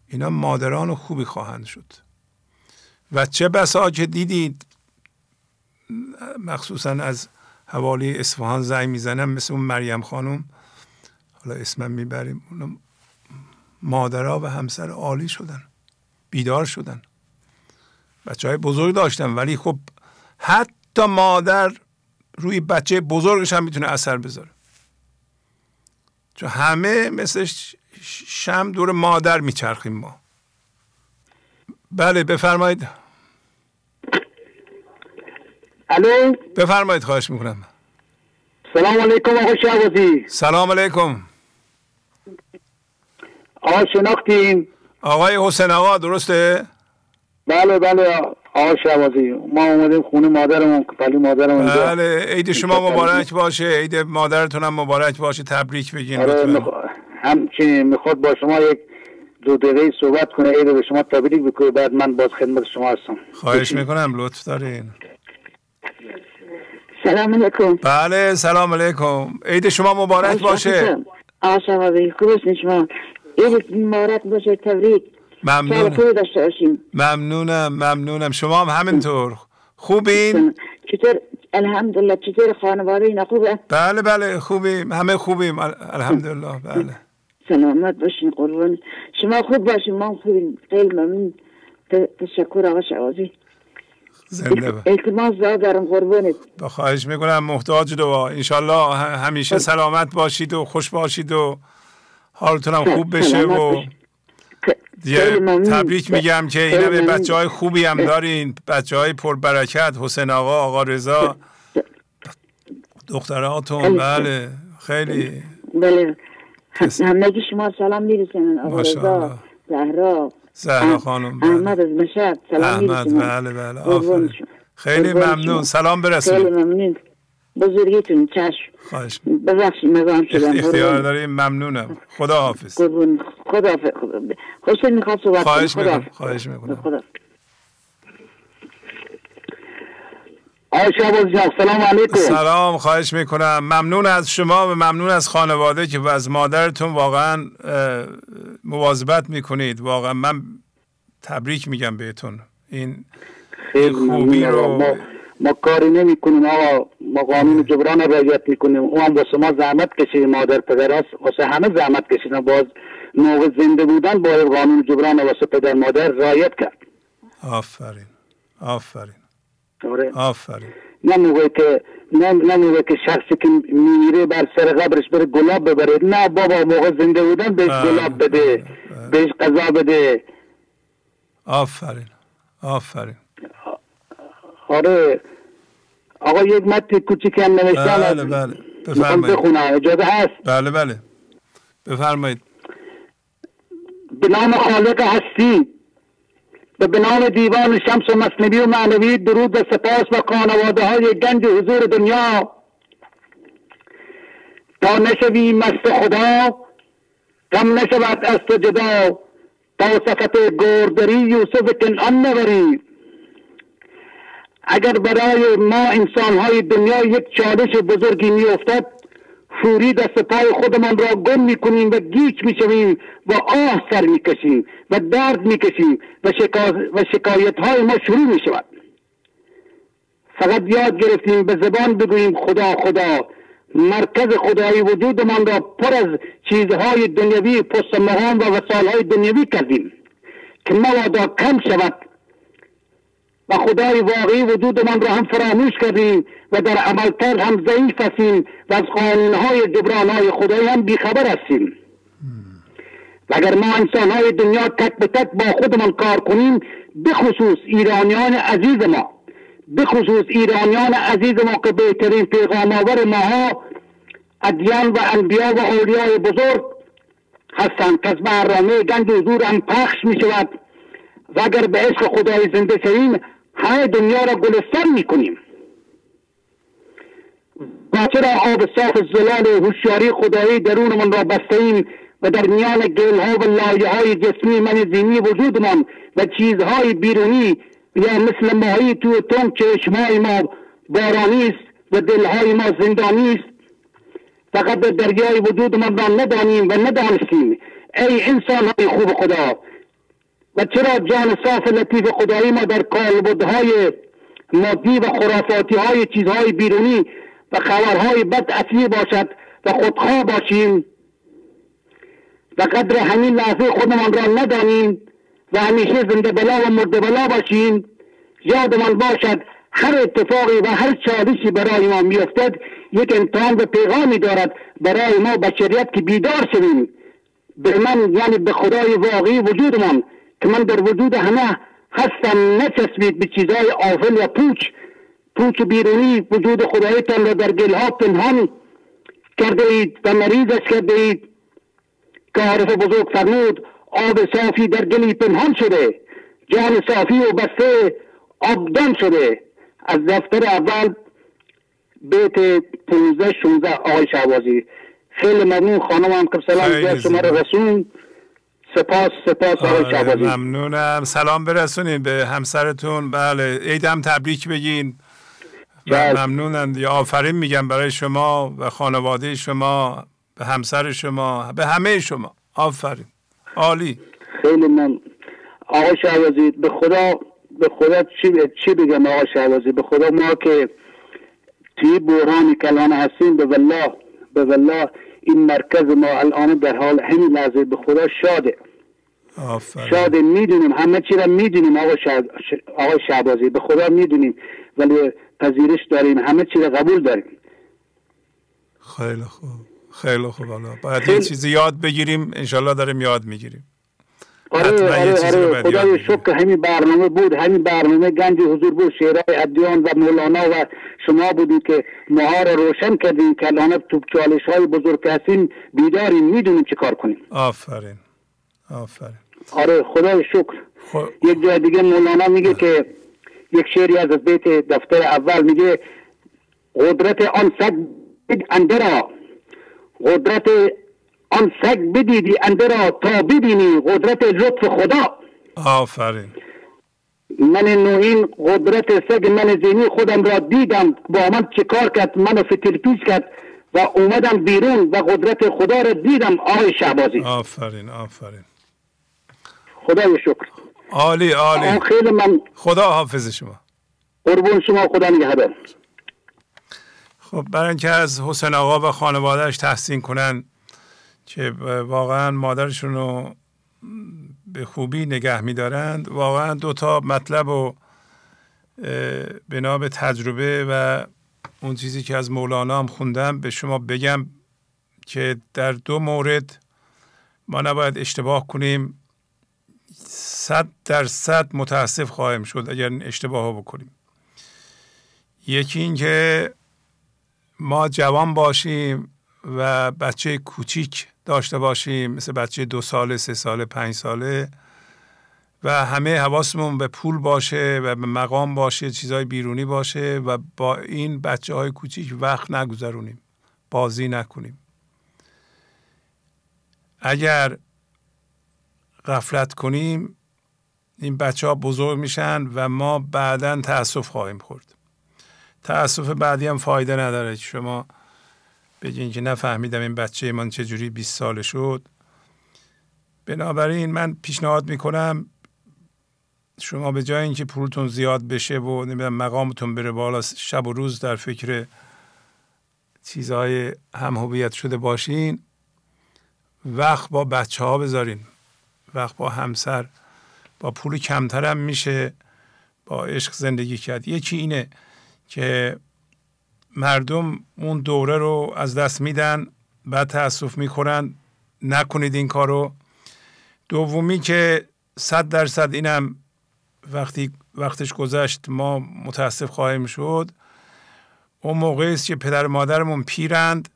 اینا مادران خوبی خواهند شد. و چه بسا که دیدید؟ مخصوصا از حوالی اصفهان زنگ می‌زنم مثل اون مریم خانم. حالا اسمم می‌بریم. مادرها و همسر عالی شدن بیدار شدن. بچه های بزرگ داشتن ولی خب حتی مادر روی بچه بزرگش هم می‌تونه اثر بذاره. چون همه مثل شم دور مادر میچرخیم ما. بله بفرمایید. الو؟ بفرمایید خواهش می‌کنم. سلام علیکم آقا شعبازی سلام علیکم. آقا شناختیم آقای حسین آقا درسته؟ بله بله آقا شعبازی ما اومدیم خونه مادرمون ولی مادرمون بله عید شما مبارک باشه. عید مادرتون هم مبارک باشه. تبریک بگین آره مخ... همچنین می‌خواد با شما یک دو دقیقه صحبت کنه. عید به شما تبریک بکنه بعد من باز خدمت شما هستم. خواهش می‌کنم لطف دارین. سلام علیکم. بله سلام علیکم. عید شما مبارک باشه. شعبازی خوبش شما. عید مبارک باشه تبریک. ممنون. داشته باشیم ممنونم ممنونم. شما هم همینطور. خوبین؟ چطور؟ الحمدلله. چطور خانواده اینا خوبه؟ بله بله خوبیم. همه خوبیم. الحمدلله. بله. سلامت باشین قربان. شما خوب باشین. ما خوبیم. خیلی ممنون. تشکر آقا شعازی زنده با. التماس دارم قربانت با خواهش می‌کنم محتاج دعا انشالله همیشه سلامت باشید و خوش باشید و حالتون هم خوب بشه و تبریک میگم که اینا به بچه های خوبی هم دارین. بچه های پربرکت حسین آقا آقا رضا دختراتون بله خیلی. بله. همگی شما سلام می‌رسن آقا رضا زهرا. زهرا خانم بله. احمد از مشهد سلام احمد بله بله آفرین. خیلی ممنون. سلام برسونید خیلی ممنون. بزرگیتون چشم. خواهش. ببخشید مزاحم شدم. اختیار داریم. ممنونم. خدا حافظ خدا حافظ حسین می‌خواد صحبت خواهش می‌کنم. خواهش می‌کنم. سلام علیکم. سلام خواهش می‌کنم. ممنون از شما و ممنون از خانواده که از مادرتون واقعا مواظبت می‌کنید. واقعا من تبریک میگم بهتون. این خوبی رو ما, ما کاری نمی کنیم آقا. ما قانون جبران رعایت می‌کنیم. او هم واسه ما زحمت کشید مادر پدر است واسه همه زحمت کشیدن. باز موقع زنده بودن باید قانون جبران واسه پدر مادر رعایت کرد. آفرین. آفرین. آره. آفرین. نه موقعی که نه نه موقعی که شخصی که میره بر سر قبرش بره گلاب ببره. نه بابا موقع زنده بودن بهش گلاب بده بهش قضا بده. آفرین آفرین. آره. آقا یک متن کوچیک هم نوشتم بله بله. بفرمایید. بخونم. اجازه هست؟ بله بله. بفرمایید. به نام خالق هستی. و به نام دیوان شمس و مصنبی و معنوی درود و سپاس و خانواده های گنج حضور دنیا. تا نشوی مست خدا کم نشود از تو جدا. تا صفت گردری یوسف کنعان نبری اگر برای ما انسان های دنیا یک چالش بزرگی می افتد فوری دست پای خودمان را گم می‌کنیم و گیج می‌شویم و آه سر می‌کشیم و درد می‌کشیم و, و شکایت های ما شروع می‌شود. فقط یاد گرفتیم به زبان بگوییم خدا خدا. مرکز خدای وجودمان را پر از چیزهای دنیوی پست مهان و وسایل دنیوی کردیم که مبادا کم شود و خدای واقعی وجودمان را هم فراموش کردیم و در عملکرد هم ضعیف هستیم و از قانونهای جبرانهای خدایی هم بیخبر هستیم. و اگر ما انسانهای دنیا تک به تک با خودمان کار کنیم بخصوص ایرانیان عزیز ما بخصوص ایرانیان عزیز ما که بهترین پیغام آور ماها ادیان و انبیا و اولیای بزرگ هستند. که از برنامه گنج حضور هم پخش می شود و اگر به عشق خدای زنده شویم همه دنیا را گلستان می کنیم و چرا آب صاف زلال هوشیاری خدایی درونمان را بسته و در میان گل ها و لایه های جسمی من زینی وجودمان و چیزهای بیرونی یا مثل ماهی تو تون چشمای ما بارانی است و دلهای ما زندانی است. فقط به دریای وجود ما را ندانیم و ندانستیم. ای انسان های خوب خدا و چرا جان صاف لطیف خدایی ما در کالبدهای مادی و خرافاتی های چیزهای بیرونی و خبرهای بد اصلی باشد و خودخواه باشیم؟ و قدر همین لحظه خودمان را ندانیم و همیشه زنده بلا و مرده بلا باشیم. یادمان باشد هر اتفاقی و هر چالشی برای ما میافتد یک امتحان و پیغامی دارد برای ما بشریت که بیدار شویم. به من یعنی به خدای واقعی وجودمان که من در وجود همه هستم نچسبید به چیزهای آفل و پوچ. پوچ بیرونی وجود خدایتان را در گلها پنهان کرده اید و مریضش کرده اید که عارف بزرگ فرمود آب صافی در گلی پنهان شده جان صافی و بسته آبدان شده. از دفتر اول بیت 15 16 آقای شعبازی خیلی ممنون خانم که سلام شما رو رسون سپاس سپاس آقای آره، ممنونم. سلام برسونید به همسرتون. بله عیدم تبریک بگین. ممنونم یا آفرین میگم برای شما و خانواده شما به همسر شما به همه شما. آفرین. عالی. خیلی من آقای شعبازی به خدا به خدا چی, چی بگم آقای شعبازی به خدا ما که توی بحرانی کلان هستیم به والله به والله این مرکز ما الان در حال همین لحظه به خدا شاده. آفرین. شاده می‌دونیم همه چی را می‌دونیم آقای, آقای شعبازی به خدا می‌دونیم ولی پذیرش داریم همه چی را قبول داریم. خیلی خوب. خیلی خوب حالا باید یه چیزی یاد بگیریم انشالله داریم یاد می‌گیریم. آره آره آره خدای شکر همین برنامه بود همین برنامه گنج حضور بود شعرهای ادیان و مولانا و شما بودید که ماها رو روشن کردیم که الان تو چالش های بزرگ هستیم بیداریم می‌دونیم چه کار کنیم. آفرین آفرین. آره خدای شکر. خب. یک جای دیگه مولانا میگه که یک شعری از بیت دفتر اول میگه قدرت آن سگ اندرا قدرت آن سگ بدیدی انده را تا ببینی قدرت لطف خدا. آفرین. من نوین قدرت سگ من زینی خودم را دیدم. با من چه کار کرد؟ منو فتیل کرد و اومدم بیرون و قدرت خدا را دیدم. آقای شعبازی آفرین آفرین. خدای شکر. عالی عالی. خیلی من خدا حافظ شما. قربون شما خدا نگهدار. خب برای اینکه از حسین آقا و خانوادهش تحسین کنن که واقعا مادرشون رو به خوبی نگه میدارند. واقعا دو تا مطلب و بنا به تجربه و اون چیزی که از مولانا هم خوندم به شما بگم که در دو مورد ما نباید اشتباه کنیم. صد در صد متاسف خواهیم شد اگر اشتباه بکنیم. یکی اینکه ما جوان باشیم و بچه کوچیک داشته باشیم مثل بچه دو ساله سه ساله پنج ساله. و همه حواسمون به پول باشه و به مقام باشه چیزهای بیرونی باشه و با این بچه های کوچیک وقت نگذرونیم. بازی نکنیم. اگر غفلت کنیم این بچه ها بزرگ میشن و ما بعدا تاسف خواهیم خورد. تاسف بعدی هم فایده نداره. شما بگین که نفهمیدم این بچه من چجوری 20 سال شد. بنابراین من پیشنهاد می‌کنم شما به جای اینکه پولتون زیاد بشه و نمی‌دونم مقامتون بره بالا شب و روز در فکر چیزهای هم هویت شده باشین. وقت با بچه ها بذارین. وقت با همسر. با پول کمتر هم میشه. با عشق زندگی کرد. یکی اینه که مردم اون دوره رو از دست میدن بعد تاسف می‌کنن نکنید این کارو. دومی که صد درصد اینم وقتی وقتش گذشت ما متاسف خواهیم شد. اون موقعی است که پدر مادرمون پیرند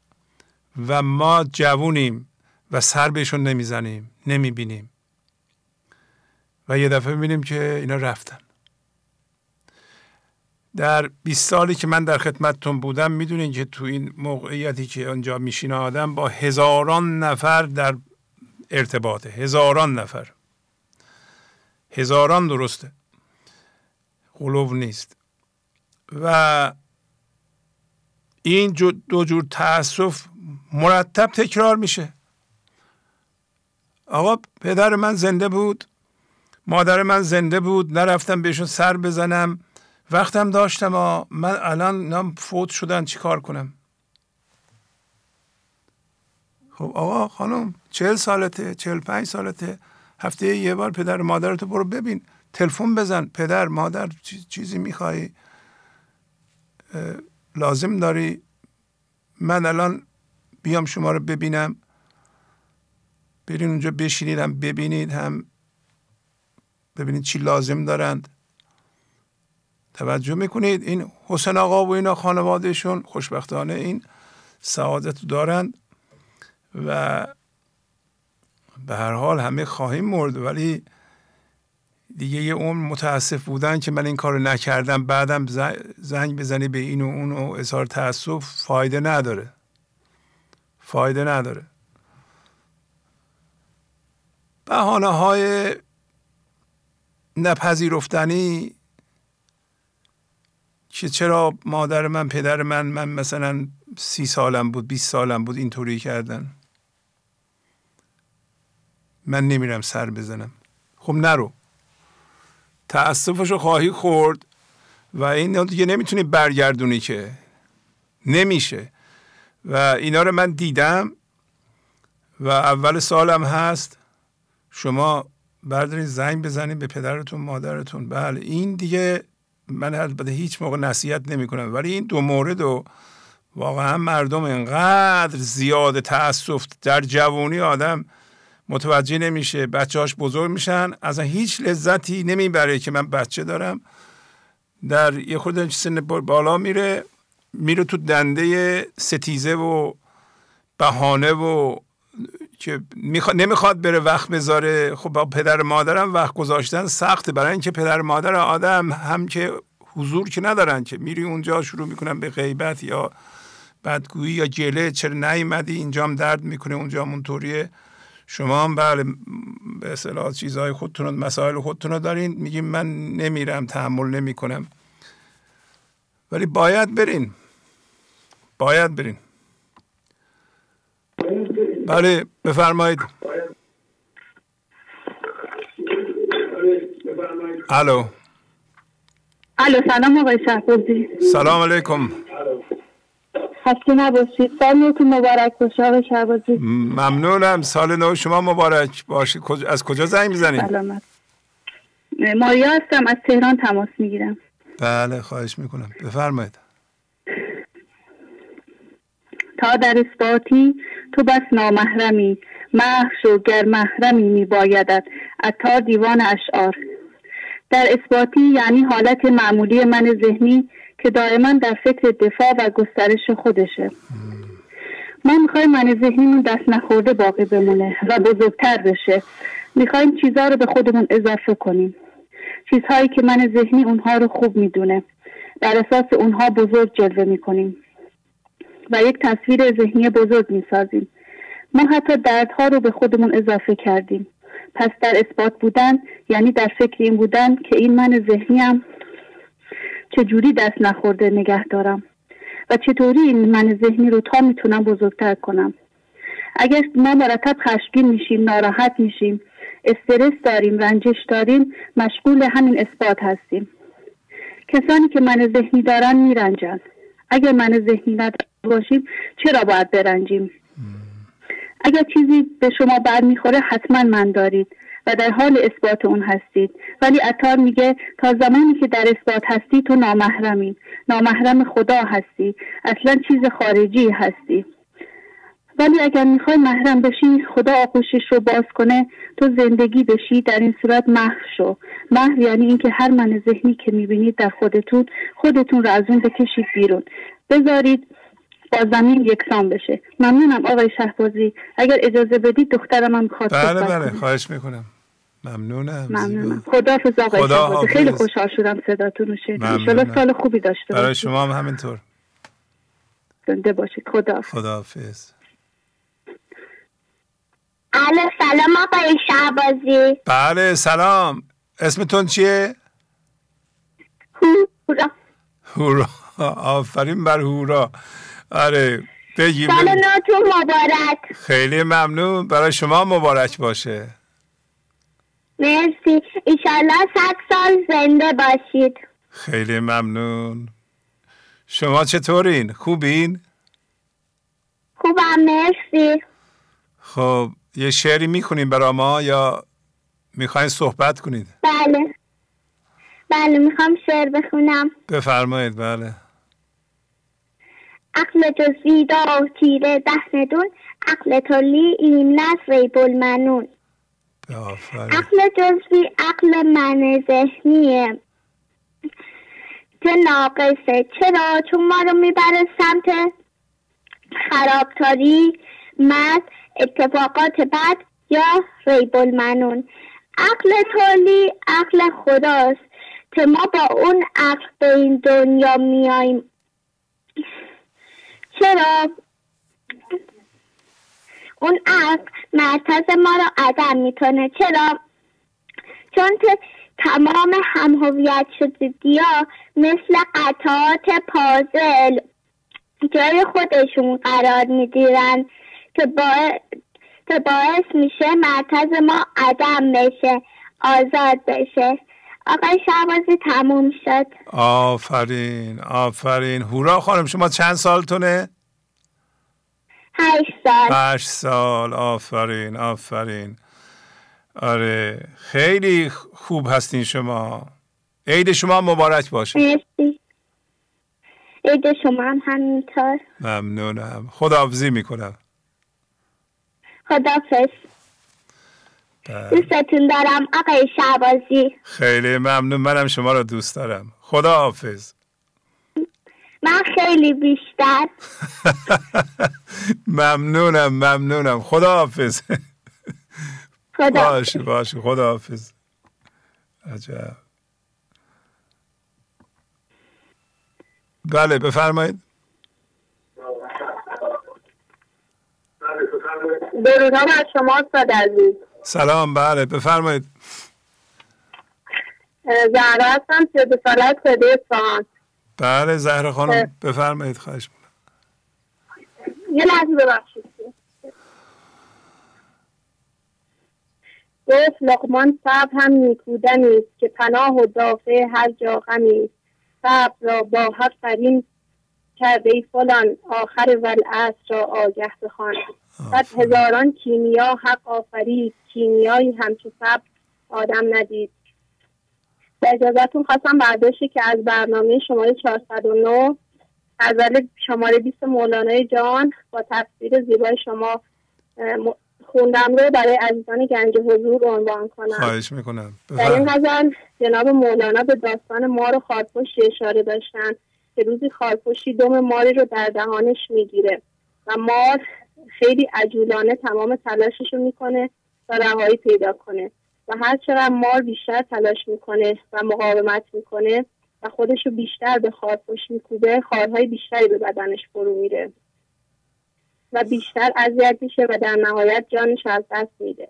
و ما جوونیم و سر بهشون نمی‌زنیم نمی‌بینیم. و یه دفعه ببینیم که اینا رفتن. در 20 سالی که من در خدمتتون بودم می‌دونین که تو این موقعیتی که آنجا میشین آدم با هزاران نفر در ارتباطه. هزاران نفر. هزاران درسته. قلوب نیست. و این دو جور تاسف مرتب تکرار میشه. آقا پدر من زنده بود. مادر من زنده بود. نرفتم بهشون سر بزنم. وقتم داشتم من الان نام فوت شدن چیکار کنم؟ خب آقا خانم چهل سالته چهل پنج سالته. هفته یه بار پدر مادرتو برو ببین. تلفن بزن. پدر مادر چیزی می‌خوای؟ لازم داری من الان بیام شما رو ببینم. برین اونجا بشینید هم ببینید هم ببینید چی لازم دارند. توجه می‌کنید. این حسن آقا و اینا خانوادهشون خوشبختانه این سعادت دارند و به هر حال همه خواهیم مرد. ولی دیگه یه عمر متاسف بودن که من این کار نکردم بعدم زنگ بزنی به این و اون و اظهار تاسف فایده نداره. فایده نداره. بهانه های نپذیرفتنی که چرا مادر من پدر من من مثلا سی سالم بود 20 سالم بود اینطوری کردن؟ من نمیرم سر بزنم. خب نرو. تاسفشو خواهی خورد و این دیگه نمی‌تونی برگردونی که. نمیشه. و اینا رو من دیدم و اول سالم هست. شما بردارین زنگ بزنید به پدرتون مادرتون. بله این دیگه من البته هیچ موقع نصیحت نمی کنم ولی این دو مورد و واقعا مردم انقدر زیاد تاسف در جوانی آدم متوجه نمیشه بچهاش بزرگ میشن از هیچ لذتی نمی‌بره که من بچه دارم. در یه خود سن بالا میره میره تو دنده ستیزه و بهانه و که نمی‌خواد بره وقت بذاره. خب با پدر مادرم وقت گذاشتن سخته. برای اینکه پدر مادر آدم هم که حضور که ندارن که میری اونجا شروع می‌کنن به غیبت یا بدگویی یا جله. چرا نیومدی؟ اینجا هم درد می‌کنه. اونجا اونطوریه. شما هم بله به اصطلاح چیزهای خودتون مسائل خودتون رو دارین. میگیم من نمیرم تحمل نمی‌کنم. ولی باید برین. باید برین. بله بفرمایید. الو. الو سلام آقای شهبازی. سلام علیکم. خسته نباشید. سال نوتون مبارک باشه آقای شهبازی. ممنونم. سال نو شما مبارک باشه. از کجا زنگ می‌زنید؟ سلامت. ماریا هستم. از تهران تماس می‌گیرم. بله خواهش می‌کنم. بفرمایید. تا در اثباتی تو بس نامحرمی. محش و گر محرمی میبایدد تا دیوان اشعار. در اثباتی یعنی حالت معمولی من ذهنی که دائما در فکر دفاع و گسترش خودشه. ما می‌خوایم من ذهنیمون دست نخورده باقی بمونه و بزرگتر بشه. می‌خوایم چیزها رو به خودمون اضافه کنیم. چیزهایی که من ذهنی اونها رو خوب می‌دونه. در اساس اونها بزرگ جلوه می‌کنیم. و یک تصویر ذهنی بزرگ می‌سازیم. ما حتی دردها رو به خودمون اضافه کردیم. پس در اثبات بودن یعنی در فکر این بودن که این من ذهنیم چجوری دست نخورده نگه دارم؟ و چطوری این من ذهنی رو تا می‌تونم بزرگتر کنم؟ اگر ما مرتب خشمگین میشیم ناراحت میشیم استرس داریم رنجش داریم مشغول همین اثبات هستیم. کسانی که من ذهنی دارن میرنجن. اگر من ذهنی ندارم باشیم چرا باید برنجیم؟ اگر چیزی به شما بر می‌خوره حتما من دارید و در حال اثبات اون هستید. ولی اتار میگه تا زمانی که در اثبات هستی تو نامحرمی نامحرم خدا هستی. اصلا چیز خارجی هستی. ولی اگر می‌خوای محرم بشی خدا آغوشش رو باز کنه تو زندگی بشی در این صورت محو شو. محو یعنی اینکه هر من ذهنی که می‌بینید در خودتون خودتون رو از اون بکشید بیرون. بذارید با زمین یکسان بشه. ممنونم آقای شهبازی. اگر اجازه بدید دخترم هم می‌خواد بله بله خواهش می‌کنم. ممنونم ممنونم. خدا آقای خدا خیلی خوشحال شدم صداتون رو شنیدم. سال خوبی داشته باشید. برای شما هم همینطور. زنده باشید. خدا خداحافظ. الو سلام آقای شهبازی. بله سلام. اسمتون چیه؟ هورا. آفرین بر هورا. آره بگیم سال نوتون مبارک. خیلی ممنون. برای شما مبارک باشه. مرسی. ایشالله صد سال زنده باشید. خیلی ممنون. شما چطورین؟ خوبین؟ خوبم مرسی. خب یه شعری می‌کنین برای ما یا می‌خواین صحبت کنید؟ بله. بله می‌خوام شعر بخونم. بفرمایید بله. عقل جزوی دا تیره ده ندون عقل تلی این ریب المنون. عقل جزوی عقل من ذهنیه. که ناقصه؟ چرا؟ چون ما رو می‌بره سمت خرابتاری مد اتفاقات بد یا ریب المنون. عقل تولی عقل خداست. که ما با اون عقل به این دنیا میاییم چرا؟ اون عقل مرکز ما رو عدم می‌کنه چرا؟ چون که تمام همهویت شدگی ها مثل قطعات پازل جای خودشون قرار می‌گیرن که باعث, که باعث میشه مرکز ما عدم بشه آزاد بشه. آقای شعبازی تموم شد. آفرین آفرین. هورا خانم شما چند سالتونه؟ هشت سال. هشت سال. آفرین آفرین. آره خیلی خوب هستین شما. عید شما مبارک باشه. مرسی. عید شما هم همینطور. ممنونم. خداحافظی می‌کنم. خداحافظ. دوستتون دارم آقای شعبازی خیلی ممنون. منم شما رو دوست دارم. خداحافظ من خیلی بیشتر. ممنونم ممنونم. خداحافظ خدا باشه باشه خداحافظ عجب. بله بفرمایید. درودم از شما استاد عزیز سلام بله بفرمایید. زهره هستم که به سالت صده بله زهره خانم بفرمایید خواهش یه لحظه ببخشید. گفت لقمان صبر هم نیکودنی است که پناه و دافع هر جا غمی صبر را با حق قرین کرده ای فلان آخر ولعصر را آگه بخوان. صد هزاران کیمیا حق آفرید کیمیایی همچو صبر آدم ندید. به اجازتون خواستم برداشتی که از برنامه شماره 409 غزل شماره 20 مولانای جان با تفسیر زیبای شما خوندم رو برای عزیزان گنج حضور عنوان کنم. خواهش می‌کنم. در این غزل جناب مولانا به داستان مار و خارپشتی اشاره داشتن که روزی خارپشتی دم ماری رو در دهانش می‌گیره و مار خیلی عجولانه تمام تلاشش رو می‌کنه تا رهایی پیدا کنه. و هر چقدر مار بیشتر تلاش می‌کنه و مقاومت می‌کنه و خودش رو بیشتر به خارپشت میکوبه خارهای بیشتری به بدنش فرو میره. و بیشتر اذیت میشه و در نهایت جانش از دست میده.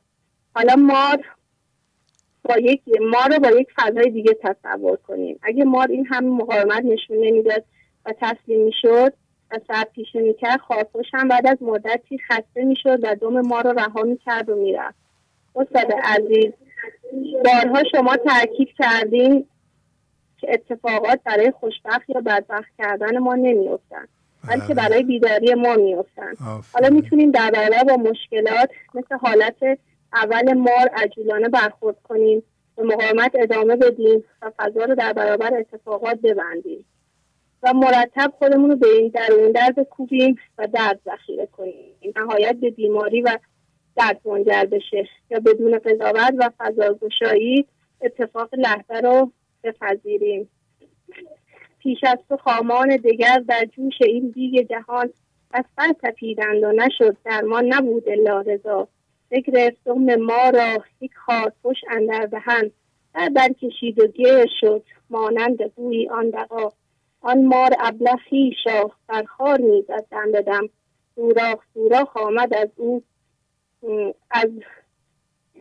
حالا مار با یک مار رو با یک فضای دیگه تصور کنیم. اگه مار این همه مقاومت نشون نمی‌داد و تسلیم می‌شد و سر پیشه می‌کرد خارپوش هم بعد از مدتی خسته می‌شد و دم ما رو رها می‌کرد و می‌رفت. استاد عزیز بارها شما تاکید کردین که اتفاقات برای خوشبخت یا بدبخت کردن ما نمیافتند بلکه بله. برای بیداری ما میافتند حالا می‌تونیم در برابر با مشکلات مثل حالت اول مار عجولانه برخورد کنیم به مقاومت ادامه بدیم و فضا رو در برابر اتفاقات ببندیم. مرتب خودمون رو به این درون درد کوبیم و درد ذخیره کنیم. نهایت به بیماری و درد منجر بشه یا بدون قضاوت و فضاگشایی اتفاق لحظه رو بپذیریم. پیش از تو خامان دیگر در جوش این دیگ جهان از سر تپیدند و نشد درمان نبود الا رضا. بگرفت دم ما را یک خارپش اندر دهن در برکشید و گیر شد مانند بوی آن دقا آن مار شاه بر خار دم به دم سوراخ سوراخ آمد از او از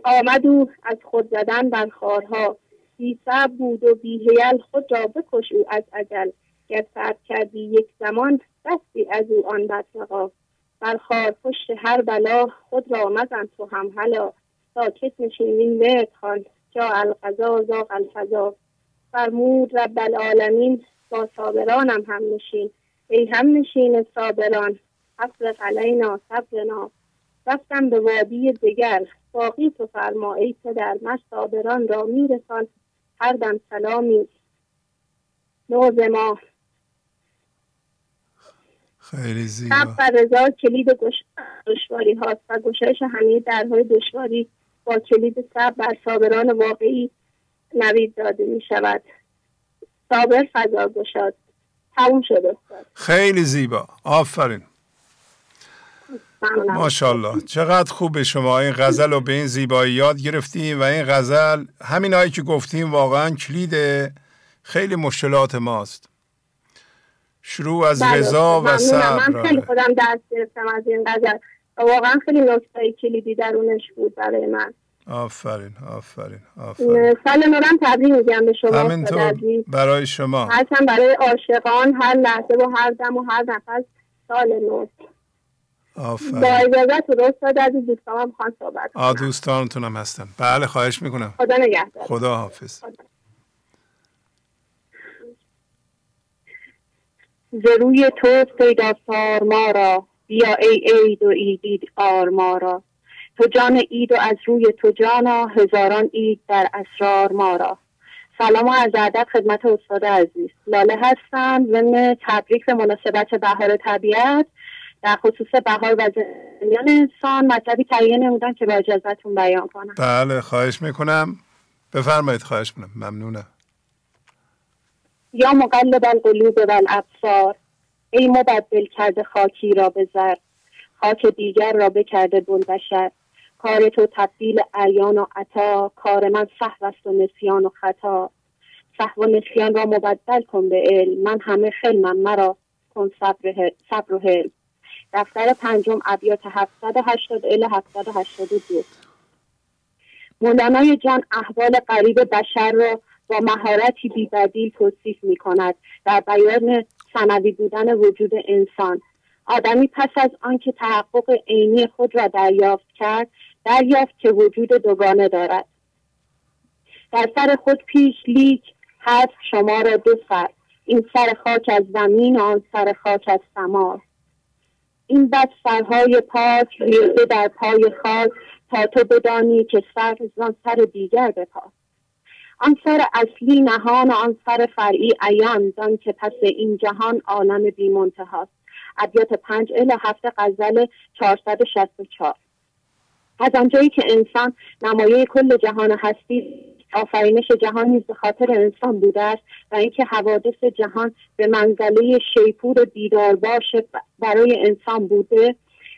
آمد او از خود زدن بر خارها. بی بود و بی خود را بکش او از عجل گر سرد کردی یک زمان دستی از او آن بدرقا. بر خار پشت هر بلا خود را مزن تو هم هلا. ساکت نشینین ورد خان جا القضا زاق الفضا. فرمود رب العالمین با صابرانم هم نشین. ای هم نشین صابران افرق علینا صبرنا. رفتم به وادی دگر. باقی تو فرما ای پدر من صابران را میرسان. هر دم سلامی. نوز ما. خیلی زیبا. و رضا کلید دشواری هاست و گشایش همه درهای دشواری با کلید صبر بر صابران واقعی نوید داده می شود صابر فضا گشاد تموم شده خیلی زیبا. آفرین. ماشاءالله. چقدر خوبه شما. این غزل رو به این زیبایی یاد گرفتیم و این غزل همین هایی که گفتیم واقعا کلید خیلی مشکلات ماست. شروع از بله، رضا و صبر من خیلی خودم درس گرفتم از این غزل. واقعا خیلی نکته کلیدی درونش بود برای من. آفرین آفرین آفرین. سال نورم تبریک میگم به شما همینطور برای شما. هرچند برای عاشقان هر لحظه و هر دم و هر نفس سال نو. آفرین. با اجازت استاد از دوستان هم خواهد صحبت آ دوستانتونم هستن بله خواهش می‌کنم. خدا نگهدار. خدا حافظ. خدا. ز روی تو پیدا ما را بیا ای عید و ایدید آر ما را. تو جان اید و از روی تو جانا هزاران اید در اسرار ما را. سلام و از ادب خدمت استاد عزیز. لاله هستم ضمن تبریک به مناسبت بهار طبیعت. در خصوص بهار و زندگیان انسان مطلبی تهیه نمودن که با اجازتون بیان کنم. بله خواهش می‌کنم. بفرمایید خواهش می‌کنم. ممنونم. یا مقلب القلوب و الابصار ای مبدل کرده خاکی را به زر خاک دیگر را بکرده بشر. کار تو تبدیل اریان و عطا کار من صحو است و نسیان و خطا. صحو و نسیان را مبدل کن به علم. من همه خلمم مرا کن صبر, و حلم دفتر پنجم ابیات 780 الی 782 مولانا جان احوال قریب بشر را با مهارتی بیبدیل توصیف می کند در بیان سنوی بودن وجود انسان آدمی پس از آنکه تحقق عینی خود را دریافت کرد دریافت که وجود دوگانه دارد. در سر خود پیش لیک هست شما را دو سر این سر خاک از زمین آن سر خاک از سماست این بد سرهای پاک ریخته در پای خاک تا تو بدانی که سر زان سر دیگر بپاس. آن سر اصلی نهان آن سر فرعی عیان دان که پس این جهان عالم بی منتهاست ابیات پنج الی هفت غزل 464 از آنجایی که انسان نمایه کل جهان هستی آفرینش جهان نیز به خاطر انسان بوده است و اینکه حوادث جهان به منزله شیپور بیدار باش برای انسان بوده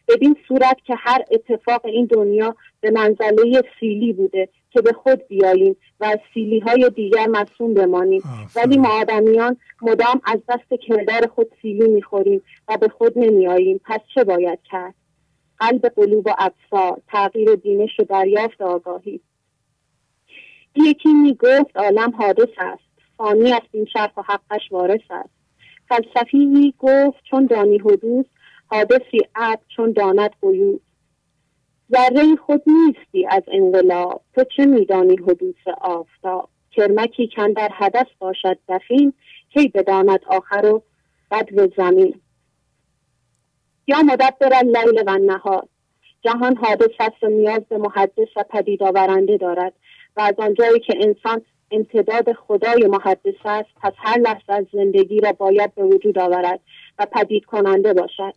بدین صورت که هر اتفاق این دنیا به منزله سیلی بوده که به خود بیاییم و از سیلی های دیگر مصوم بمانیم. ولی ما آدمیان مدام از دست کردار خود سیلی می‌خوریم و به خود نمیاییم پس چه باید کرد؟ قلب قلوب و ابصار تغییر بینش و دریافت آگاهی. یکی می‌گفت عالم حادث است. فانی است این شرف و حقش وارث است. فلسفی گفت چون دانی حدوث حادثی اب چون داند قیود. ذره خود نیستی از انقلاب. تو چه میدانی حدوث آفتاب؟ کرمکی کن در حدث باشد دفین کی بداند آخر و قدر زمین؟ یا مدبر اللیل و النهار. جهان حادث است و نیاز به محدث و پدید آورنده دارد. و از آنجایی که انسان امتداد خدای محدث است پس هر لحظه از زندگی را باید به وجود آورد و پدید کننده باشد.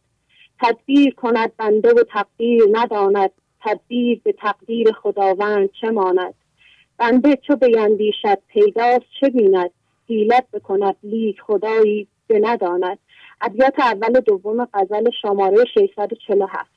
تدبیر کند بنده و تقدیر نداند. تدبیر به تقدیر خداوند چه ماند؟ بنده چو بیندیشد پیداست چه بیند؟ حیلت بکند لیک خدایی به نداند. ابیات اول دوم غزل شماره 647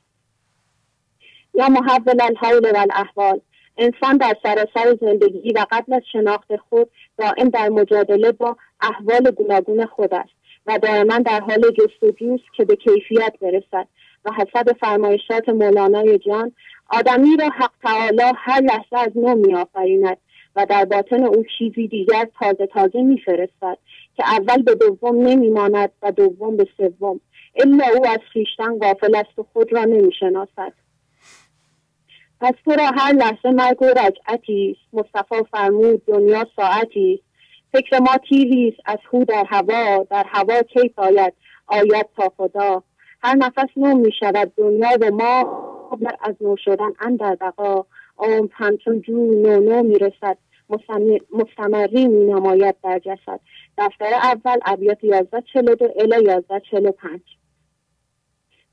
یا محول الحول و الاحوال انسان در سراسر زندگی و قبل از شناخت خود دائم در مجادله با احوال گوناگون خود است. و دائما در حال جستجوست که به کیفیت برسد و حسب فرمایشات مولانای جان آدمی را حق تعالی هر لحظه از نو میآفریند و در باطن او چیزی دیگر تازه تازه میفرستد که اول به دوم نمیماند و دوم به سوم. الا او از خویشتن غافل است و خود را نمی‌شناسد. پس تو را هر لحظه مرگ و رجعتی مصطفی فرمود دنیا ساعتی فکر ما تیری از هو در هوا در هوا کیف آید آید تا خدا؟ هر نفس نو می شود دنیا و ما از نو شدن اندر بقا. عمر همچون جو نو نو می رسد مستمری می نماید در جسد. دفتر اول ابیات 1142 الی 1145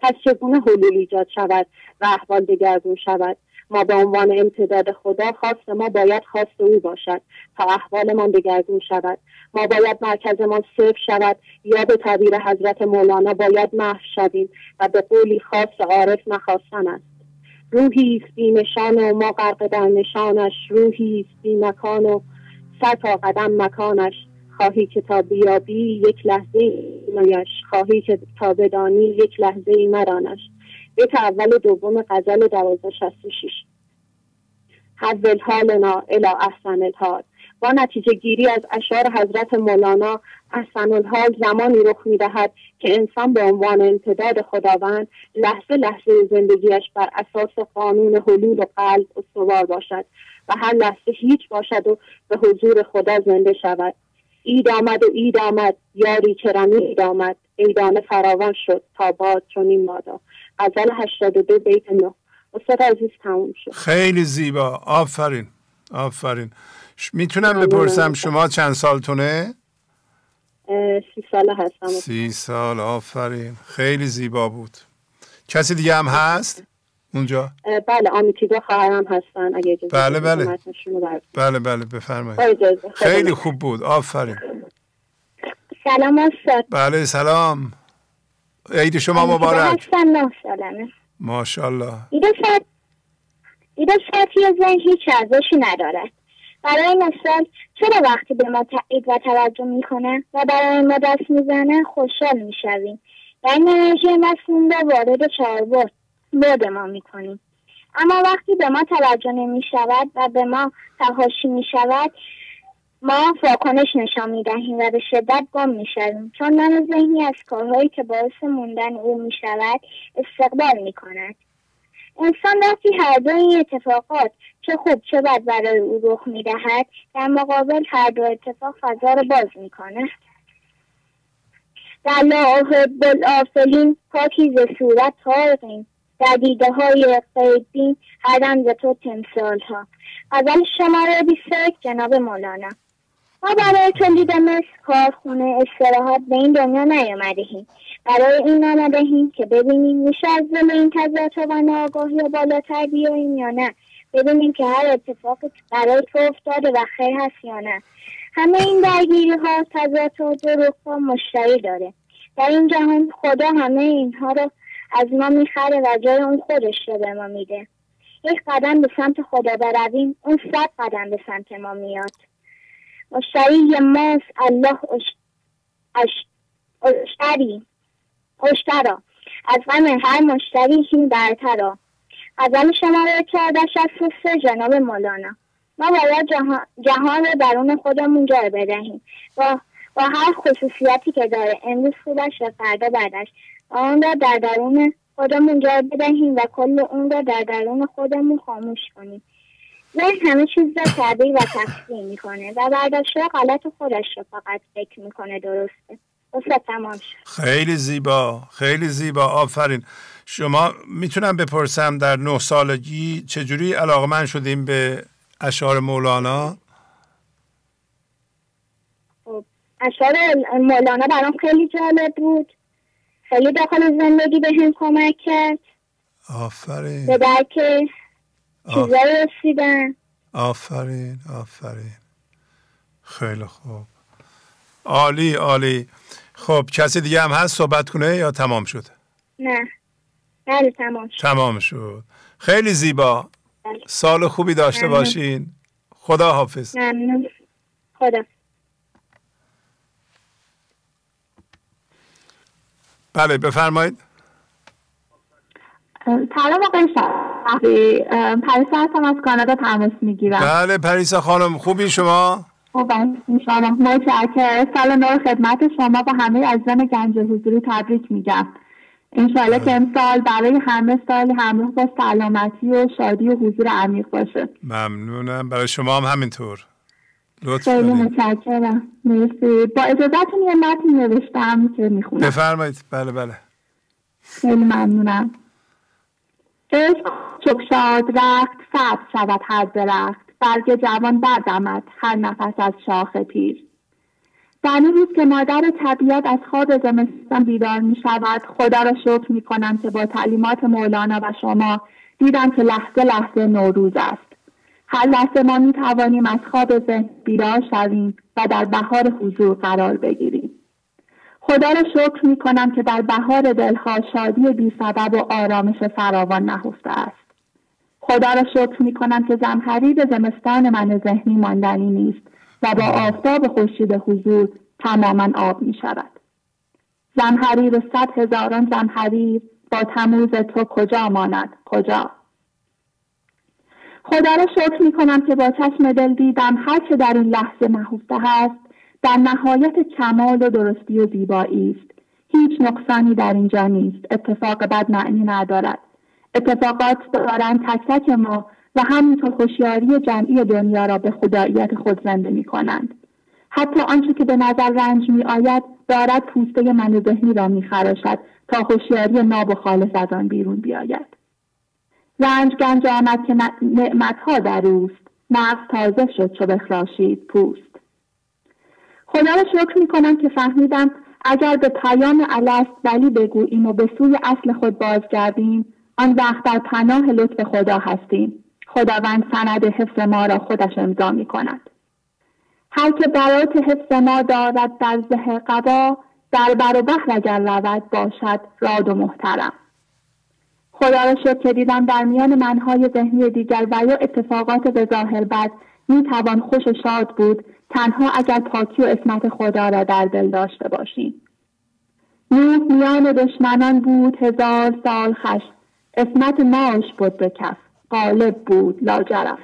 پس چگونه حلول ایجاد شود؟ و احوال دگرگون شود. ما به عنوان امتداد خدا خواست ما باید خواست او باشد تا احوالمان دگرگون شود. ما باید مرکزمان صفر شود یا به تعبیر حضرت مولانا باید محو شویم و به قولی خاص عارف نخواستن است. روحی است بی نشان و ما غرق در نشانش. روحی است بی مکان و سر تا قدم مکانش. خواهی که تا بیابی یک لحظه ایمایش خواهی که تا بدانی یک لحظه ای مرانش بیت اول و دوم غزل دوازده شست و شیش حول حالنا الى احسن الحال. با نتیجه گیری از اشعار حضرت مولانا احسن الحال زمانی رخ می دهد که انسان به عنوان امتداد خداوند لحظه لحظه زندگیش بر اساس قانون حلول قلب استوار باشد و هر لحظه هیچ باشد و به حضور خدا زنده شود. اید آمد و اید آمد یاری که رمید آمد؟ ایدانه فراوان شد تا باد چنین بادا غزل 82 بیت 9 استاد عزیز تموم شد. خیلی زیبا. آفرین. آفرین. می‌تونم بپرسم شما چند سالتونه؟ سی سال هستم. سی سال. آفرین. خیلی زیبا بود. کسی دیگه هم هست؟ اونجا؟ بله آمیتیدا خواهرم هستن. اگه اجازه بله بله. بله بله بفرمایید. خیلی خوب بود. آفرین. سلام استاد. بله سلام. عید شما مبارک. سالمه ماشاءالله. ایده سطحی ذهن هیچ ارزشی ندارد برای مثال چرا وقتی به ما تایید و توجه می‌کنه و برای ما دست می‌زنه خوشحال می‌شویم؟ و این انرژی مفهوم را وارد چهاربرد برد ما می‌کنیم. اما وقتی به ما توجه نمی شود و به ما تهاشی می شود ما واکنش نشان می دهیم و به شدت گم می شویم چون من ذهنی از کارهایی که باعث موندن او می شود استقبال می کند انسان وقتی هر دو این اتفاقات چه خوب چه بد برای او رخ می دهد در مقابل هر دو اتفاق فضا را باز می کند در لاحب الافلین پاکیز صورت تارقیم در دیده های قیبین هر تو تمثال ها اول شماره 21 جناب مولانا. ما برای تولید مثل کارخونه استراحت به این دنیا نیامدهیم برای این آمدهیم که ببینیم میشه از دل این تضاد و ناآگاهی بالاتر بیاییم یا نه. ببینیم که هر اتفاق برای تو افتاده و خیر هست یا نه. همه این درگیری ها تضاد و دروغ مشتری داره. در این جهان خدا همه اینها رو از ما می‌خره و جای اون خودش رو به ما میده. یک قدم به سمت خدا برویم اون صد قدم به سمت ما میاد. مشتری ماست الله اشتری اشترا. از غم هر مشتری این برترا غزل شماره چهارده شست سه جناب مولانا. ما باید جهان, جهان رو درون خودمون جای بدهیم. با, با هر خصوصیتی که داره امروز خوبش و فردا بعدش آن را در درون خودمون جای بدهیم و کل اون را در درون خودمون خاموش کنیم. ذهن همه چیز را تعبیر و تفسیر می‌کنه و برداشته غلط خودش رو فقط فکر می‌کنه درسته. تمام خیلی زیبا خیلی زیبا. آفرین. شما می‌تونم بپرسم در نه سالگی چجوری علاقمند شدیم به اشعار مولانا؟ خب، اشعار مولانا برام خیلی جالب بود. خیلی داخل زندگی به هم کمک کرد. آفرین. به درک رسیدن. آفرین آفرین. خیلی خوب. عالی عالی. خب کسی دیگه هم هست صحبت کنه یا تمام شد؟ نه. بله تمام شد. تمام شد. خیلی زیبا. بله. سال خوبی داشته باشین. خدا حافظ. ممنون. خدا. بله بفرمایید. سلام آقای پریسا هستم از کانادا تماس می‌گیرم. بله پریسا خانم خوبی شما؟ خوبم متشکرم. سال نو خدمت شما با همه عزیزان گنج حضوری تبریک میگم. انشاءالله که امسال برای همه سال همراه با سلامتی و شادی و حضور عمیق باشه. ممنونم. برای شما هم همینطور. لطف خیلی متشکرم. مرسی. با اجازتون یه متن نوشتم که می‌خونم. بفرمایید. بله بله. خیلی ممنونم. شاد رخت سبز شود هر درخت. برگ جوان بردمد هر نفس از شاخ پیر در روز که مادر طبیعت از خواب زمستان بیدار می شود خدا را شکر می کنم که با تعلیمات مولانا و شما دیدم که لحظه لحظه نوروز است. هر لحظه ما می توانیم از خواب ذهن بیدار شویم و در بهار حضور قرار بگیریم. خدا را شکر می کنم که در بهار دلها شادی بی سبب و آرامش فراوان نهفته است. خدا را شکر می کنم که زمحریر زمستان من ذهنی ماندنی نیست و با آفتاب خورشید حضور تماما آب می شود. زمحریر صد هزاران زمحریر با تموز تو کجا ماند؟ کجا؟ خدا را شکر می کنم که با چشم دل دیدم هر چه در این لحظه نهفته هست در نهایت کمال و درستی و زیبایی است. هیچ نقصانی در اینجا نیست. اتفاق بد معنی ندارد. اتفاقات دارند تک تک ما و همینطور خوشیاری جمعی دنیا را به خداییت خود زنده می کنند. حتی آنچه که به نظر رنج می آید دارد پوسته من ذهنی را می خراشد تا خوشیاری ناب و خالص از آن بیرون بیاید. رنج گنج آمد که نعمتها در اوست. مغز تازه شد چو بخراشید پوست. خدا را شکر می کنم که فهمیدم اگر به پیام الست ولی بگوییم و به سوی اصل خود بازگردیم آن وقت در پناه لطف خدا هستیم. خداوند سند حفظ ما را خودش امضا می کند هر که برات حفظ ما دارد در زه قبا در بر و بحر اگر رود باشد راد و محترم. خدا را شکر که دیدم در میان منهای ذهنی دیگر و یا اتفاقات به ظاهر بد می توان خوش و شاد بود تنها اگر پاکی و اسمت خدا را در دل داشته باشیم. نوح میان دشمنان بود هزار سال خش. اسمت ماش بود به کف. غالب بود لاجرف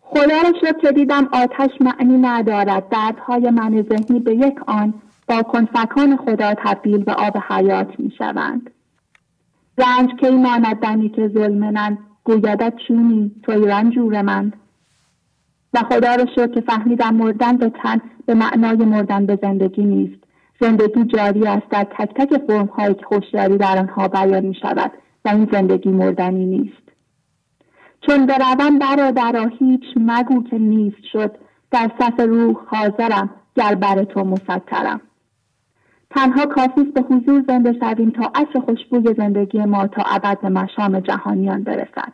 خدا را شد که دیدم آتش معنی ندارد. دردهای من ذهنی به یک آن با کنفکان خدا تبدیل به آب حیات می شوند. رنج کی ماند دمی که ظلمنند گویدت چونی؟ توی رنجور من. و خدا را شد که فهمیدم مردن به تن به معنای مردن به زندگی نیست. زندگی جاری است در تک تک فرم هایی که در آنها بیان می شود و این زندگی مردنی نیست. چون بروم برادرا هیچ مگو که نیست شد در صف روح حاضرم گر بر تو مسطرم. تنها کافی به حضور زنده شویم تا عصر خوشبوی زندگی ما تا ابد مشام جهانیان برسد.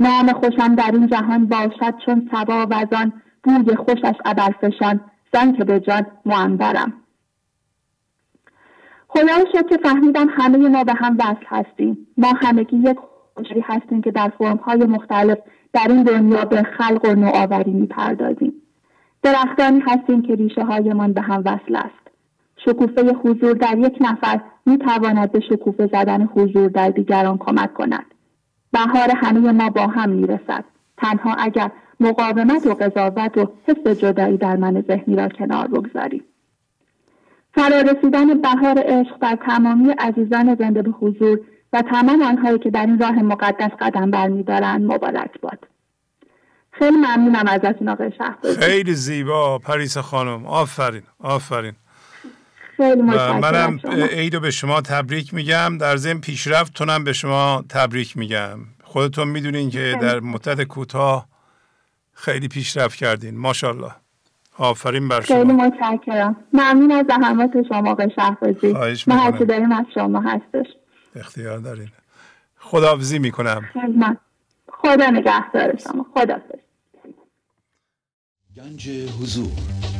نام خوشم در این جهان باشد چون سبا و آن بوی خوشش ابرفشان. زن که به جان معنبرم. خدا شد که فهمیدم همه ما به هم وصل هستیم. ما همگی یک خوشی هستیم که در های مختلف در این دنیا به خلق و نوآوری می‌پردازیم. درختانی هستیم که ریشه هایمان به هم وصل است. شکوفه حضور در یک نفر می تواند به شکوفه زدن حضور در دیگران کمک کند. بهار همه ما با هم می رسد تنها اگر مقاومت و قضاوت و حس جدایی در من ذهنی را کنار بگذاریم. فرارسیدن بهار عشق در تمامی عزیزان زنده به حضور و تمام آنهایی که در این راه مقدس قدم برمیدارند مبارک باد. خیلی ممنونم ازتون آقای شهبازی. خیلی زیبا پریس خانم. آفرین آفرین. خیلی منم عیدو به شما تبریک میگم. در ضمن پیشرفت تونم به شما تبریک میگم. خودتون می‌دونین که در مدت کوتاه خیلی پیشرفت کردین. ماشاءالله. آفرین بر شما. خیلی متشکرم. ممنون از زحمات شما آقای شهبازی ما هرچی داریم از شما هستش. اختیار دارین. خداحافظی می‌کنم. خدا نگهدار شما. خدا گنج حضور.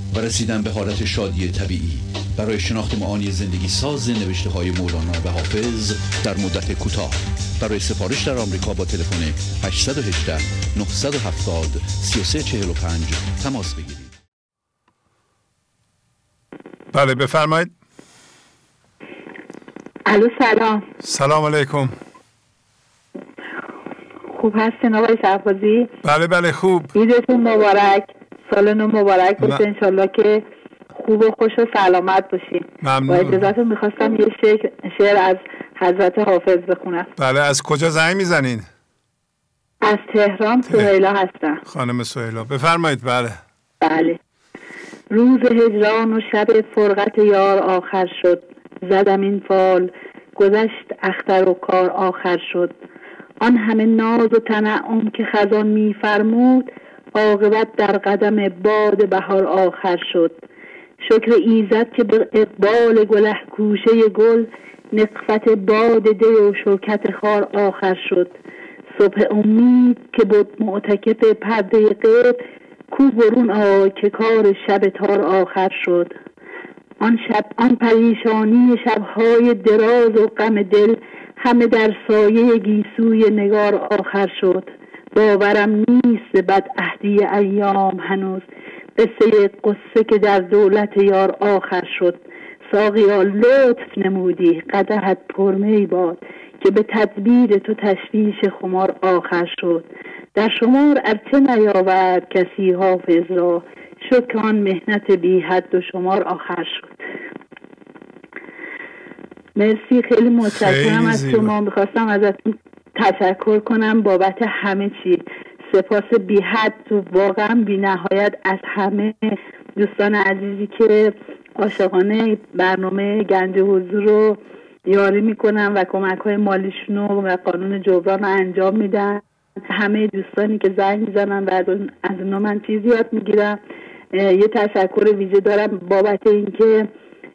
و رسیدن به حالت شادی طبیعی. برای شناخت معانی زندگی ساز نوشته های مولانا و حافظ در مدت کوتاه. برای سفارش در آمریکا با تلفن 818 970 3345 تماس بگیرید. بله بفرمایید. الو سلام. سلام علیکم. خوب هستین آقای شهبازی؟ بله بله خوب. عیدتون مبارک. سال نو مبارک. باشه انشالله که خوب و خوش و سلامت باشین. ممنون. با اجازتون می‌خواستم یه شعر, شعر از حضرت حافظ بخونم. بله از کجا زنگ می‌زنین؟ از تهران. سهیلا هستم. خانم سهیلا. بفرمایید. بله. بله. روز هجران و شب فرقت یار آخر شد. زدم این فال. گذشت اختر و کار آخر شد. آن همه ناز و تنعم که خزان میفرمود عاقبت در قدم باد بهار آخر شد. شکر ایزد که به اقبال گله کوشه گل نقفت باد دی و شوکت خار آخر شد. صبح امید که بود معتکف پرده قیب کو برون آ که کار شب تار آخر شد. آن شب آن پریشانی شبهای دراز و غم دل همه در سایه گیسوی نگار آخر شد. باورم نیست بد عهدی ایام هنوز. قصه قصه که در دولت یار آخر شد. ساقیا لطف نمودی. قدهت پرمی باد که به تدبیر تو تشویش خمار آخر شد. در شمار ارچه نیاورد کسی حافظ را؟ شد که آن مهنت بی حد و شمار آخر شد. مرسی خیلی متشکرم. از شما می‌خواستم ازتون تشکر کنم بابت همه چی. سپاس بی حد و واقعا بی نهایت از همه دوستان عزیزی که عاشقانه برنامه گنج حضور رو یاری می‌کنن و کمک های مالیشون و قانون جبران رو انجام میدن. همه دوستانی که زنگ می‌زنن و از اونا من چیزی یاد می‌گیرم. یه تشکر ویژه دارم بابت اینکه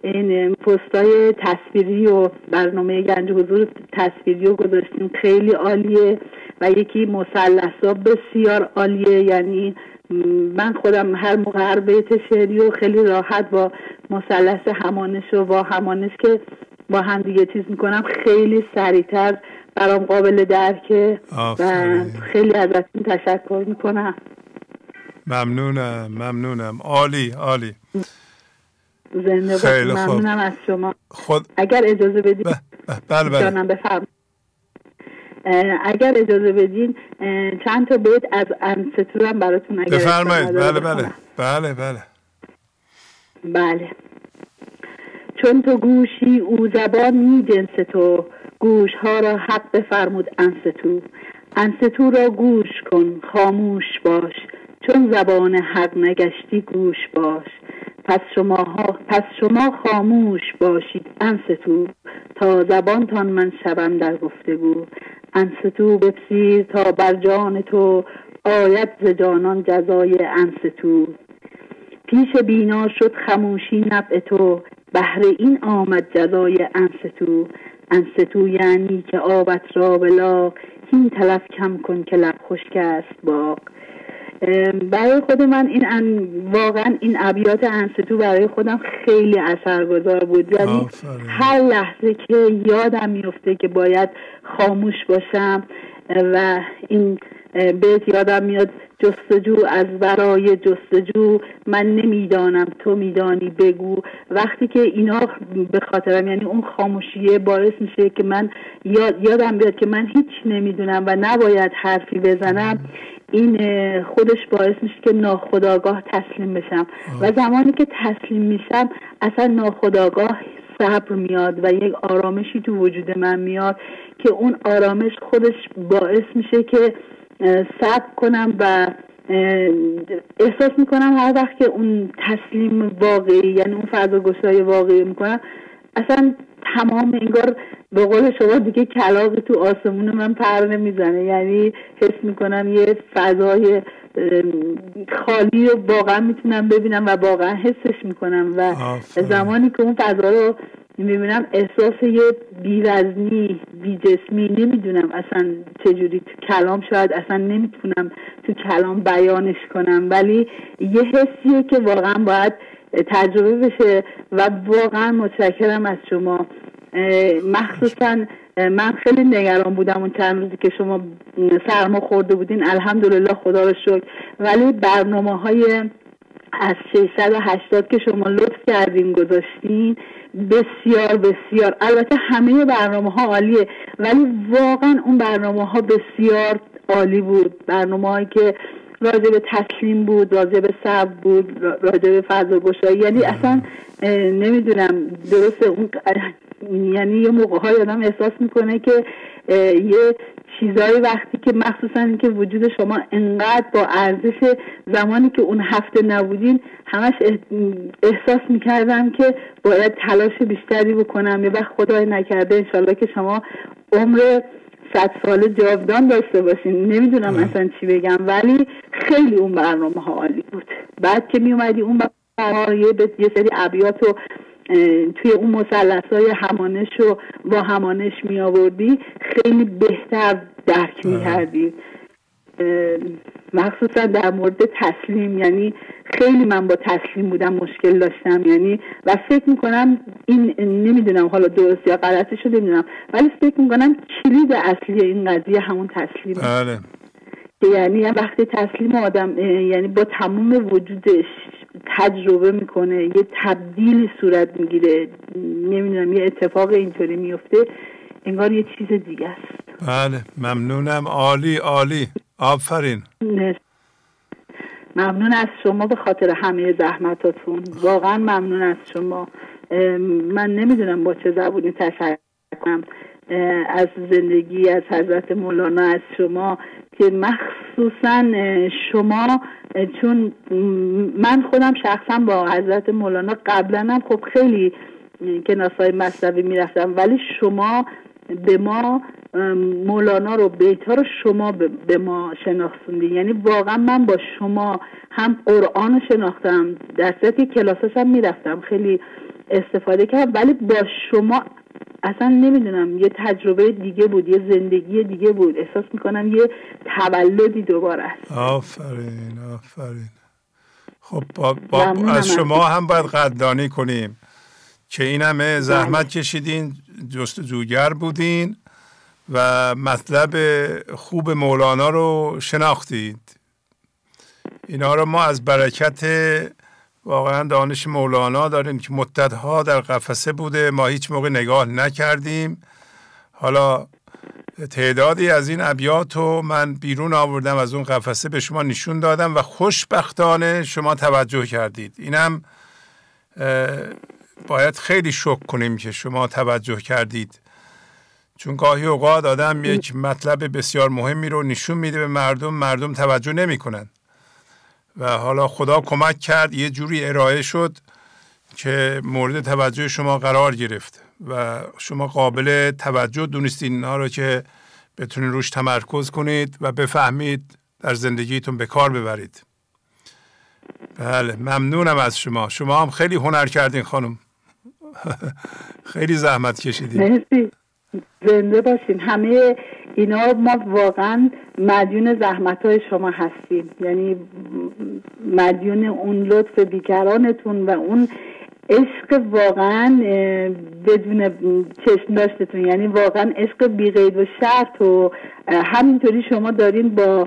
این پستای تصویری و برنامه گنج حضور تصویری رو گذاشتیم. خیلی عالیه و یکی مسلسا بسیار عالیه. یعنی من خودم هر موقع هر بیت شعری و خیلی راحت با مثلث همانش و با همانش که با هم دیگه چیز می‌کنم خیلی سریعتر برام قابل درکه و خیلی ازتون تشکر می‌کنم. ممنونم ممنونم. عالی عالی. زنده خیلی ممنونم از شما. خود اگر اجازه بدید بله بله. اگر اجازه بدین چند تا بیت از انستورم براتون اگر بفرمایید. بله بله. بله بله. بله. چون تو گوشی او زبان می جنس تو گوش ها را حق بفرمود انستو. انستو را گوش کن خاموش باش. چون زبان حق نگشتی گوش باش. پس شما, پس شما خاموش باشید انستو. تا زبانتان من شبم در گفتگو. انستو بپسیر تا بر جان تو آید ز جانان جزای انستو. پیش بینا شد خموشی نبع تو بهر این آمد جزای انستو. انستو یعنی که آبت را بلاغ هین تلف کم کن که لب خشک است باغ. برای خود من این ان... واقعا این ابیات انستو برای خودم خیلی اثرگذار بود. یعنی هر لحظه که یادم میفته که باید خاموش باشم و این بیت یادم میاد جستجو از برای جستجو من نمی‌دانم تو میدانی بگو. وقتی که اینا به خاطرم یعنی اون خاموشیه باعث میشه که من یاد یادم بیاد که من هیچ نمی‌دونم و نباید حرفی بزنم. این خودش باعث میشه که ناخداگاه تسلیم بشم. و زمانی که تسلیم میشم اصلا ناخداگاه صبر میاد و یک آرامشی تو وجود من میاد که اون آرامش خودش باعث میشه که صبر کنم و احساس می‌کنم هر وقت که اون تسلیم واقعی یعنی اون فضا گشای واقعی می‌کنم اصلا تمام انگار به قول شما دیگه کلاق تو آسمون من پر نمی‌زنه. یعنی حس می‌کنم یه فضای خالی رو واقعا می‌تونم ببینم و واقعا حسش می‌کنم. و زمانی که اون فضا رو می‌بینم احساس یه بیوزنی بیجسمی نمی‌دونم اصلا چجوری تو کلام شاید اصلا نمی‌تونم تو کلام بیانش کنم. ولی یه حسیه که واقعا باید تجربه بشه و واقعا متشکرم از شما. مخصوصا من خیلی نگران بودم اون چند روزی که شما سرما خورده بودین. الحمدلله خدا رو شکر. ولی برنامه های از 680 که شما لطف کردین گذاشتین بسیار بسیار. البته همه برنامه ها عالیه ولی واقعا اون برنامه ها بسیار عالی بود. برنامه هایی که راجع به تسلیم بود راجع به صبر بود راجع به فضا گشایی یعنی اصلا نمی‌دونم درسته اون یعنی یه موقع های آدم احساس می‌کنه که یه چیزایی وقتی که مخصوصا که وجود شما انقدر با ارزش زمانی که اون هفته نبودین همش احساس می‌کردم که باید تلاش بیشتری بکنم. یه وقت خدای نکرده انشالله که شما عمر صد سال جاودان داشته باشین. نمی‌دونم اصلا چی بگم ولی خیلی اون برنامه ها عالی بود. بعد که میومدی اون برنامه یه سری ابیات و توی اون مسلس های همانش رو با همانش می آوردی خیلی بهتر درک می کردی مخصوصا در مورد تسلیم یعنی خیلی من با تسلیم بودم مشکل داشتم یعنی و فکر می‌کنم این نمی‌دونم حالا درست یا غلطش رو نمی‌دونم ولی فکر می‌کنم کلید اصلی این قضیه همون تسلیم. بله. یعنی وقتی تسلیم آدم یعنی با تمام وجودش تجربه می‌کنه یه تبدیل صورت می‌گیره نمی‌دونم یه اتفاق اینطوری میفته انگار یه چیز دیگه است. بله ممنونم. عالی عالی. آفرین. ممنون از شما به خاطر همه زحمتاتون واقعا ممنون از شما. من نمی‌دونم با چه زبونی تشکر کنم. از زندگی از حضرت مولانا از شما که مخصوصا شما چون من خودم شخصا با حضرت مولانا قبلا هم خب خیلی های مصنوی می‌رفتم ولی شما به ما مولانا رو بیت رو شما به ما شناختوندین. یعنی واقعا من با شما هم قرآن رو شناختم در صورتی کلاساش هم می‌رفتم خیلی استفاده کردم. ولی با شما اصلا نمی‌دونم یه تجربه دیگه بود یه زندگی دیگه بود. احساس می‌کنم یه تولدی دوباره است. آفرین آفرین. خب با, با از شما هم باید قدردانی کنیم. که این همه زحمت بله. کشیدین جستجوگر بودین. و مطلب خوب مولانا رو شناختید. اینا رو ما از برکت واقعا دانش مولانا داریم که مدتها در قفسه بوده ما هیچ موقع نگاه نکردیم. حالا تعدادی از این ابیات رو من بیرون آوردم از اون قفسه به شما نشون دادم و خوشبختانه شما توجه کردید. اینم باید خیلی شک کنیم که شما توجه کردید. چون گاهی اوقات آدم یک مطلب بسیار مهمی رو نشون میده به مردم مردم توجه نمی‌کنن. و حالا خدا کمک کرد یه جوری ارائه شد که مورد توجه شما قرار گرفت و شما قابل توجه دونستین اینها رو که بتونید روش تمرکز کنید و بفهمید در زندگیتون به کار ببرید. بله ممنونم از شما. شما هم خیلی هنر کردین خانم. خیلی زحمت کشیدین. مرسی. زنده باشین. همه اینا ما واقعا مدیون زحمت های شما هستیم. یعنی مدیون اون لطف بیکرانتون و اون عشق واقعا بدون چشم داشتتون. یعنی واقعا عشق بیغید و شرط و همینطوری شما دارین با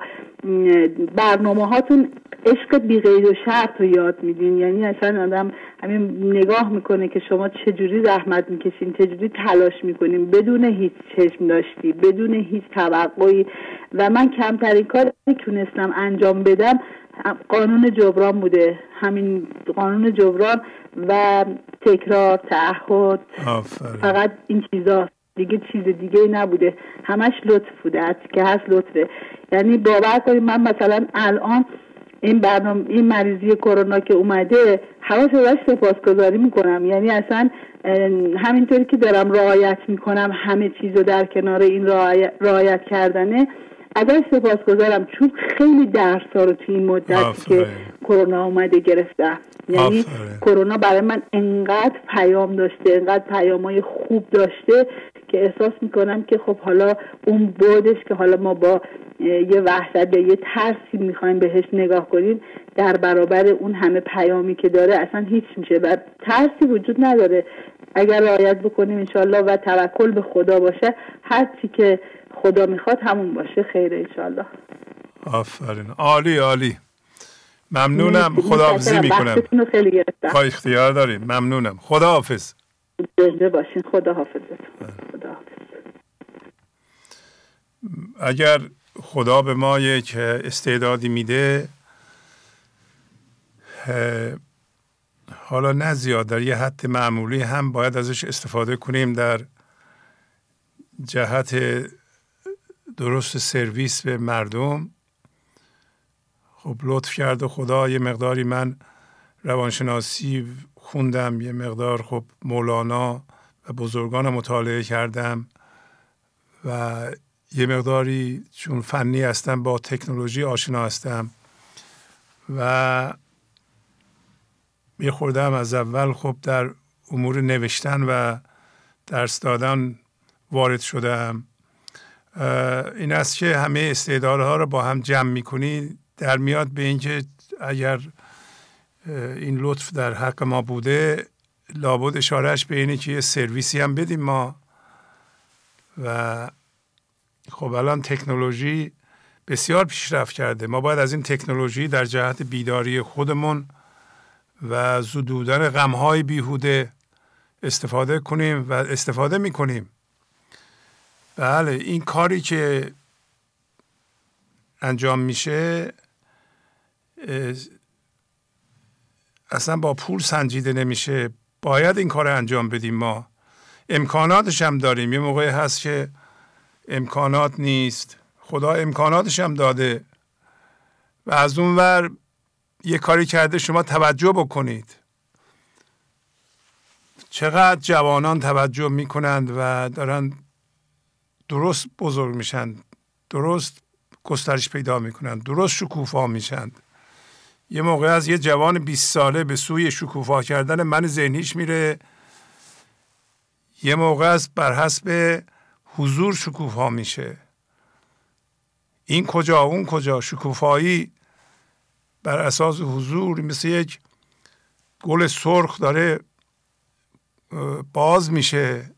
برنامه هاتون عشق بیغید و شرط رو یاد میدین. یعنی اصلا آدم همین نگاه می‌کنه که شما چجوری زحمت می‌کشین چجوری تلاش می‌کنین. بدون هیچ چشم داشتی بدون هیچ توقعی. و من کمترین کاری تونستم انجام بدم قانون جبران بوده. همین قانون جبران و تکرار تعهد. فقط این چیزا. دیگه چیز دیگه نبوده. همش لطف بوده. که هست لطفه. یعنی باور کنید من مثلا الان این برنامه این مریضی کرونا که اومده همش ازش سپاسگزاری می‌کنم. یعنی اصلا همینطوری که دارم رعایت می‌کنم همه چیز رو در کنار این رعایت کردنه ازش سپاسگزارم. چون خیلی درس ها رو توی این مدت که کرونا اومده گرفتم. یعنی کرونا برای من انقدر پیام داشته انقدر پیام های خوب داشته که احساس می‌کنم که خب حالا اون بودش که حالا ما با یه وحشت یا یه ترسی می‌خوایم بهش نگاه کنیم در برابر اون همه پیامی که داره اصلا هیچ میشه و ترسی وجود نداره. اگر رعایت بکنیم انشالله و توکل به خدا باشه هر چی که خدا می‌خواد همون باشه. خیره انشالله آفرین. عالی عالی. ممنونم. خداحافظی می‌کنم. خیلی خواهی اختیار داریم. ممنونم. خداحافظ. زنده باشین. خداحافظ. خدا اگر خدا به ما یک استعدادی میده حالا نه زیاد در یه حد معمولی هم باید ازش استفاده کنیم در جهت درست سرویس به مردم. خب لطف کرده خدا یه مقداری من روانشناسی خوندم یه مقدار خب مولانا و بزرگان مطالعه کردم و یه مقداری چون فنی هستم با تکنولوژی آشنا هستم و یه از اول خب در امور نوشتن و درس دادن وارد شدم. این است که همه استعدادها رو با هم جمع می‌کنی در میاد به اینکه اگر این لطف در حق ما بوده لابد اشارهش به اینه که یه سرویسی هم بدیم ما. و خب الان تکنولوژی بسیار پیشرفت کرده. ما باید از این تکنولوژی در جهت بیداری خودمون و زدودن غمهای بیهوده استفاده کنیم و استفاده می‌کنیم. بله این کاری که انجام میشه اصلا با پول سنجیده نمیشه. باید این کار انجام بدیم ما. امکاناتش هم داریم. یه موقعی هست که امکانات نیست. خدا امکاناتش هم داده. و از اون ور یه کاری کرده شما توجه بکنید. چقدر جوانان توجه می‌کنند و دارن درست بزرگ میشن درست گسترش پیدا می‌کنند درست شکوفا میشند یه موقع از یه جوان 20 ساله به سوی شکوفا کردن من ذهنیش میره. یه موقع از بر حسب حضور شکوفا میشه. این کجا اون کجا؟ شکوفایی بر اساس حضور مثل یک گل سرخ داره باز میشه.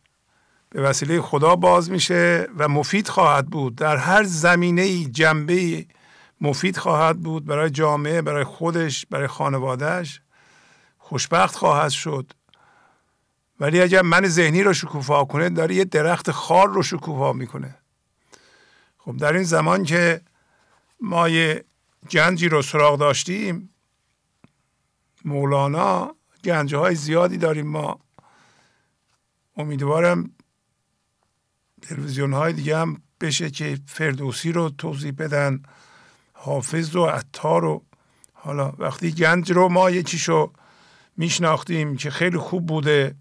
به وسیله خدا باز میشه و مفید خواهد بود. در هر زمینه جنبه مفید خواهد بود برای جامعه برای خودش برای خانوادهش خوشبخت خواهد شد. ولی اگر من ذهنی رو شکوفا کنه داره یه درخت خار رو شکوفا می‌کنه. خب در این زمان که ما یه گنجی رو سراغ داشتیم مولانا گنجه های زیادی داریم ما. امیدوارم تلویزیون های دیگه هم بشه که فردوسی رو توضیح بدن. حافظ و عطار رو حالا وقتی گنج رو ما یکیشو میشناختیم که خیلی خوب بوده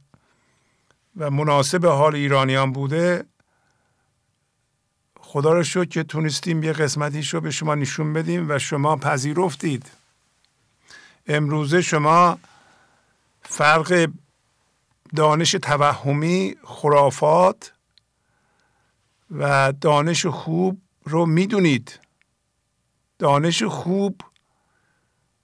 و مناسب حال ایرانیان بوده خدا رو شد که تونستیم یه قسمتیش رو به شما نشون بدیم و شما پذیرفتید. امروزه شما فرق دانش توهمی خرافات و دانش خوب رو می‌دونید. دانش خوب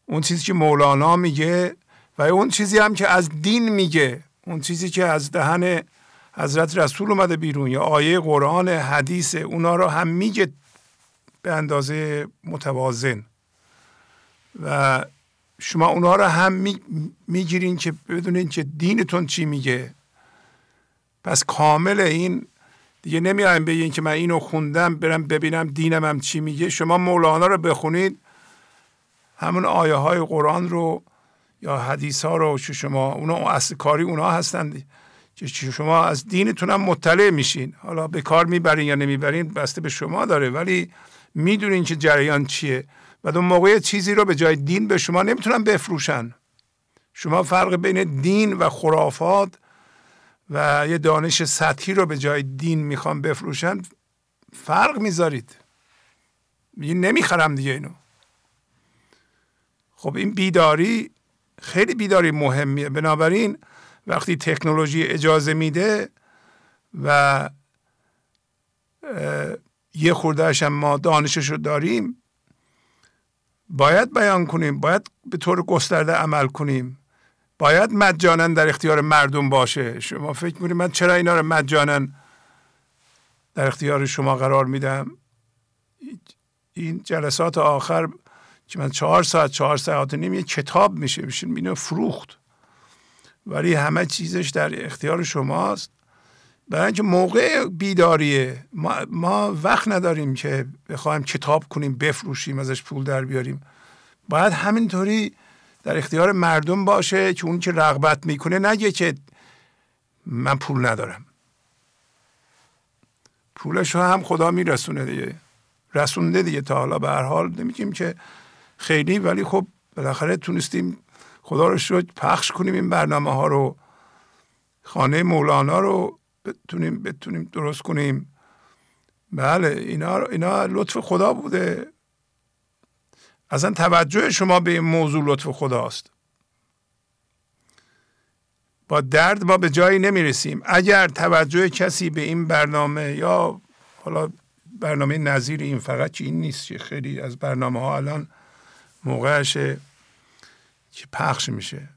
اون چیزی که مولانا میگه و اون چیزی هم که از دین میگه اون چیزی که از دهن حضرت رسول اومده بیرون یا آیه قرآن حدیث اونا رو هم میگه به اندازه متوازن. و شما اونا رو هم می‌گیرین که بدونین که دینتون چی میگه. پس کامل این دیگه نمیایم بگین که من اینو خوندم برم ببینم دینم هم چی میگه. شما مولانا رو بخونید همون آیه های قرآن رو یا حدیث ها رو که شما اونا اصل کاری اونا هستند که شما از دینتون هم مطلع میشین. حالا به کار می‌برین یا نمی‌برین بسته به شما داره ولی می‌دونین که جریان چیه. و اون موقع چیزی رو به جای دین به شما نمی‌تونن بفروشن. شما فرق بین دین و خرافات و یه دانش سطحی رو به جای دین می‌خوام بفروشن فرق می‌ذارید. میگه نمی‌خرم دیگه اینو. خب این بیداری خیلی بیداری مهمیه. بنابراین وقتی تکنولوژی اجازه میده و یه خوردهش هم ما دانشش رو داریم باید بیان کنیم باید به طور گسترده عمل کنیم. باید مجانا در اختیار مردم باشه. شما فکر می‌کنید من چرا اینا رو مجانا در اختیار شما قرار میدم؟ این جلسات آخر که من چهار ساعت چهار ساعت و نیم یه کتاب میشه میشه اینو فروخت. ولی همه چیزش در اختیار شماست. برای اینکه موقع بیداریه. ما, ما وقت نداریم که بخوایم کتاب کنیم بفروشیم ازش پول در بیاریم. باید همینطوری در اختیار مردم باشه که اون که رغبت می‌کنه نگه که من پول ندارم. پولش رو هم خدا میرسونه دیگه. رسونده دیگه. تا حالا به هر حال نمیگیم که خیلی ولی خب بالاخره تونستیم خدا رو شد پخش کنیم این برنامه ها رو. خانه مولانا رو بتونیم بتونیم درست کنیم. بله اینا اینا لطف خدا بوده. اصلا توجه شما به این موضوع لطف خداست. با درد ما به جایی نمی‌رسیم. اگر توجه کسی به این برنامه یا حالا برنامه نظیر این فقط این نیست که خیلی از برنامه ها الان موقعشه که پخش میشه.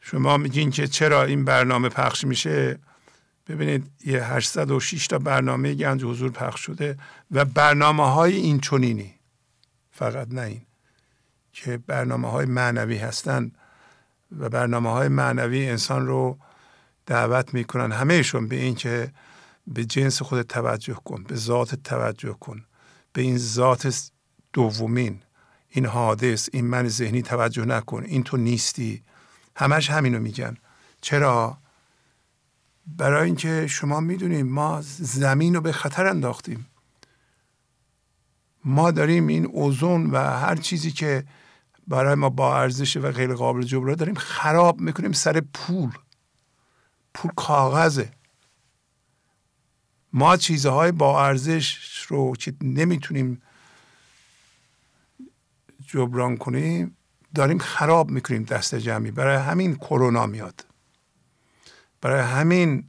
شما میگین که چرا این برنامه پخش میشه؟ ببینید یه 806 تا برنامه گنج حضور پخش شده و برنامه های این چونینی فقط نه این که برنامه های معنوی هستن و برنامه های معنوی انسان رو دعوت می‌کنن همهشون به این که به جنس خود توجه کن به ذات توجه کن به این ذات دومین این حادث این من ذهنی توجه نکن این تو نیستی. همش همینو میگن. چرا؟ برای اینکه شما می‌دونیم ما زمین رو به خطر انداختیم. ما داریم این اوزون و هر چیزی که برای ما با ارزش و غیر قابل جبران داریم خراب می‌کنیم سر پول. پول کاغذه. ما چیزهای با ارزش رو که نمی‌تونیم جبران کنیم داریم خراب می‌کنیم دست جمعی. برای همین کرونا میاد. برای همین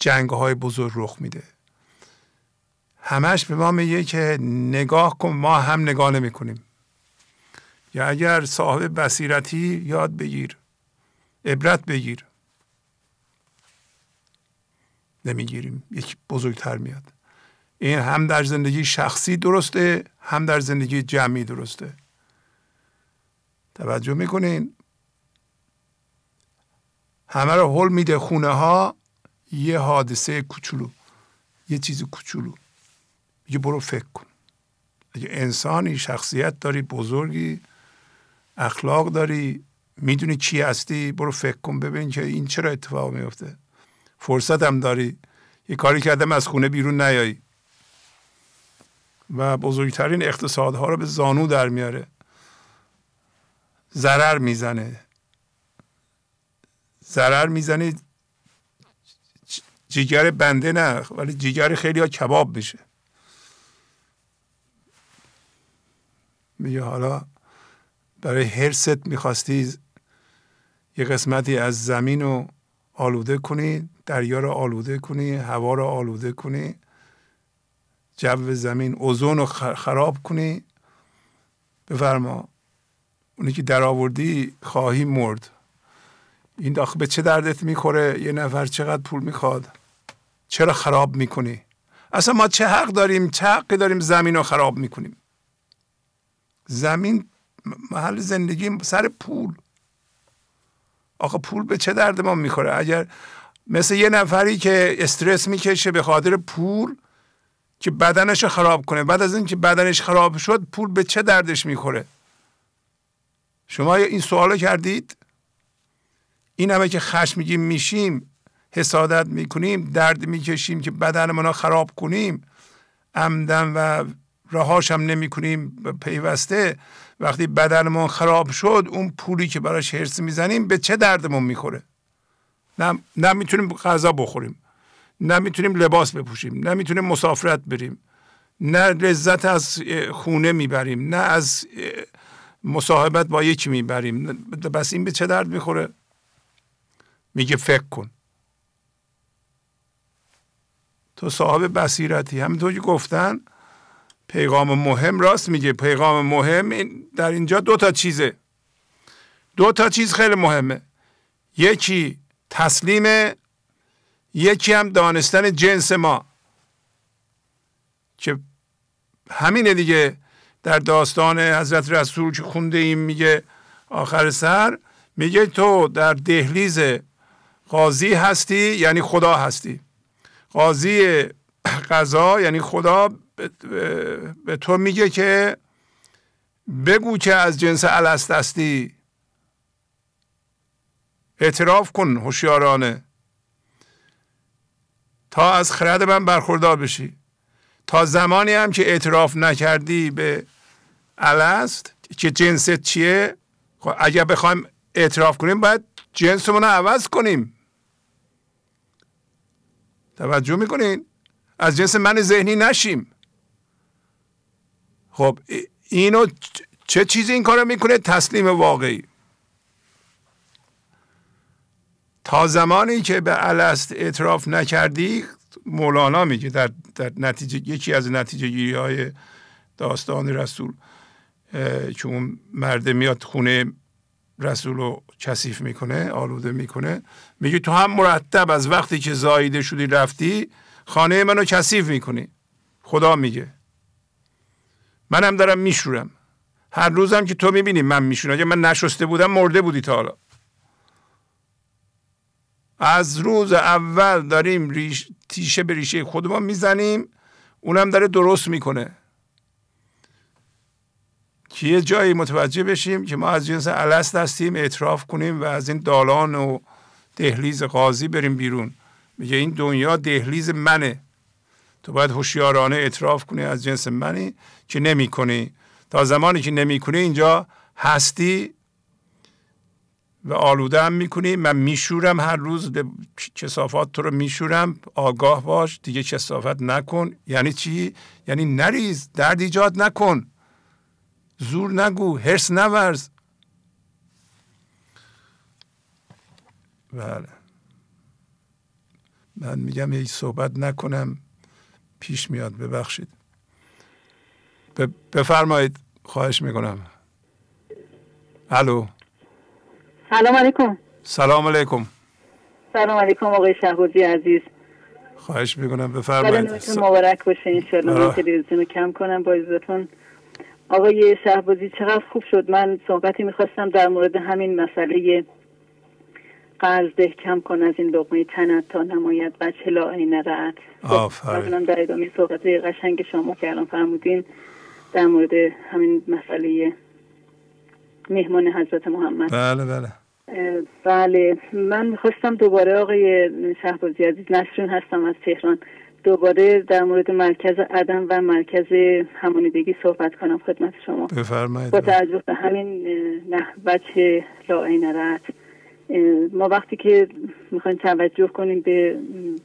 جنگ های بزرگ رخ میده. همش به ما میگه که نگاه کن ما هم نگاه نمی کنیم یا اگر صاحب بصیرتی یاد بگیر عبرت بگیر. نمی‌گیریم یک بزرگتر میاد. این هم در زندگی شخصی درسته هم در زندگی جمعی درسته. توجه می‌کنین؟ همه رو حل میده خونه ها یه حادثه کوچولو یه چیز کوچولو. یه برو فکر کن. اگه انسانی شخصیت داری بزرگی اخلاق داری می‌دونی چی هستی برو فکر کن ببین که این چرا اتفاق میفته فرصت هم داری. یه کاری کردم از خونه بیرون نیایی. و بزرگترین اقتصادها رو به زانو در میاره. ضرر می‌زنه. ضرر می‌زنه جیگر بنده نه ولی جیگر خیلی ها کباب میشه. میگه حالا برای حرست می‌خواستی یه قسمتی از زمین رو آلوده کنی دریا رو آلوده کنی هوا رو آلوده کنی جو زمین اوزون رو خراب کنی. بفرما اونی که در آوردی خواهی مرد. این داخل به چه دردت می‌خوره؟ یه نفر چقدر پول می‌خواد؟ چرا خراب می‌کنی؟ اصلا ما چه حق داریم؟ چه حقی داریم زمین رو خراب می‌کنیم؟ زمین محل زندگی سر پول. آخه پول به چه درد ما می‌خوره؟ اگر مثل یه نفری که استرس می‌کشه به خاطر پول که بدنش خراب کنه بعد از اینکه بدنش خراب شد پول به چه دردش می‌خوره؟ شما این سوالو کردید؟ این همه که خشمگین میشیم حسادت می‌کنیم درد می‌کشیم که بدن رو خراب کنیم عمدن و رهاش هم نمی کنیم پیوسته. وقتی بدنمون خراب شد اون پولی که براش هرس می‌زنیم به چه دردمون می‌خوره؟ نه نه می‌تونیم غذا بخوریم. نه می‌تونیم لباس بپوشیم. نه مسافرت بریم. نه لذت از خونه می‌بریم. نه از مصاحبت با یکی می‌بریم. بس این به چه درد می‌خوره؟ میگه فکر کن. تو صاحب بصیرتی. همینطور که گفتن پیغام مهم راست میگه. پیغام مهم در اینجا دو تا چیزه. دو تا چیز خیلی مهمه. یکی تسلیم یکی هم دانستن جنس ما. که همینه دیگه. در داستان حضرت رسول که خونده ایم میگه آخر سر میگه تو در دهلیز قاضی هستی یعنی خدا هستی. قاضی قضا یعنی خدا به تو میگه که بگو که از جنس الست هستی اعتراف کن هوشیارانه. تا از خرد من برخوردار بشی. تا زمانی هم که اعتراف نکردی به الست که جنست چیه؟ خب اگر بخوایم اعتراف کنیم باید جنسمون رو عوض کنیم. توجه می‌کنین؟ از جنس من ذهنی نشیم. خب اینو چه چیزی این کارو می‌کنه؟ تسلیم واقعی. تا زمانی که به الست اعتراف نکردی مولانا میگه در, در نتیجه یکی از نتیجه گیری های داستان رسول که اون مرده میاد خونه رسول رو کثیف می‌کنه آلوده می‌کنه. میگه تو هم مرتب از وقتی که زایده شدی رفتی خانه منو کثیف می‌کنی. خدا میگه. منم دارم میشورم. هر روزم که تو می‌بینی من میشورم. اگه من نشسته بودم مرده بودی تا حالا. از روز اول داریم ریش تیشه به ریشه خودمون می‌زنیم. اونم داره درست می‌کنه. که یه جایی متوجه بشیم که ما از جنس الست هستیم اعتراف کنیم و از این دالان و دهلیز قاضی بریم بیرون. میگه این دنیا دهلیز منه. تو باید هوشیارانه اعتراف کنی از جنس منی که نمی کنی تا زمانی که نمی کنی اینجا هستی و آلوده هم می‌کنی. من میشورم هر روز کسافات تو رو میشورم. آگاه باش دیگه کسافت نکن. یعنی چی؟ یعنی نریز درد ایجاد نکن. زور نگو هرس نورز. بله. من میگم هیچ صحبت نکنم. پیش میاد ببخشید. بفرمایید خواهش می‌کنم. الو. سلام علیکم. سلام علیکم. سلام علیکم آقای شهبازی عزیز. خواهش می‌کنم بفرمایید. مبارک باشه انشالله تلویزیون کم کنم با عزتون. آقای شهبازی چقدر خوب شد. من صحبتی می‌خواستم در مورد همین مسئله قرض ده کم کن از این لقمه تنت تا نماید بچه لا عین رعت آفرین. در ادامه صحبت قشنگ شما که الان فرمودین در مورد همین مسئله مهمان حضرت محمد. بله بله. بله من می‌خواستم دوباره آقای شهبازی عزیز نسرین هستم از تهران. دوباره در مورد مرکز عدم و مرکز همانیدگی صحبت کنم خدمت شما. بفرمایید. با توجه به همین نه بچه لاعین رد ما وقتی که می‌خوایم توجه کنیم به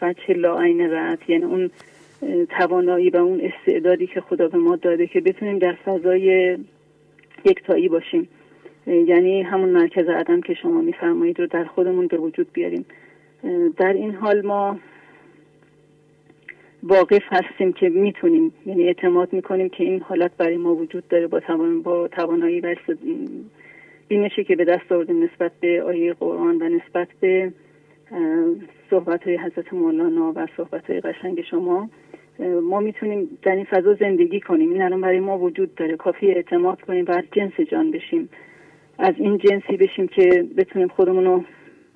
بچه لاعین رد یعنی اون توانایی و اون استعدادی که خدا به ما داده که بتونیم در فضای یکتایی باشیم. یعنی همون مرکز عدم که شما میفرمایید رو در خودمون به وجود بیاریم. در این حال ما واقف هستیم که می‌تونیم یعنی اعتماد می‌کنیم که این حالت برای ما وجود داره با توان با توانایی و بینشی که به دست آوردیم نسبت به آیه قرآن و نسبت به صحبت های حضرت مولانا و صحبت های قشنگ شما. ما می‌تونیم در این فضا زندگی کنیم. این الان برای ما وجود داره. کافی اعتماد کنیم و از جنس جان بشیم. از این جنسی بشیم که بتونیم خودمون رو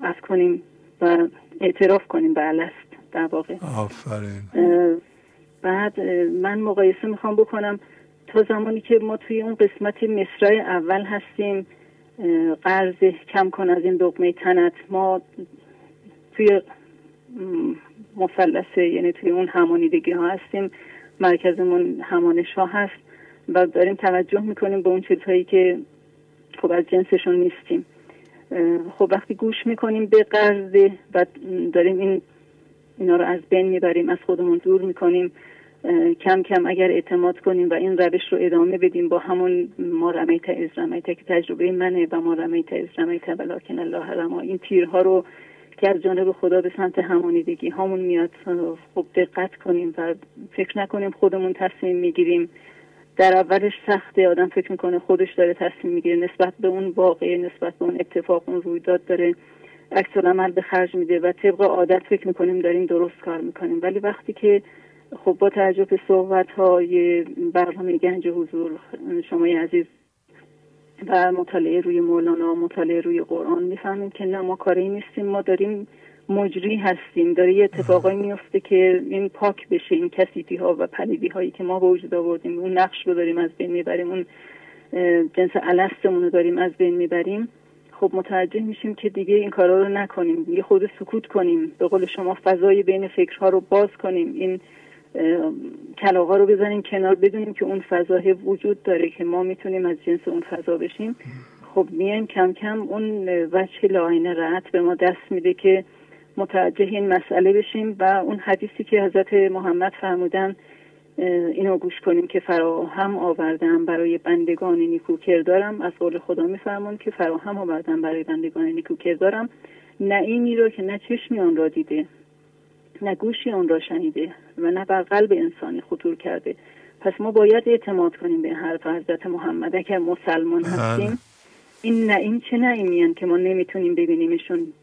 از کنیم و اعتراف کنیم به الست در واقع. آفرین. بعد من مقایسه می‌خوام بکنم تا زمانی که ما توی اون قسمت مصرای اول هستیم قرض کم کن از این دقمه تنت. ما توی مثلثه یعنی توی اون همانیدگی ها هستیم. مرکزمون همانش ها هست و داریم توجه می‌کنیم به اون چیزهایی که خب از جنسشون نیستیم. خب وقتی گوش می‌کنیم به قرض و داریم این اینا رو از بین می‌بریم از خودمون دور می‌کنیم. کم کم اگر اعتماد کنیم و این روش رو ادامه بدیم با همون ما رمیت از رمیت که تجربه منه و ما رمیت از رمیت بلاکن الله رما. این تیرها رو که از جانب خدا به سمت همانیدگی همون میاد خب دقت کنیم و فکر نکنیم خودمون تصمیم می‌گیریم. در اولش سخته آدم فکر می‌کنه خودش داره تصمیم می‌گیره نسبت به اون واقعه نسبت به اون اتفاق اون رویداد داره. عکس عمل به خرج میده و طبق عادت فکر می‌کنیم داریم درست کار می‌کنیم. ولی وقتی که خب با توجه به صحبت های برنامه گنج حضور شما عزیز و مطالعه روی مولانا مطالعه روی قرآن می‌فهمیم که نه ما کاری نیستیم ما داریم مجری هستیم. داره یه اتفاقایی میفته که این پاک بشه این کسیتی ها و پلیدی هایی که ما به وجود آوردیم اون نقش رو داریم از بین می‌بریم اون جنس الستمون رو داریم از بین می‌بریم. خب متوجه میشیم که دیگه این کارا رو نکنیم یه خود سکوت کنیم به قول شما فضای بین فکرها رو باز کنیم. این کلاغا رو بزنیم کنار بدونیم که اون فضا وجود داره که ما می‌تونیم از جنس اون فضا بشیم. خب میایم کم کم اون وجه لاینه راحت به ما دست میده که متوجه این مسئله بشیم و اون حدیثی که حضرت محمد فرمودن اینو گوش کنیم که فراهم آوردم برای بندگان نیکو کردارم از قول خدا میفرمون که فراهم آوردم برای بندگان نیکو کردارم نه اینی که نه چشمی آن را دیده. نه گوشی آن را شنیده و نه بر قلب انسانی خطور کرده. پس ما باید اعتماد کنیم به حرف حضرت محمد. اگر مسلمان بله. هستیم این نه این چه نعیمیان که ما نمی‌تونیم ببینیمشون؟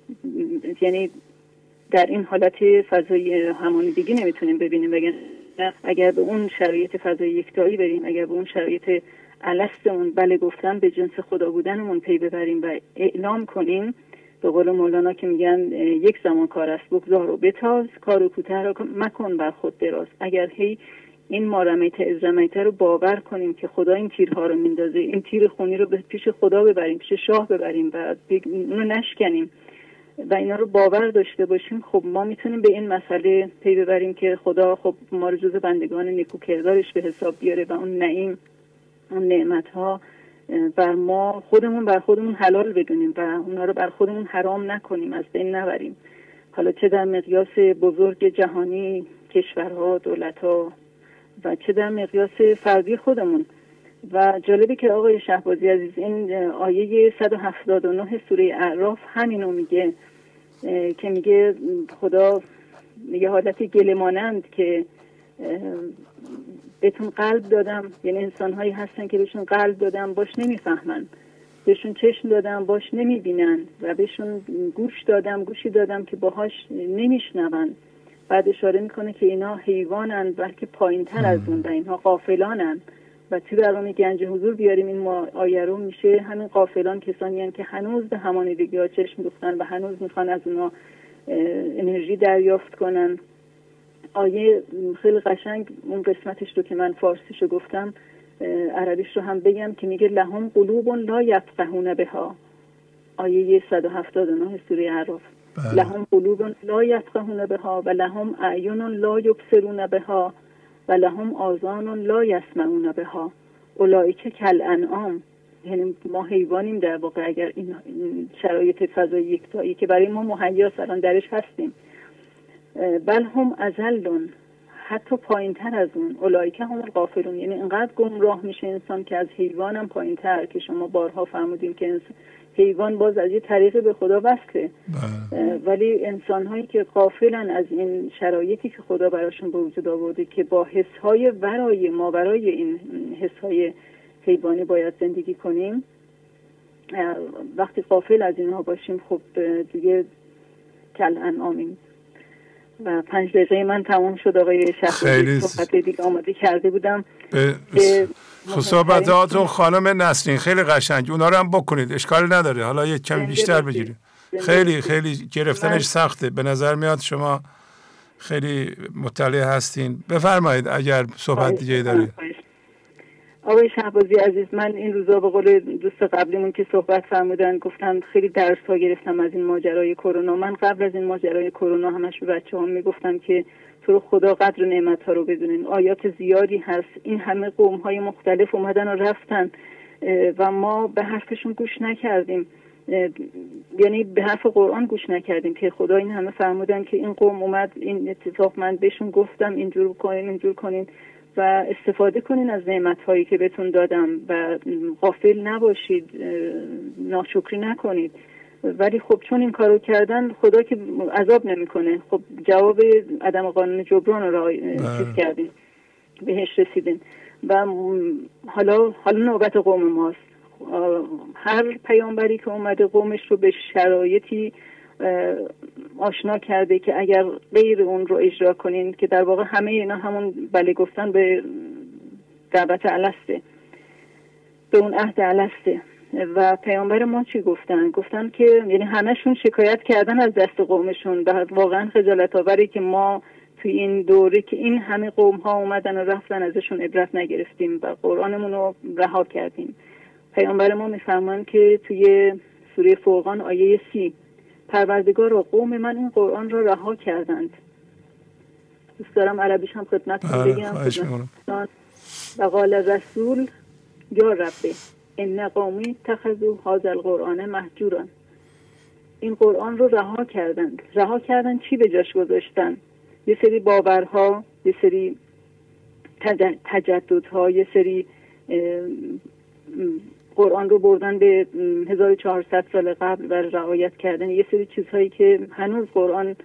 یعنی در این حالت فضای دیگه نمی‌تونیم ببینیم. بگن اگر به اون شرایط فضای یکتایی بریم اگر به اون شرایط اون بله گفتن به جنس خدا بودنمون پی ببریم و اعلام کنیم به قول مولانا که میگن یک زمان کار است بگذار و بتاز کار و کوتاه را مکن بر خود دراز. اگر هی این مارمیت ازرمیت رو باور کنیم که خدا این تیرها رو میندازه این تیر خونی رو به پیش خدا ببریم پیش شاه ببریم و اونو نشکنیم و اینا رو باور داشته باشیم خب ما می‌تونیم به این مسئله پی ببریم که خدا خب ما رو جز بندگان نیکو کردارش به حساب بیاره و اون نعیم اون نعمت ها بر ما خودمون بر خودمون حلال بدونیم و اونا رو بر خودمون حرام نکنیم از بین نبریم. حالا چه در مقیاس بزرگ جهانی کشورها دولتها و چه در مقیاس فردی خودمون. و جالبه که آقای شهبازی عزیز این آیه 179 سوره اعراف همینو میگه که میگه خدا یه حالت گلمانند که بهتون قلب دادم. یعنی انسان هایی هستن که بهشون قلب دادم باش نمی‌فهمن. بهشون چشم دادم باش نمی‌بینن. و بهشون گوش دادم گوشی دادم که باهاش نمیشنون. بعد اشاره می‌کنه که اینا حیوانن بلکه پایین تر از اون و اینها قافلانن و توی برنامه گنج حضور بیاریم این ما آیه رو میشه همین قافلان کسانی هم که هنوز به همانیدگی ها چشم دوختن و هنوز می‌خوان از اونا انرژی دریافت کنن. آیه خیلی قشنگ اون قسمتش رو که من فارسیشو گفتم عربیش رو هم بگم که میگه لهم قلوب لا یفقهون بها. آیه 179 سوره عراف بله. لهم قلوب لا یفقهون بها و لهم اعین لا یبصرون بها و لهم آزان لا یسمعون بها. اولئک کل انعام یعنی ما حیوانیم در واقع اگر این شرایط فضای یکتایی که برای ما مهیا الان درش هستیم. بل هم ازلون. حتی پایین تر از اون. اولایکه هم غافلون. یعنی انقدر گمراه میشه انسان که از حیوان هم پایین تر که شما بارها فرمودیم که حیوان باز از یه طریق به خدا وصله. ولی انسان هایی که غافلن از این شرایطی که خدا براشون به وجود آورده که با حس های ورای ما برای این حس های حیوانی باید زندگی کنیم وقتی غافل از اینها باشیم خب دیگه کل انعامیم. و پنج دقیقه من تمام شد. آقای خیلی صحبت دیگه آماده کرده بودم. به صحبتاتون خانم نسرین خیلی قشنگ. اونا رو هم بکنید. اشکال نداره. حالا یک کمی بیشتر بگیرید. خیلی خیلی گرفتنش سخته. به نظر میاد شما خیلی مطلع هستین. بفرمایید اگر صحبت دیگه دارید. آقای شهبازی عزیز من این روزا به قول دوست قبلیمون که صحبت فرمودن گفتن خیلی درس ها گرفتم از این ماجرای کرونا. من قبل از این ماجرای کرونا همش به بچه هم می‌گفتم که تو خدا قدر نعمت ها رو بدونین. آیات زیادی هست. این همه قوم های مختلف اومدن و رفتن. و ما به حرفشون گوش نکردیم. یعنی به حرف قرآن گوش نکردیم که خدا این همه فرمودن که این قوم اومد این اتفاق من بهشون گفتم اینجور کنین اینجور کنین. و استفاده کنین از نعمت هایی که بهتون دادم و غافل نباشید ناشکری نکنید. ولی خب چون این کارو کردن خدا که عذاب نمی‌کنه. خب جواب عدم قانون جبران رو چیز بله. کردیم بهش رسیدین. و حالا حالا نوبت قوم ماست. هر پیامبری که اومده قومش رو به شرایطی آشنا کرده که اگر غیر اون رو اجرا کنین که در واقع همه اینا همون بله گفتن به دعوت علسته به اون عهد علسته و پیامبر ما چی گفتن؟ گفتن که یعنی همهشون شکایت کردن از دست قومشون و واقعا خجالت آوری که ما توی این دوره که این همه قوم ها اومدن و رفتن ازشون عبرت نگرفتیم و قرآنمون رو رها کردیم. پیامبر ما می‌فهمند که توی سوره فرقان آیه سی پروردگار و قوم من این قرآن را رها کردند. دوست دارم عربیش هم خدمت بله، بگم. و قال رسول یا ربه ان قومی تخذو هذا القرآن محجوران این قرآن رو رها کردند. رها کردن چی به جاش گذاشتن؟ یه سری باورها یه سری تجددها یه سری قرآن رو بردن به 1400 سال قبل و رعایت کردن. یه سری چیزهایی که هنوز قرآن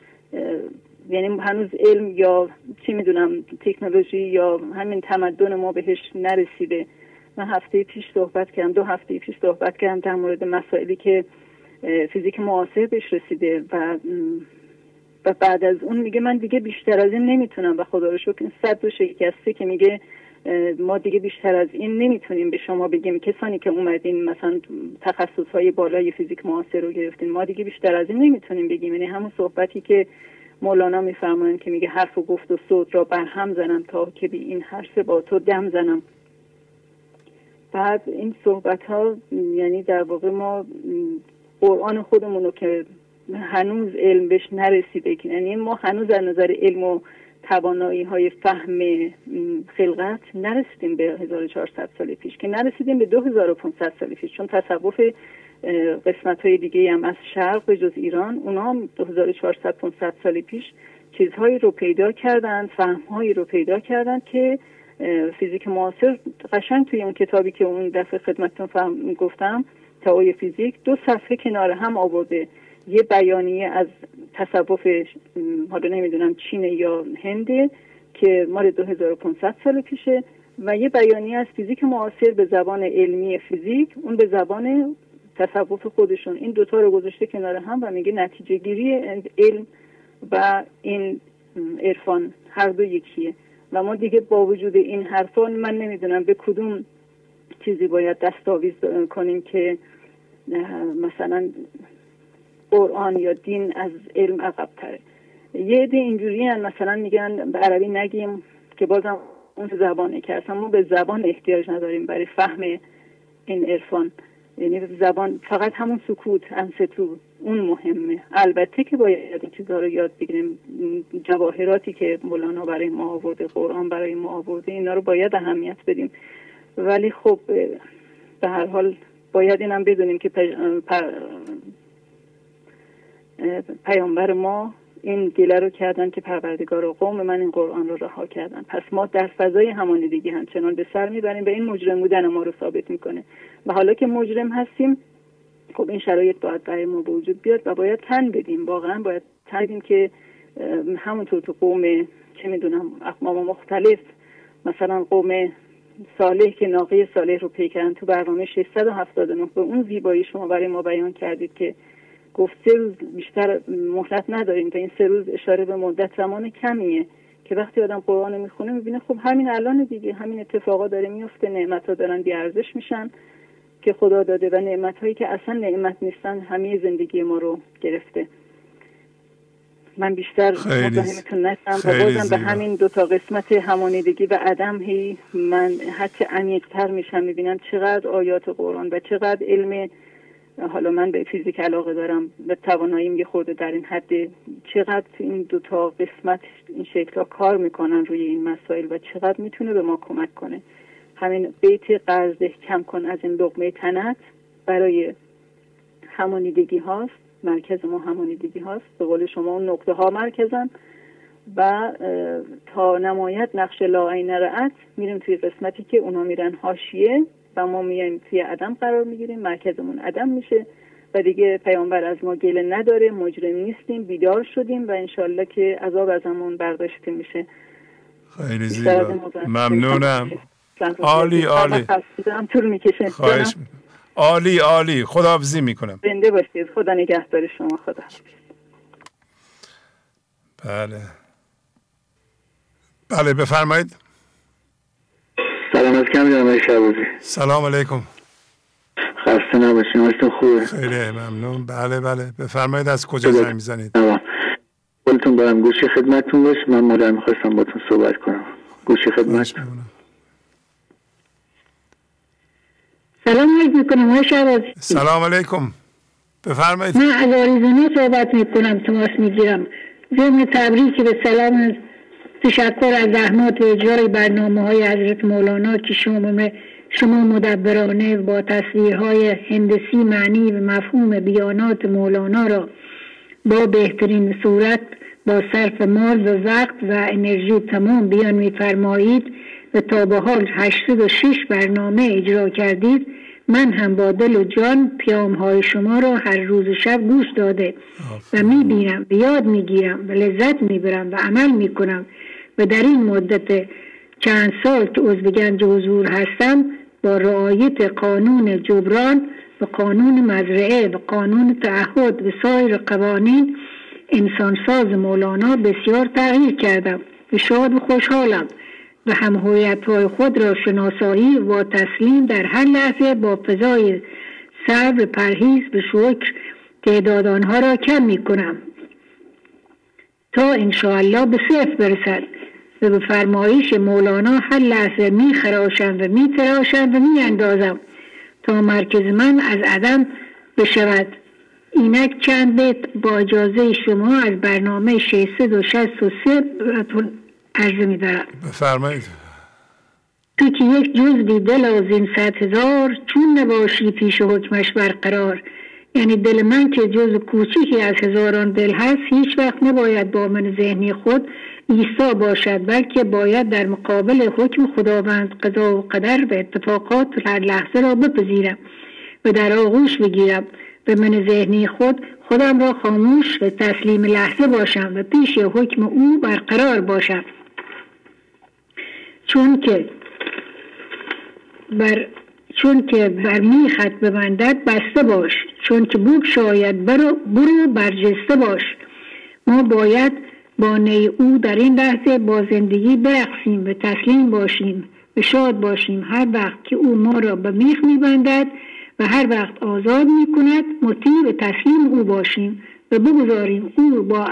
یعنی هنوز علم یا چی می‌دونم تکنولوژی یا همین تمدن ما بهش نرسیده. من هفته پیش صحبت کردم دو هفته پیش صحبت کردم در مورد مسائلی که فیزیک معاصر بهش رسیده و و بعد از اون میگه من دیگه بیشتر از این نمی‌تونم و خدا رو شکر صد و شکسته که میگه ما دیگه بیشتر از این نمی‌تونیم به شما بگیم کسانی که اومدین مثلا تخصص های بالای فیزیک معاصر رو گرفتین ما دیگه بیشتر از این نمی‌تونیم بگیم. یعنی همون صحبتی که مولانا میفرمایند که میگه حرف و گفت و صوت را بر هم زنم تا که بی این حرف با تو دم زنم. بعد این صحبت ها یعنی در واقع ما قرآن خودمون رو که هنوز علم بهش نرسیده یعنی ما هنوز از نظر علم و توانایی های فهم خلقت نرسیدیم به 1400 سال پیش که نرسیدیم به 2500 سال پیش چون تصوف قسمت های دیگه هم از شرق به جز ایران اونا هم 2400 500 سال پیش چیزهایی رو پیدا کردن فهمهایی رو پیدا کردن که فیزیک معاصر قشنگ توی اون کتابی که اون دفعه خدمتتون فهم گفتم تئوری فیزیک دو صفحه کنار هم آورده. یه بیانیه از تصوف حالا نمی‌دونم چینه یا هنده که مال 2500 سال پیشه و یه بیانیه از فیزیک معاصر به زبان علمی فیزیک اون به زبان تصوف خودشون. این دوتا رو گذاشته کنار هم و میگه نتیجه گیری علم و این عرفان هر دو یکیه. و ما دیگه با وجود این حرفان من نمی‌دونم به کدوم چیزی باید دستاویز کنیم که مثلا قرآن یا دین از علم عقب تره یه عده اینجوری مثلا میگن به عربی نگیم که بازم اون زبانه که اصلا ما به زبان احتیاج نداریم برای فهم این عرفان. یعنی زبان فقط همون سکوت انستو اون مهمه. البته که باید این چیزها رو یاد بگیریم. جواهراتی که مولانا برای ما آورده قرآن برای ما آورده اینا رو باید اهمیت بدیم. ولی خب به هر حال باید اینم بدونیم که پیامبر ما این گله رو کردن که پروردگار و قوم من این قرآن رو رها کردن. پس ما در فضای همانی دیگه همچنان به سر می‌بریم و این مجرم بودن ما رو ثابت می‌کنه. و حالا که مجرم هستیم خب این شرایط باید برای ما به وجود بیاد و باید تن بدیم. واقعا باید تن بدیم که همونطور تو قوم چه می‌دونم اقوام مختلف مثلا قوم صالح که ناقه صالح رو پیکرن تو برنامه 679 به اون زیبایی شما برای ما بیان کردید که گفت سه روز بیشتر مهلت نداریم تا این سه روز اشاره به مدت زمان کمیه که وقتی آدم قرآن می‌خونه می‌بینه خب همین الان دیگه همین اتفاقا داره میفته نعمت ها دارن بیارزش میشن که خدا داده و نعمت هایی که اصلا نعمت نیستن همه زندگی ما رو گرفته. من بیشتر مزاحمتون نستم و بازم به همین دوتا قسمت همانیدگی و عدم هی من حتی عمیقتر میشم می‌بینم چقدر آیات قرآن و چقدر علم حالا من به فیزیک علاقه دارم به تواناییم یه خورده در این حد چقدر این دوتا قسمت این شکل کار می‌کنن روی این مسائل و چقدر می‌تونه به ما کمک کنه. همین بیت قرض کم کن از این لقمه تنت برای همانیدگی هاست مرکز ما همانیدگی هاست. به قول شما اون نقطه ها مرکزن و تا نمایت نقش لاعین رعت میریم توی قسمتی که اونا میرن هاشیه و ما میایم توی عدم قرار می‌گیریم مرکزمون عدم میشه و دیگه پیامبر از ما گله نداره مجرم نیستیم بیدار شدیم و انشالله که عذاب ازمون برداشته میشه. خیلی زیبا. ممنونم. عالی عالی. طول می‌کشه. خواهش عالی عالی. خداحافظی می‌کنم. زنده باشید. خدا نگهدار شما. خدا. بله. بله بفرمایید. سلام از کمی شعبازی سلام علیکم. خسته نباشیم حالتون خوبه؟ خیلی ممنون. بله بله. بفرمایید از کجا زنگ می‌زنید؟ قولتون برم. گوشی خدمتتون باش من مادر می‌خواستم باتون صحبت کنم. گوشی خدمت. سلام علیکم. می‌کنم های شعبازی سلام علیکم. بفرمایید. من از آریزونه صحبت می‌کنم. تماس می‌گیرم. ضمن تبریک به سلام تشکر از زحمات اجرای برنامه های حضرت مولانا که شما شما مدبرانه با تصویرهای هندسی معنی و مفهوم بیانات مولانا را با بهترین صورت با صرف مال و وقت و انرژی تمام بیان میفرمایید و تا به حال 86 برنامه اجرا کردید من هم با دل و جان پیام های شما را هر روز شب گوش داده و می‌بینم و یاد می‌گیرم و لذت می‌برم و عمل می‌کنم. و در این مدت چند سال که عضو گنج حضور هستم با رعایت قانون جبران و قانون مزرعه و قانون تعهد و سایر قوانین انسانساز مولانا بسیار تغییر کردم و شاد و خوشحالم و هم های خود را شناسایی و تسلیم در هر لحظه با فضای صبر پرهیز به شکر تعداد آنها را کم می کنم تا انشاءالله به صفر برسد. و به فرمایش مولانا هر لحظه می خراشم و می تراشم و می اندازم تا مرکز من از عدم بشود. اینک چند بیت با اجازه شما از برنامه 663 براتون عرض می دارم بفرمایید. تو که یک جز دل از این صد هزار چون نباشی پیش حکمش برقرار. یعنی دل من که جز کوچیکی از هزاران دل هست هیچ وقت نباید با من ذهنی خود ایسا باشد بلکه باید در مقابل حکم خداوند قضا و قدر و اتفاقات هر لحظه را بپذیرم و در آغوش بگیرم. به من ذهنی خود خودم را خاموش و تسلیم لحظه باشم و پیش حکم او برقرار باشم. چون که بر چون که بر میخت ببندد بسته باش. چون که بوک شاید برو, برو برجسته باش. ما باید با نی او در این لحظه با زندگی برقصیم و تسلیم باشیم و شاد باشیم. هر وقت که او ما را به میخ میبندد و هر وقت آزاد می‌کند مطیع و تسلیم او باشیم و بگذاریم او با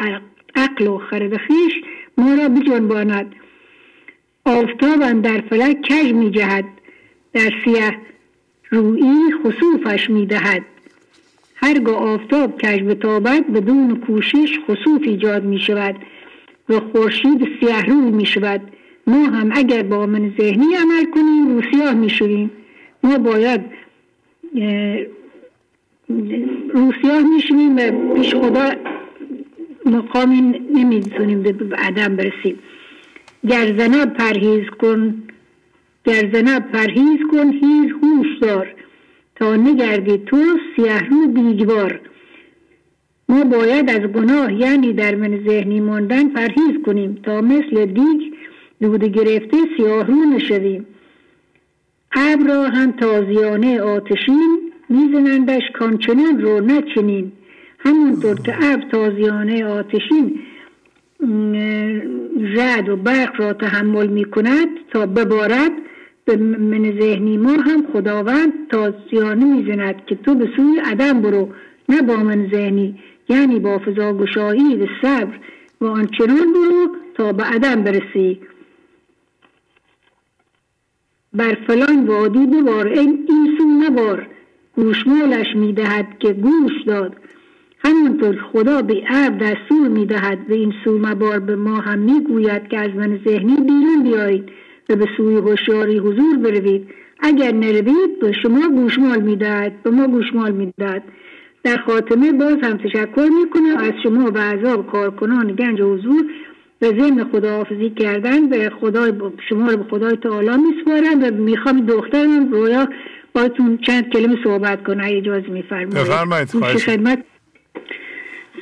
عقل و خرد ما را بجنباند. آفتاب در فلک کج می جهد در سیه روئی خصوفش می دهد هرگاه آفتاب کج بتابد بدون کوشش خصوف ایجاد می شود و خورشید سیه روی می شود. ما هم اگر با من ذهنی عمل کنیم رو سیاه می شویم. ما باید رو سیاه می شویم و پیش خدا مقامی نمی‌تونیم به عدم برسیم. گر پرهیز کن گر پرهیز کن هیز هوش دار. تا نگردی تو سیه رو بیگوار. ما باید از گناه یعنی در من ذهنی ماندن پرهیز کنیم تا مثل دیگ دود گرفته سیاه رو نشویم. ابر را هم تازیانه آتشین میزنندش کانچنان رو نچنین همونطور که ابر تازیانه آتشین رد و برق را تحمل می کند تا ببارد به من ذهنی ما هم خداوند تازیانه می‌زند که تو به سوی عدم برو نه با من ذهنی. یعنی با فضا گشایی و صبر و آنچنان برو تا به عدم برسی. بر فلان وادی ببار این, این سو نبار گوشمالش می‌دهد که گوش داد. همونطور خدا به عبد دستور می‌دهد. به این سو مبار به ما هم می‌گوید که از من ذهنی بیرون بیایید و به سوی هوشیاری حضور بروید. اگر نروید به شما گوشمال می‌دهد به ما گوشمال می‌دهد. در خاتمه باز هم تشکر می‌کنم. از شما و اعضاب کارکنان گنج حضور به ضمن خداحافظی کردن به خدای شما رو به خدای تعالی میسپارم و می‌خوام دخترم رویا باتون چند کلمه صحبت کنه اجازه میفرمایید. بفرمایید خدمت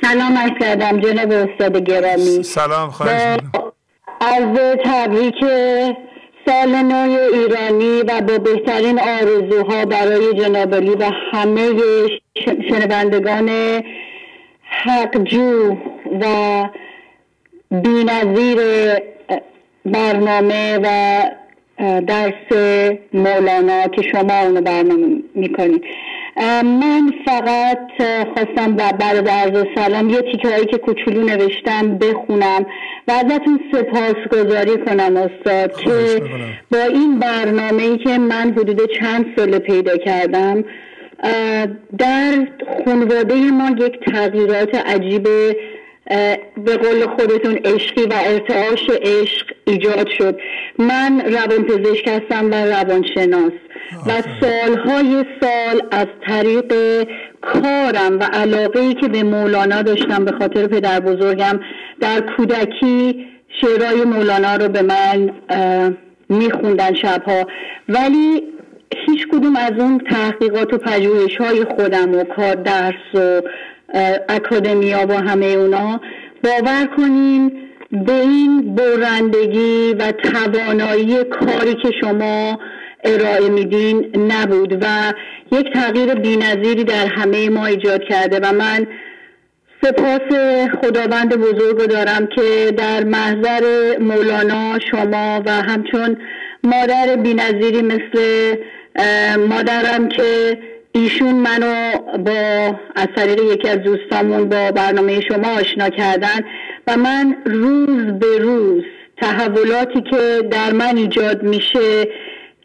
سلام عرض کردم جناب استاد گرامی. سلام خواهش از تبریک سال نو ایرانی و با بهترین آرزوها برای جنابالی و همه شنوندگان حقجو و بینظیر برنامه و درس مولانا که شما اونو برنامه می‌کنید. من فقط خواستم و بعد عرض سلام یه تیکه هایی که کوچولو نوشتم بخونم و ازتون سپاسگزاری کنم استاد که با این برنامه ای که من حدود چند سال پیدا کردم در خانواده ما یک تغییرات عجیب به قول خودتون عشقی و ارتعاش عشق ایجاد شد. من روان پزشک هستم و روانشناس و سالهای سال از طریق کارم و علاقه ای که به مولانا داشتم به خاطر پدر بزرگم در کودکی شعرهای مولانا رو به من میخوندن شبها. ولی هیچ کدوم از اون تحقیقات و پژوهش های خودم و کار درس و اکادمیا با همه اونا باور کنین به این برندگی و توانایی کاری که شما ارائه میدین نبود و یک تغییر بینظیری در همه ما ایجاد کرده و من سپاس خداوند بزرگ دارم که در محضر مولانا شما و همچون مادر بینظیری مثل مادرم که ایشون منو با از طریق یکی از دوستامون با برنامه شما آشنا کردن و من روز به روز تحولاتی که در من ایجاد میشه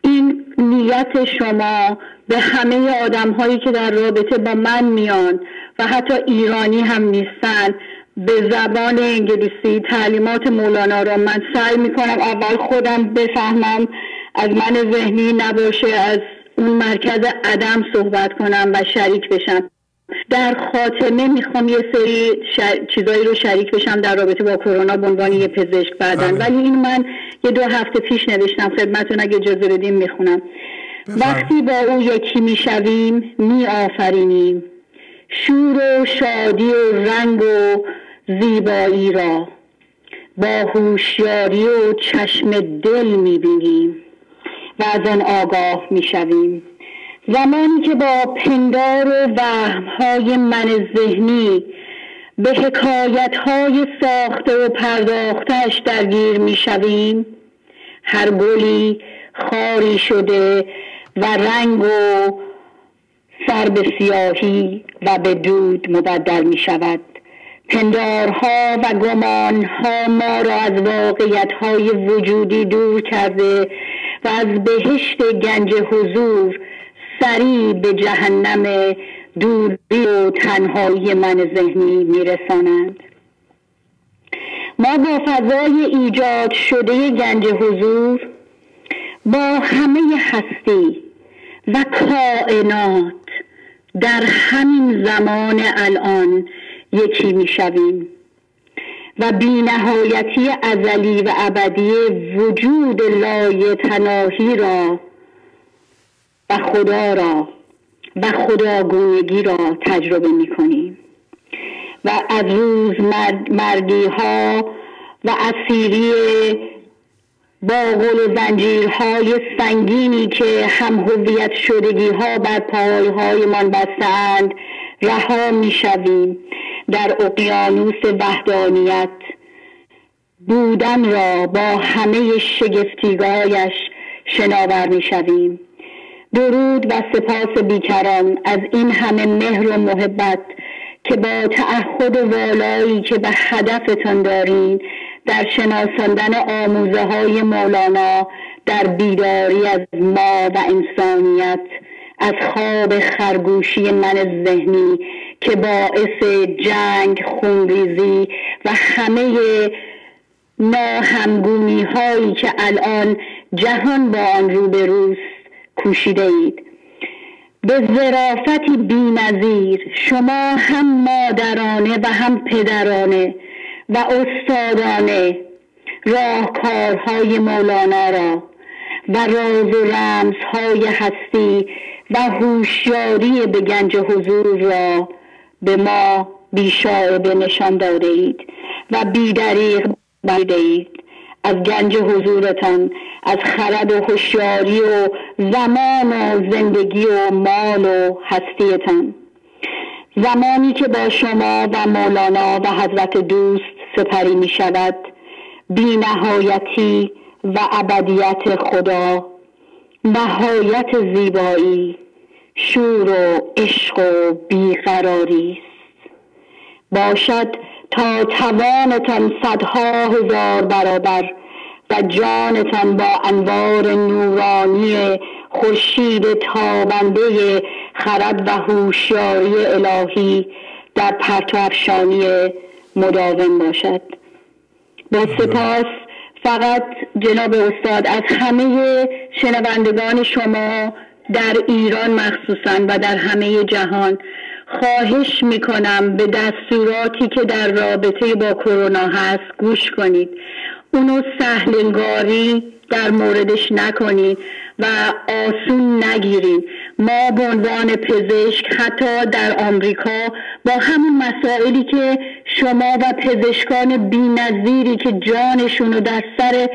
این نیت شما به همه آدم هایی که در رابطه با من میان و حتی ایرانی هم نیستن. به زبان انگلیسی تعلیمات مولانا را من سعی می‌کنم اول خودم بفهمم. از من ذهنی نباشه از اون مرکز عدم صحبت کنم و شریک بشم. در خاتمه می‌خوام یه سری چیزایی رو شریک بشم در رابطه با کرونا به عنوان یه پزشک بعدن بله. ولی این من یه دو هفته پیش نوشتم خدمتون اگه اجازه بدیم می‌خونم. وقتی با او یکی می‌شویم میآفرینیم. شور و شادی و رنگ و زیبایی را با هوشیاری و چشم دل می‌بینیم. و از آن آگاه می‌شویم. زمانی که با پندار و وهمهای من ذهنی به حکایت های ساخته و پرداختش درگیر می شویم هر گلی خاری شده و رنگ و سر به سیاهی و به دود مبدل می شود پندارها و گمانها ما را از واقعیت های وجودی دور کرده و از بهشت گنج حضور سریع به جهنم دوری و تنهایی من ذهنی میرسانند ما با فضای ایجاد شده گنج حضور با همه هستی و کائنات در همین زمان الان یکی می‌شویم. و بینهایتی ازلی و ابدی وجود لای تناهی را و خدا را و خداگونگی را تجربه می کنیم و از روز مرگی ها و اسیری باغل و زنجیرهای سنگینی که هم هویت شدگی ها بر پایهای من بستند رها می شویم در اقیانوس وحدانیت. بودن را با همه شگفتیگایش شناور می شویم درود و سپاس بیکران از این همه مهر و محبت که با تعهد والایی که به هدفتان دارین در شناساندن آموزه های مولانا در بیداری از ما و انسانیت از خواب خرگوشی من ذهنی که باعث جنگ خونریزی و همه ناهمگونی هایی که الان جهان با آن روبروست کوشیده اید. به ظرافتی بینظیر شما هم مادرانه و هم پدرانه و استادانه راهکارهای مولانا را و راز و رمزهای هستی و هوشیاری به گنج حضور را به ما بیشاعبه نشان داده اید و بیدریغ اید. از گنج حضورتان از خرد و هوشیاری و زمان و زندگی و مال و هستیتان. زمانی که با شما و مولانا و حضرت دوست سپری می شود بی نهایتی و ابدیت خدا نهایت زیبایی شور و عشق و بیقراری است. باشد تا توانتان صدها هزار برابر و جانتان با انوار نورانی خورشید تابنده خرد و هوشیاری الهی در پرتو افشانی مداوم باشد. با سپاس فقط جناب استاد از همه شنوندگان شما در ایران مخصوصا و در همه جهان خواهش می‌کنم به دستوراتی که در رابطه با کرونا هست گوش کنید. اونو سهلنگاری در موردش نکنید و آسون نگیرید. ما به عنوان پزشک حتی در آمریکا با همون مسائلی که شما و پزشکان بینظیری که جانشون رو در سر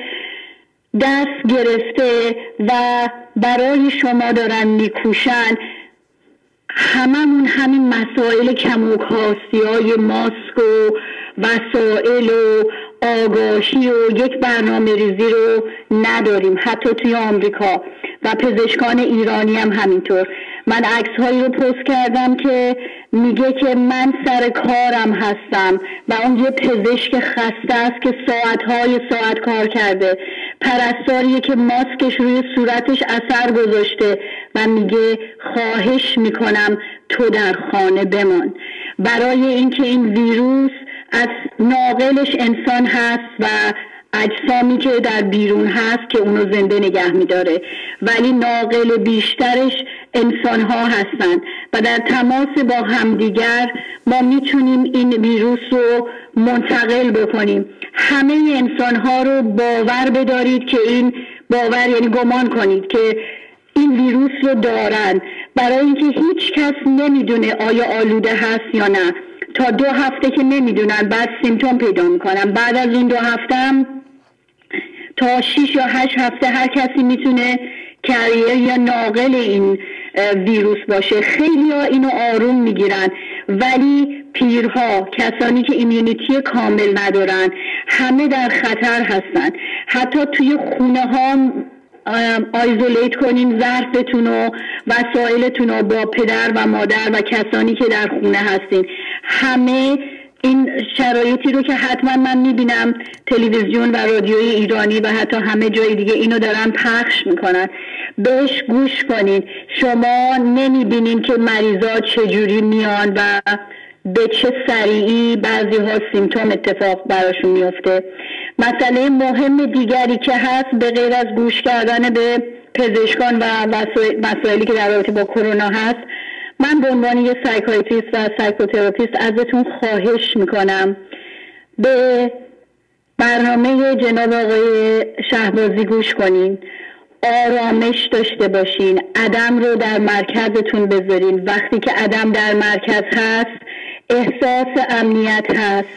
دست گرفته و برای شما دارن میکوشن هممون همین مسائل کموک های ماسک و وسائل و آگاهی و یک برنامه ریزی رو نداریم حتی توی آمریکا. و پزشکان ایرانی هم همینطور. من عکس هایی رو پست کردم که میگه که من سر کارم هستم و اون یه پزشک خسته است که ساعت های ساعت کار کرده. پرستاریه که ماسکش روی صورتش اثر گذاشته و میگه خواهش می‌کنم تو در خانه بمان. برای اینکه این ویروس از ناقلش انسان هست و اجسامی که در بیرون هست که اونو زنده نگه میداره. ولی ناقل بیشترش انسان ها هستند. و در تماس با همدیگر ما می‌تونیم این ویروس رو منتقل بکنیم. همه انسان ها رو باور بدارید که این باور یعنی گمان کنید که این ویروس رو دارن. برای اینکه هیچ کس نمی‌دونه آیا آلوده هست یا نه. تا دو هفته که نمی‌دونن بعد سیمتوم پیدا می‌کنن. بعد از این دو هفته تا 6 یا 8 هفته هر کسی می‌تونه کریر یا ناقل این ویروس باشه. خیلی ها اینو آروم می‌گیرن. ولی پیرها کسانی که ایمیونیتی کامل ندارن همه در خطر هستن. حتی توی خونه ها آیزولیت کنین ظرفتون و وسایلتون با پدر و مادر و کسانی که در خونه هستین. همه این شرایطی رو که حتما من می‌بینم تلویزیون و رادیوی ایرانی و حتی همه جای دیگه اینو دارن پخش می‌کنن. بهش گوش کنید شما نمی‌بینین که مریضا چجوری میان و به چه سریعی بعضی ها symptom اتفاق براشون میفته مسئله مهم دیگری که هست به غیر از گوش کردن به پزشکان و مسائلی که در رابطه با کرونا هست من به عنوان یه psychiatrist و psychotherapist ازتون خواهش می‌کنم. به برنامه جناب آقای شهبازی گوش کنین. آرامش داشته باشین. عدم رو در مرکزتون بذارین. وقتی که عدم در مرکز هست احساس امنیت هست.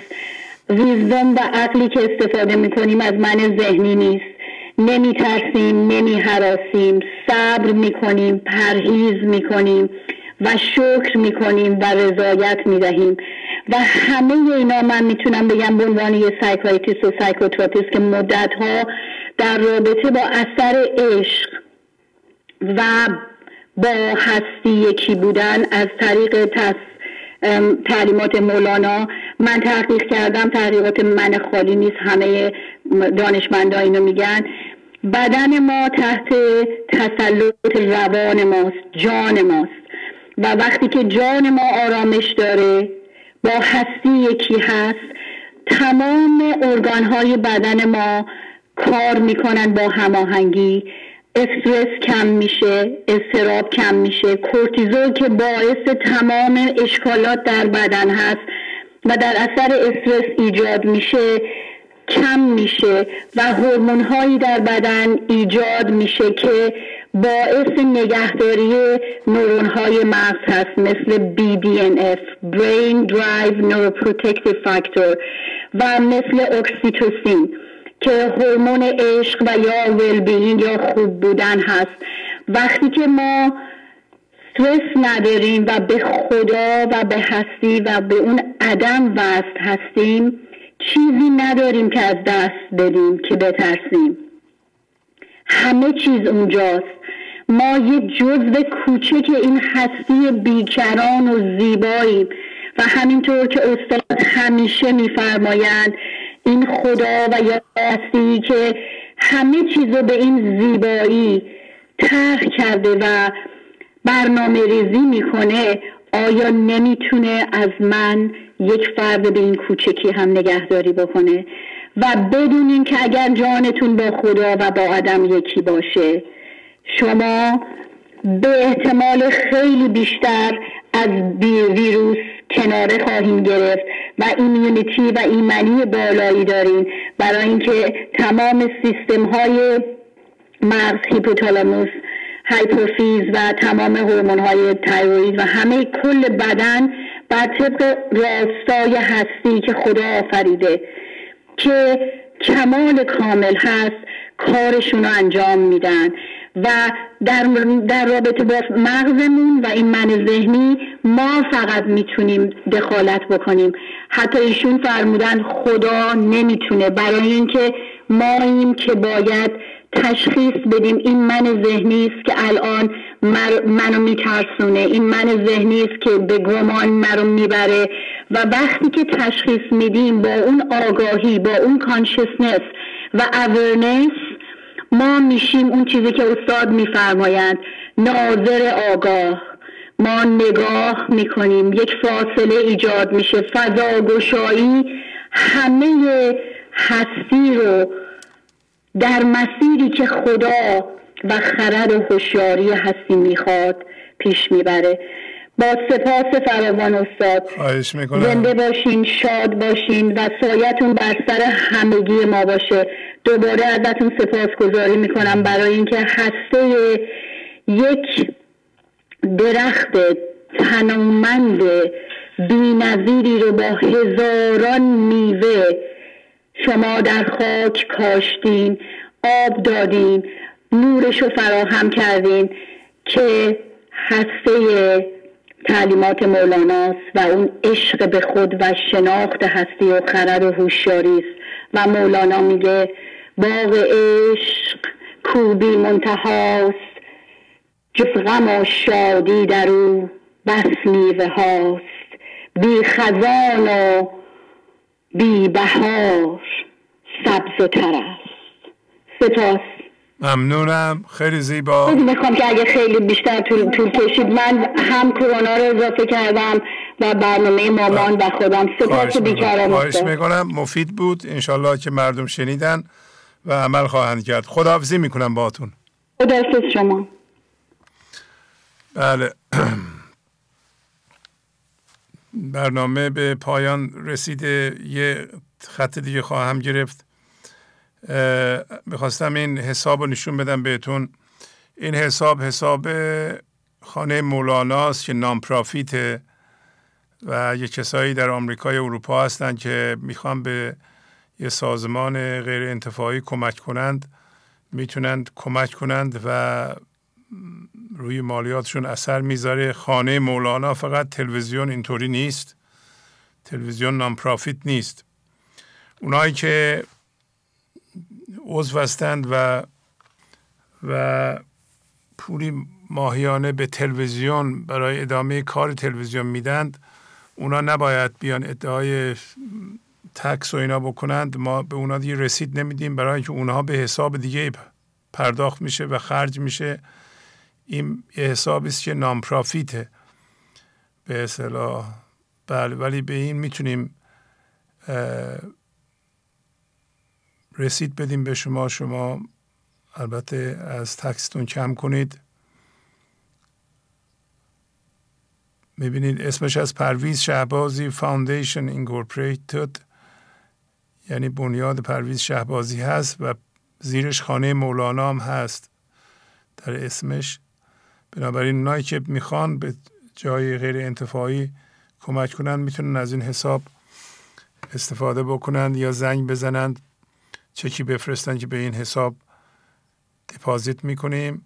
wisdom و عقلی که استفاده می‌کنیم از من ذهنی نیست. نمی ترسیم نمی هراسیم صبر می‌کنیم پرهیز می‌کنیم. و شکر می‌کنیم و رضایت می‌دهیم. و همه اینا من می‌تونم بگم به عنوان یه psychiatrist و psychotherapist که مدت ها در رابطه با اثر عشق و با هستی یکی بودن از طریق تص... تعلیمات مولانا من تحقیق کردم. تحقیقات من خالی نیست. همه دانشمندا اینو میگن. بدن ما تحت تسلط روان ماست جان ماست. و وقتی که جان ما آرامش داره با هستی یکی هست تمام ارگان های بدن ما کار می‌کنن با هماهنگی. استرس کم میشه استراب کم میشه. کورتیزول که باعث تمام اشکالات در بدن هست و در اثر استرس ایجاد میشه کم میشه و هورمون هایی در بدن ایجاد میشه که باعث نگهداری نورون های مغز هست مثل BDNF Brain Drive Neuroprotective Factor و مثل اکسیتوسین که هورمون عشق و یا ولبینگ یا خوب بودن هست. وقتی که ما استرس نداریم و به خدا و به هستی و به اون عدم وست هستیم چیزی نداریم که از دست بدیم که بترسیم. همه چیز اونجاست. ما یه جزو کوچک این هستی بیکران و زیباییم و همینطور که استاد همیشه میفرمایند این خدا و یا هستی که همه چیز رو به این زیبایی طرح کرده و برنامه ریزی می‌کنه آیا نمی‌تونه از من یک فرد به این کوچکی هم نگهداری بکنه؟ و بدونین که اگر جانتون با خدا و با آدم یکی باشه شما به احتمال خیلی بیشتر از ویروس کناره خواهیم گرفت و immunity و ایمنی بالایی دارین. برای اینکه تمام سیستم های مغز هیپوتالاموس هایپوفیز و تمام هورمون های thyroid و همه کل بدن بر طبق راستای هستی که خدا آفریده. که کمال کامل هست کارشون رو انجام میدن و در, در رابطه با مغزمون و این من ذهنی ما فقط می‌تونیم دخالت بکنیم. حتی ایشون فرمودن خدا نمی‌تونه. برای اینکه ماییم که باید تشخیص بدیم این من ذهنی است که الان منو میترسونه. این من ذهنی است که به گمان مرو می‌بره و وقتی که تشخیص میدیم با اون آگاهی با اون کانشسنس و اورنس ما میشیم اون چیزی که استاد میفرمایند ناظر آگاه. ما نگاه می‌کنیم یک فاصله ایجاد میشه. فضا گشایی همه هستی رو در مسیری که خدا و خرد و هوشیاری هستی می‌خواد پیش می‌بره. با سپاس فراوان استاد. زنده باشین شاد باشین و سایتون بر سر همگی ما باشه. دوباره ازتون سپاس گذاری می‌کنم برای اینکه هسته یک درخت تنومند بینظیری رو با هزاران میوه شما در خاک کاشتین آب دادین. نورش رو فراهم کردین که هسته تعلیمات مولاناست و اون عشق به خود و شناخت هستی و خرد و هوشیاری است. و مولانا میگه باغ عشق کوبی منتهاست جز غم و شادی در او بس میوه هاست. بی خزان و بی بهار سبز تر است. سپاس. ممنونم. خیلی زیبا. می‌خوام که اگه خیلی بیشتر طول, طول کشید من هم کرونا رو اضافه کردم و برنامه مامان و خودم. سپاس بیکرام خواهش می‌کنم. مفید بود. انشالله که مردم شنیدن و عمل خواهند کرد. خداحافظی می‌کنم باتون خداحافظ شما. بله. برنامه به پایان رسیده. یه خط دیگه خواهم گرفت. می‌خواستم این حساب رو نشون بدم بهتون. این حساب حساب خانه مولاناست که نامپرافیته و یه کسایی در آمریکای اروپا هستند که می‌خوان به یه سازمان غیر انتفاعی کمک کنند. می‌تونند کمک کنند و روی مالیاتشون اثر می‌ذاره. خانه مولانا فقط تلویزیون اینطوری نیست. تلویزیون نامپرافیت نیست. اونایی که عضو هستند و و پولی ماهیانه به تلویزیون برای ادامه کار تلویزیون میدند. اونا نباید بیان ادعای تکس و اینا بکنند. ما به اونا دیگه رسید نمیدیم برای اینکه اونها به حساب دیگه پرداخت میشه و خرج میشه. این یه حسابی است که نامپرافیته به اصطلاح. بله ولی به این می‌تونیم رسید بدیم به شما شما البته از tax تون کم کنید. می‌بینید اسمش از پرویز شهبازی Foundation Incorporated یعنی بنیاد پرویز شهبازی هست و زیرش خانه مولانا هم هست. در اسمش. بنابراین اونایی که می‌خوان به جای غیر انتفاعی کمک کنند می‌تونن از این حساب استفاده بکنند یا زنگ بزنند. چکی بفرستن که به این حساب دپازیت می‌کنیم.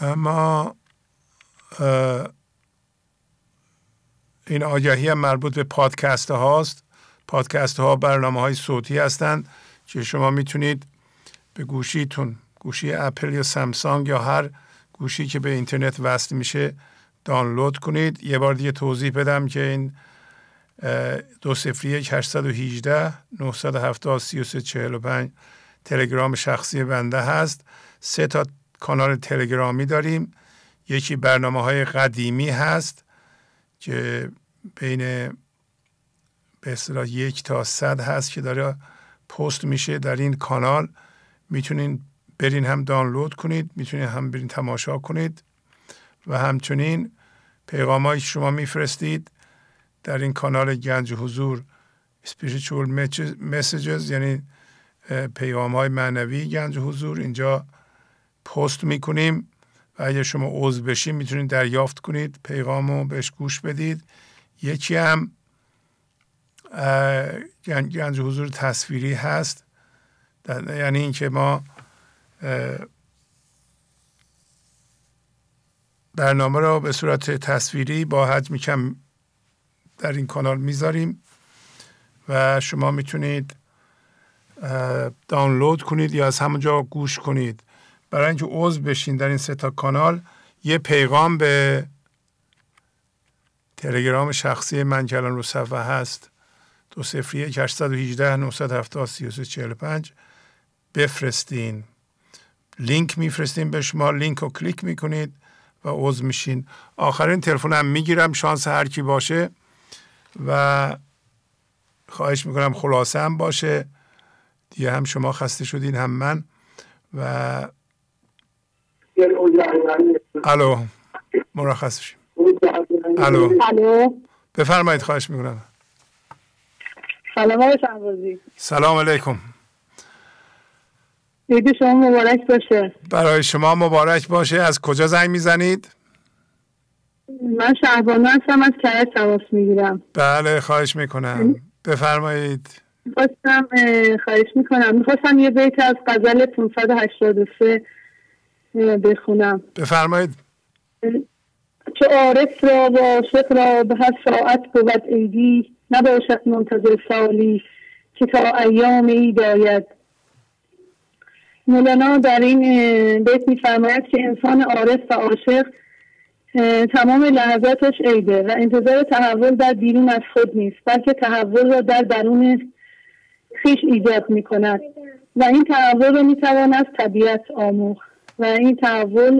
اما این آگهی هم مربوط به پادکست هاست. پادکست ها برنامه های صوتی هستند که شما می‌تونید به گوشیتون گوشی اپل یا سامسونگ یا هر گوشی که به اینترنت وصل میشه دانلود کنید. یه بار دیگه توضیح بدم که این دو سفری یک 818 970 3345 تلگرام شخصی بنده هست. سه تا کانال تلگرامی داریم. یکی برنامه های قدیمی هست که بین به اصطلاح یک تا صد هست که داره پست میشه در این کانال. می‌تونین برین هم دانلود کنید می‌تونین هم برین تماشا کنید. و همچنین پیغام که شما میفرستید در این کانال گنج حضور spiritual messages یعنی پیغام های معنوی گنج حضور. اینجا پست می‌کنیم و اگر شما عضو بشید می‌تونید دریافت کنید. پیغام رو بهش گوش بدید. یکی هم گنج حضور تصویری هست. یعنی اینکه ما برنامه را به صورت تصویری با حجم کم در این کانال می‌ذاریم و شما می‌تونید دانلود کنید یا از همونجا گوش کنید. برای اینکه عضو بشین در این سه تا کانال یه پیغام به تلگرام شخصی من که الان رو صفحه هست. دو سفری یک 818 970 3345 بفرستین. لینک میفرستین به شما لینک رو کلیک می‌کنید و عضو میشین. آخرین تلفن هم می‌گیرم. شانس هر کی باشه و خواهش می‌کنم خلاصه هم باشه. دیگه هم شما خسته شدین هم من. و الو مرخص شیم الو. بفرمایید خواهش می‌کنم. سلام سلام علیکم. عید شما مبارک باشه. برای شما مبارک باشه. از کجا زنگ می‌زنید؟ من شهبانه هستم از کرج تماس می‌گیرم. بله خواهش می‌کنم. بفرمایید. خواستم خواهش می‌کنم. می‌خواستم یه بیت از غزل 583 بخونم. بفرمایید. چه عارف را و عاشق را به هر ساعت بود عیدی نباشد منتظر سالی که تا ایام عید آید. مولانا در این بیت میفرماید که انسان عارف و عاشق تمام لحظاتش عیده و انتظار تحول در بیرون از خود نیست بلکه تحول را در درون خیش ایجاد می کند و این تحول را می توان از طبیعت آموخت. و این تحول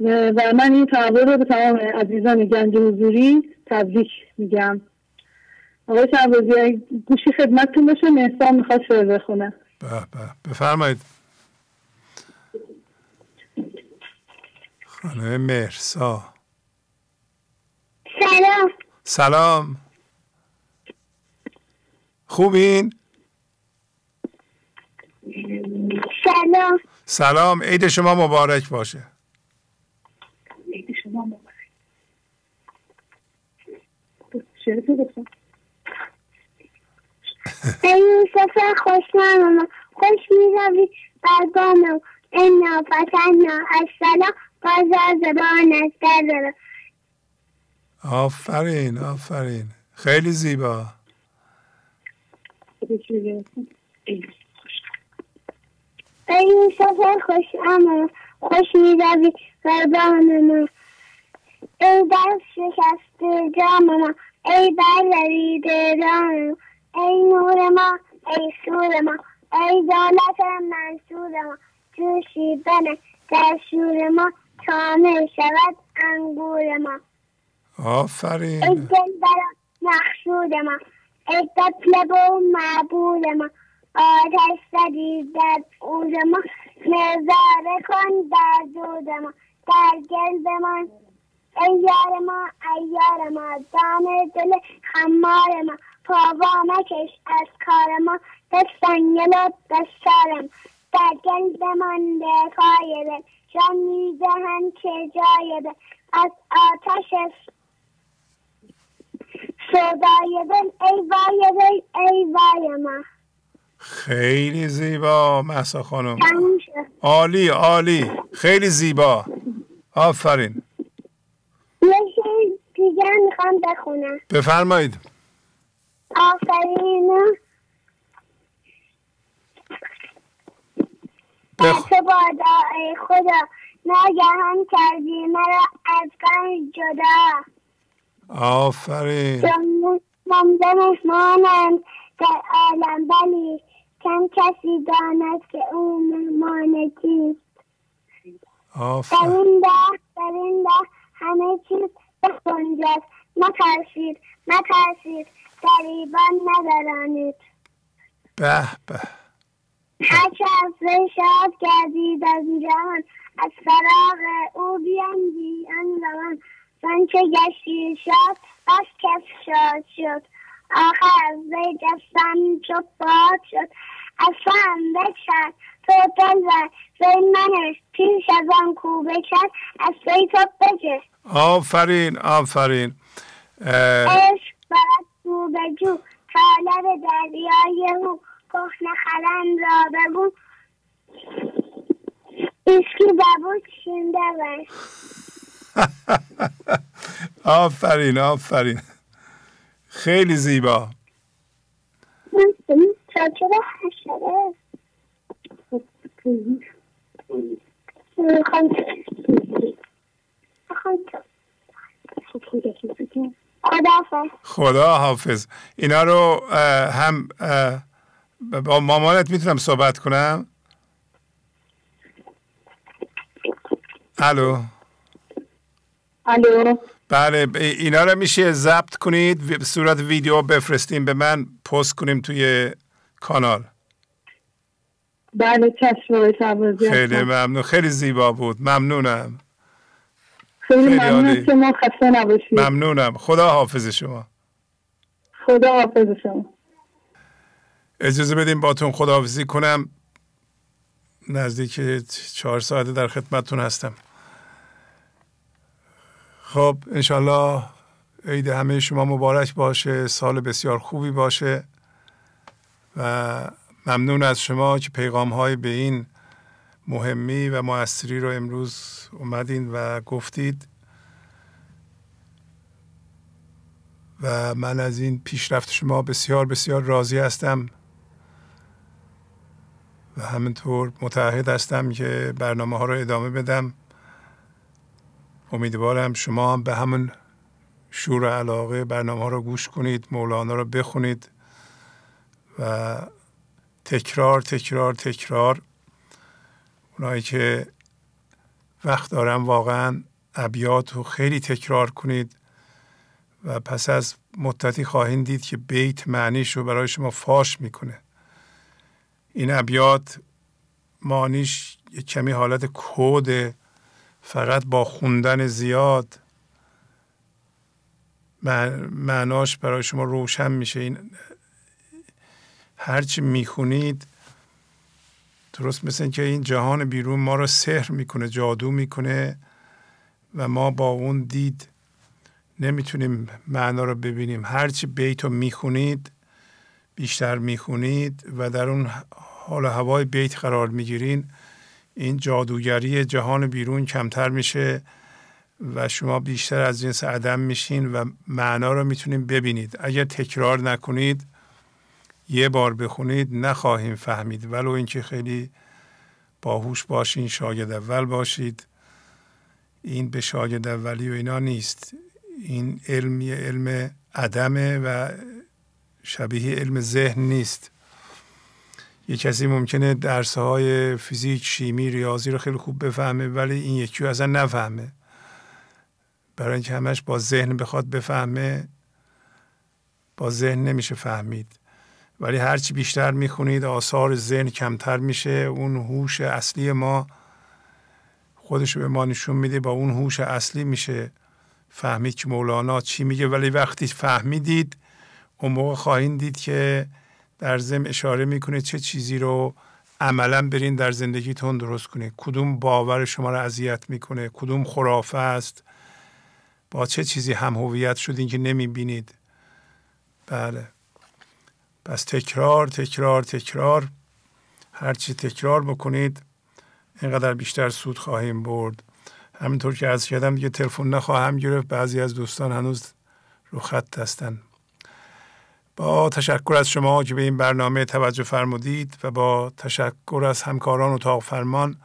و من این تحول رو به تمام عزیزان گنج حضوری تبریک میگم. آقای شعبازی گوشی خدمتتون باشه مهستان می‌خواد شعر بخونه. بفرمایید. خانه مهرسا سلام. سلام. خوبین؟ سلام. سلام. عید شما مبارک باشه. عید شما مبارک. ای سفر خوش نماما خوش می‌روی. بر بامم انا فتحنا السلام. بازار زبان از در آفرین آفرین. خیلی زیبا. ای سفر خوش اما خوش می‌روی بر بامم ای در شکست جامم ای برویده رامم ای نور ما ای سور ما ای دولت منصور ما. جوشی بنه در شور ما کامل شود انگور ما. آفرین. ای دل برا مخشود ما. ای قتلب و معبود ما. آتش زدی در اوز ما. نظاره کن در دود ما. در گل من ای یار ما ایار ما. دام دل خمار ما. پاوا مکش از کار ما. دست سنگل و دست در گل بمانده پای دل. جان می‌دهند که جای دل از آتش سودای دل ای وای دل ای وای ما. خیلی زیبا محسا خانم. عالی عالی. خیلی زیبا. آفرین. دیگه می‌خوام بخونم. بفرمایید. آفرین. بادا ای خدا. ناگهان کردی مرا از گنج جدا. آفرین. ممده مهمانند در عالم ولی کم کسی داند که او مهمان کیست. در این ده در این ده همه چیز بخونجاست. نترسید نترسید گریبان ندارانید. به به. هرچه از شاد گردید از جهان از فراغ او بیاندی آن زمان. چه گشتی شاد بس کس شاد شد. آخر از وی جستم چو باد شد. اصلا بکشد تو بزن وی منش پیش از آن کو بکشد از وی تو بجه. آفرین آفرین. عشق برد جو به جو طالب دریای او. کهنه خلند را بگو اسکی ببود شنده آفرین آفرین. خیلی زیبا. خدا حافظ اینا رو هم با مامانت می‌تونم صحبت کنم؟ الو. الو. بله اینا رو میشه ضبط کنید صورت ویدیو بفرستیم به من پست کنیم توی کانال. بله چشم خیلی ممنون. خیلی زیبا بود. ممنونم. خیلی ممنون شما خسته نباشید. ممنونم. خدا حافظ شما. خدا حافظ شما. اجازه بدیم باتون خداحافظی کنم. نزدیک چهار ساعته در خدمتتون هستم. خب انشالله عید همه شما مبارک باشه سال بسیار خوبی باشه و ممنون از شما که پیغام های به این مهمی و موثری رو امروز اومدین و گفتید. و من از این پیشرفت شما بسیار بسیار راضی هستم. و همینطور متعهد هستم که برنامه ها رو ادامه بدم. امیدوارم شما هم به همون شور علاقه برنامه ها رو گوش کنید مولانا رو بخونید و تکرار تکرار تکرار. اونایی که وقت دارم واقعا ابیات رو خیلی تکرار کنید و پس از مدتی خواهید دید که بیت معنیش رو برای شما فاش می‌کنه. این ابیات مانیش یک کمی حالت کود فقط با خوندن زیاد. معناش برای شما روشن میشه. این هرچی می‌خونید درست مثل اینکه این جهان بیرون ما رو سحر می‌کنه جادو می‌کنه و ما با اون دید نمی‌تونیم معنا رو ببینیم. هرچی بیت رو می‌خونید بیشتر می‌خونید و در اون حال هوای بیت قرار می‌گیرین این جادوگری جهان بیرون کمتر میشه و شما بیشتر از جنس عدم میشین و معنا رو می‌تونید ببینید. اگر تکرار نکنید یه بار بخونید نخواهیم فهمید. ولو اینکه خیلی باهوش باشین شاگرد اول باشید. این به شاگرد اولی و اینا نیست. این علم یه علم عدمه و شبیه علم ذهن نیست. یه کسی ممکنه درس های فیزیک شیمی ریاضی رو خیلی خوب بفهمه ولی این یکی رو اصلا نفهمه. برای اینکه همش با ذهن بخواد بفهمه با ذهن نمیشه فهمید. ولی هرچی بیشتر می‌خونید آثار ذهن کمتر میشه. اون هوش اصلی ما خودش به ما نشون میده با اون هوش اصلی میشه فهمید که مولانا چی میگه. ولی وقتی فهمیدید اون موقع خواهید دید که در ضمن اشاره می‌کنه چه چیزی رو عملا برین در زندگیتون درست کنید. کدوم باور شما رو اذیت می‌کنه؟ کدوم خرافه است؟ با چه چیزی هم هویت شدین که نمی‌بینید؟ بله. پس تکرار تکرار تکرار. هرچی تکرار بکنید اینقدر بیشتر سود خواهیم برد. همینطور که از کردم دیگه تلفن نخواهم گرفت. بعضی از دوستان هنوز رو خط هستن با تشکر از شما که به این برنامه توجه فرمودید و با تشکر از همکاران اتاق فرمان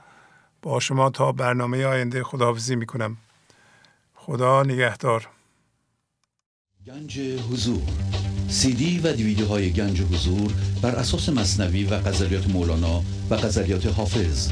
با شما تا برنامه آینده خداحافظی می‌کنم. خدا نگهدار. گنج حضور. سی دی و دیویدیو های گنج حضور بر اساس مصنوی و غزلیات مولانا و غزلیات حافظ.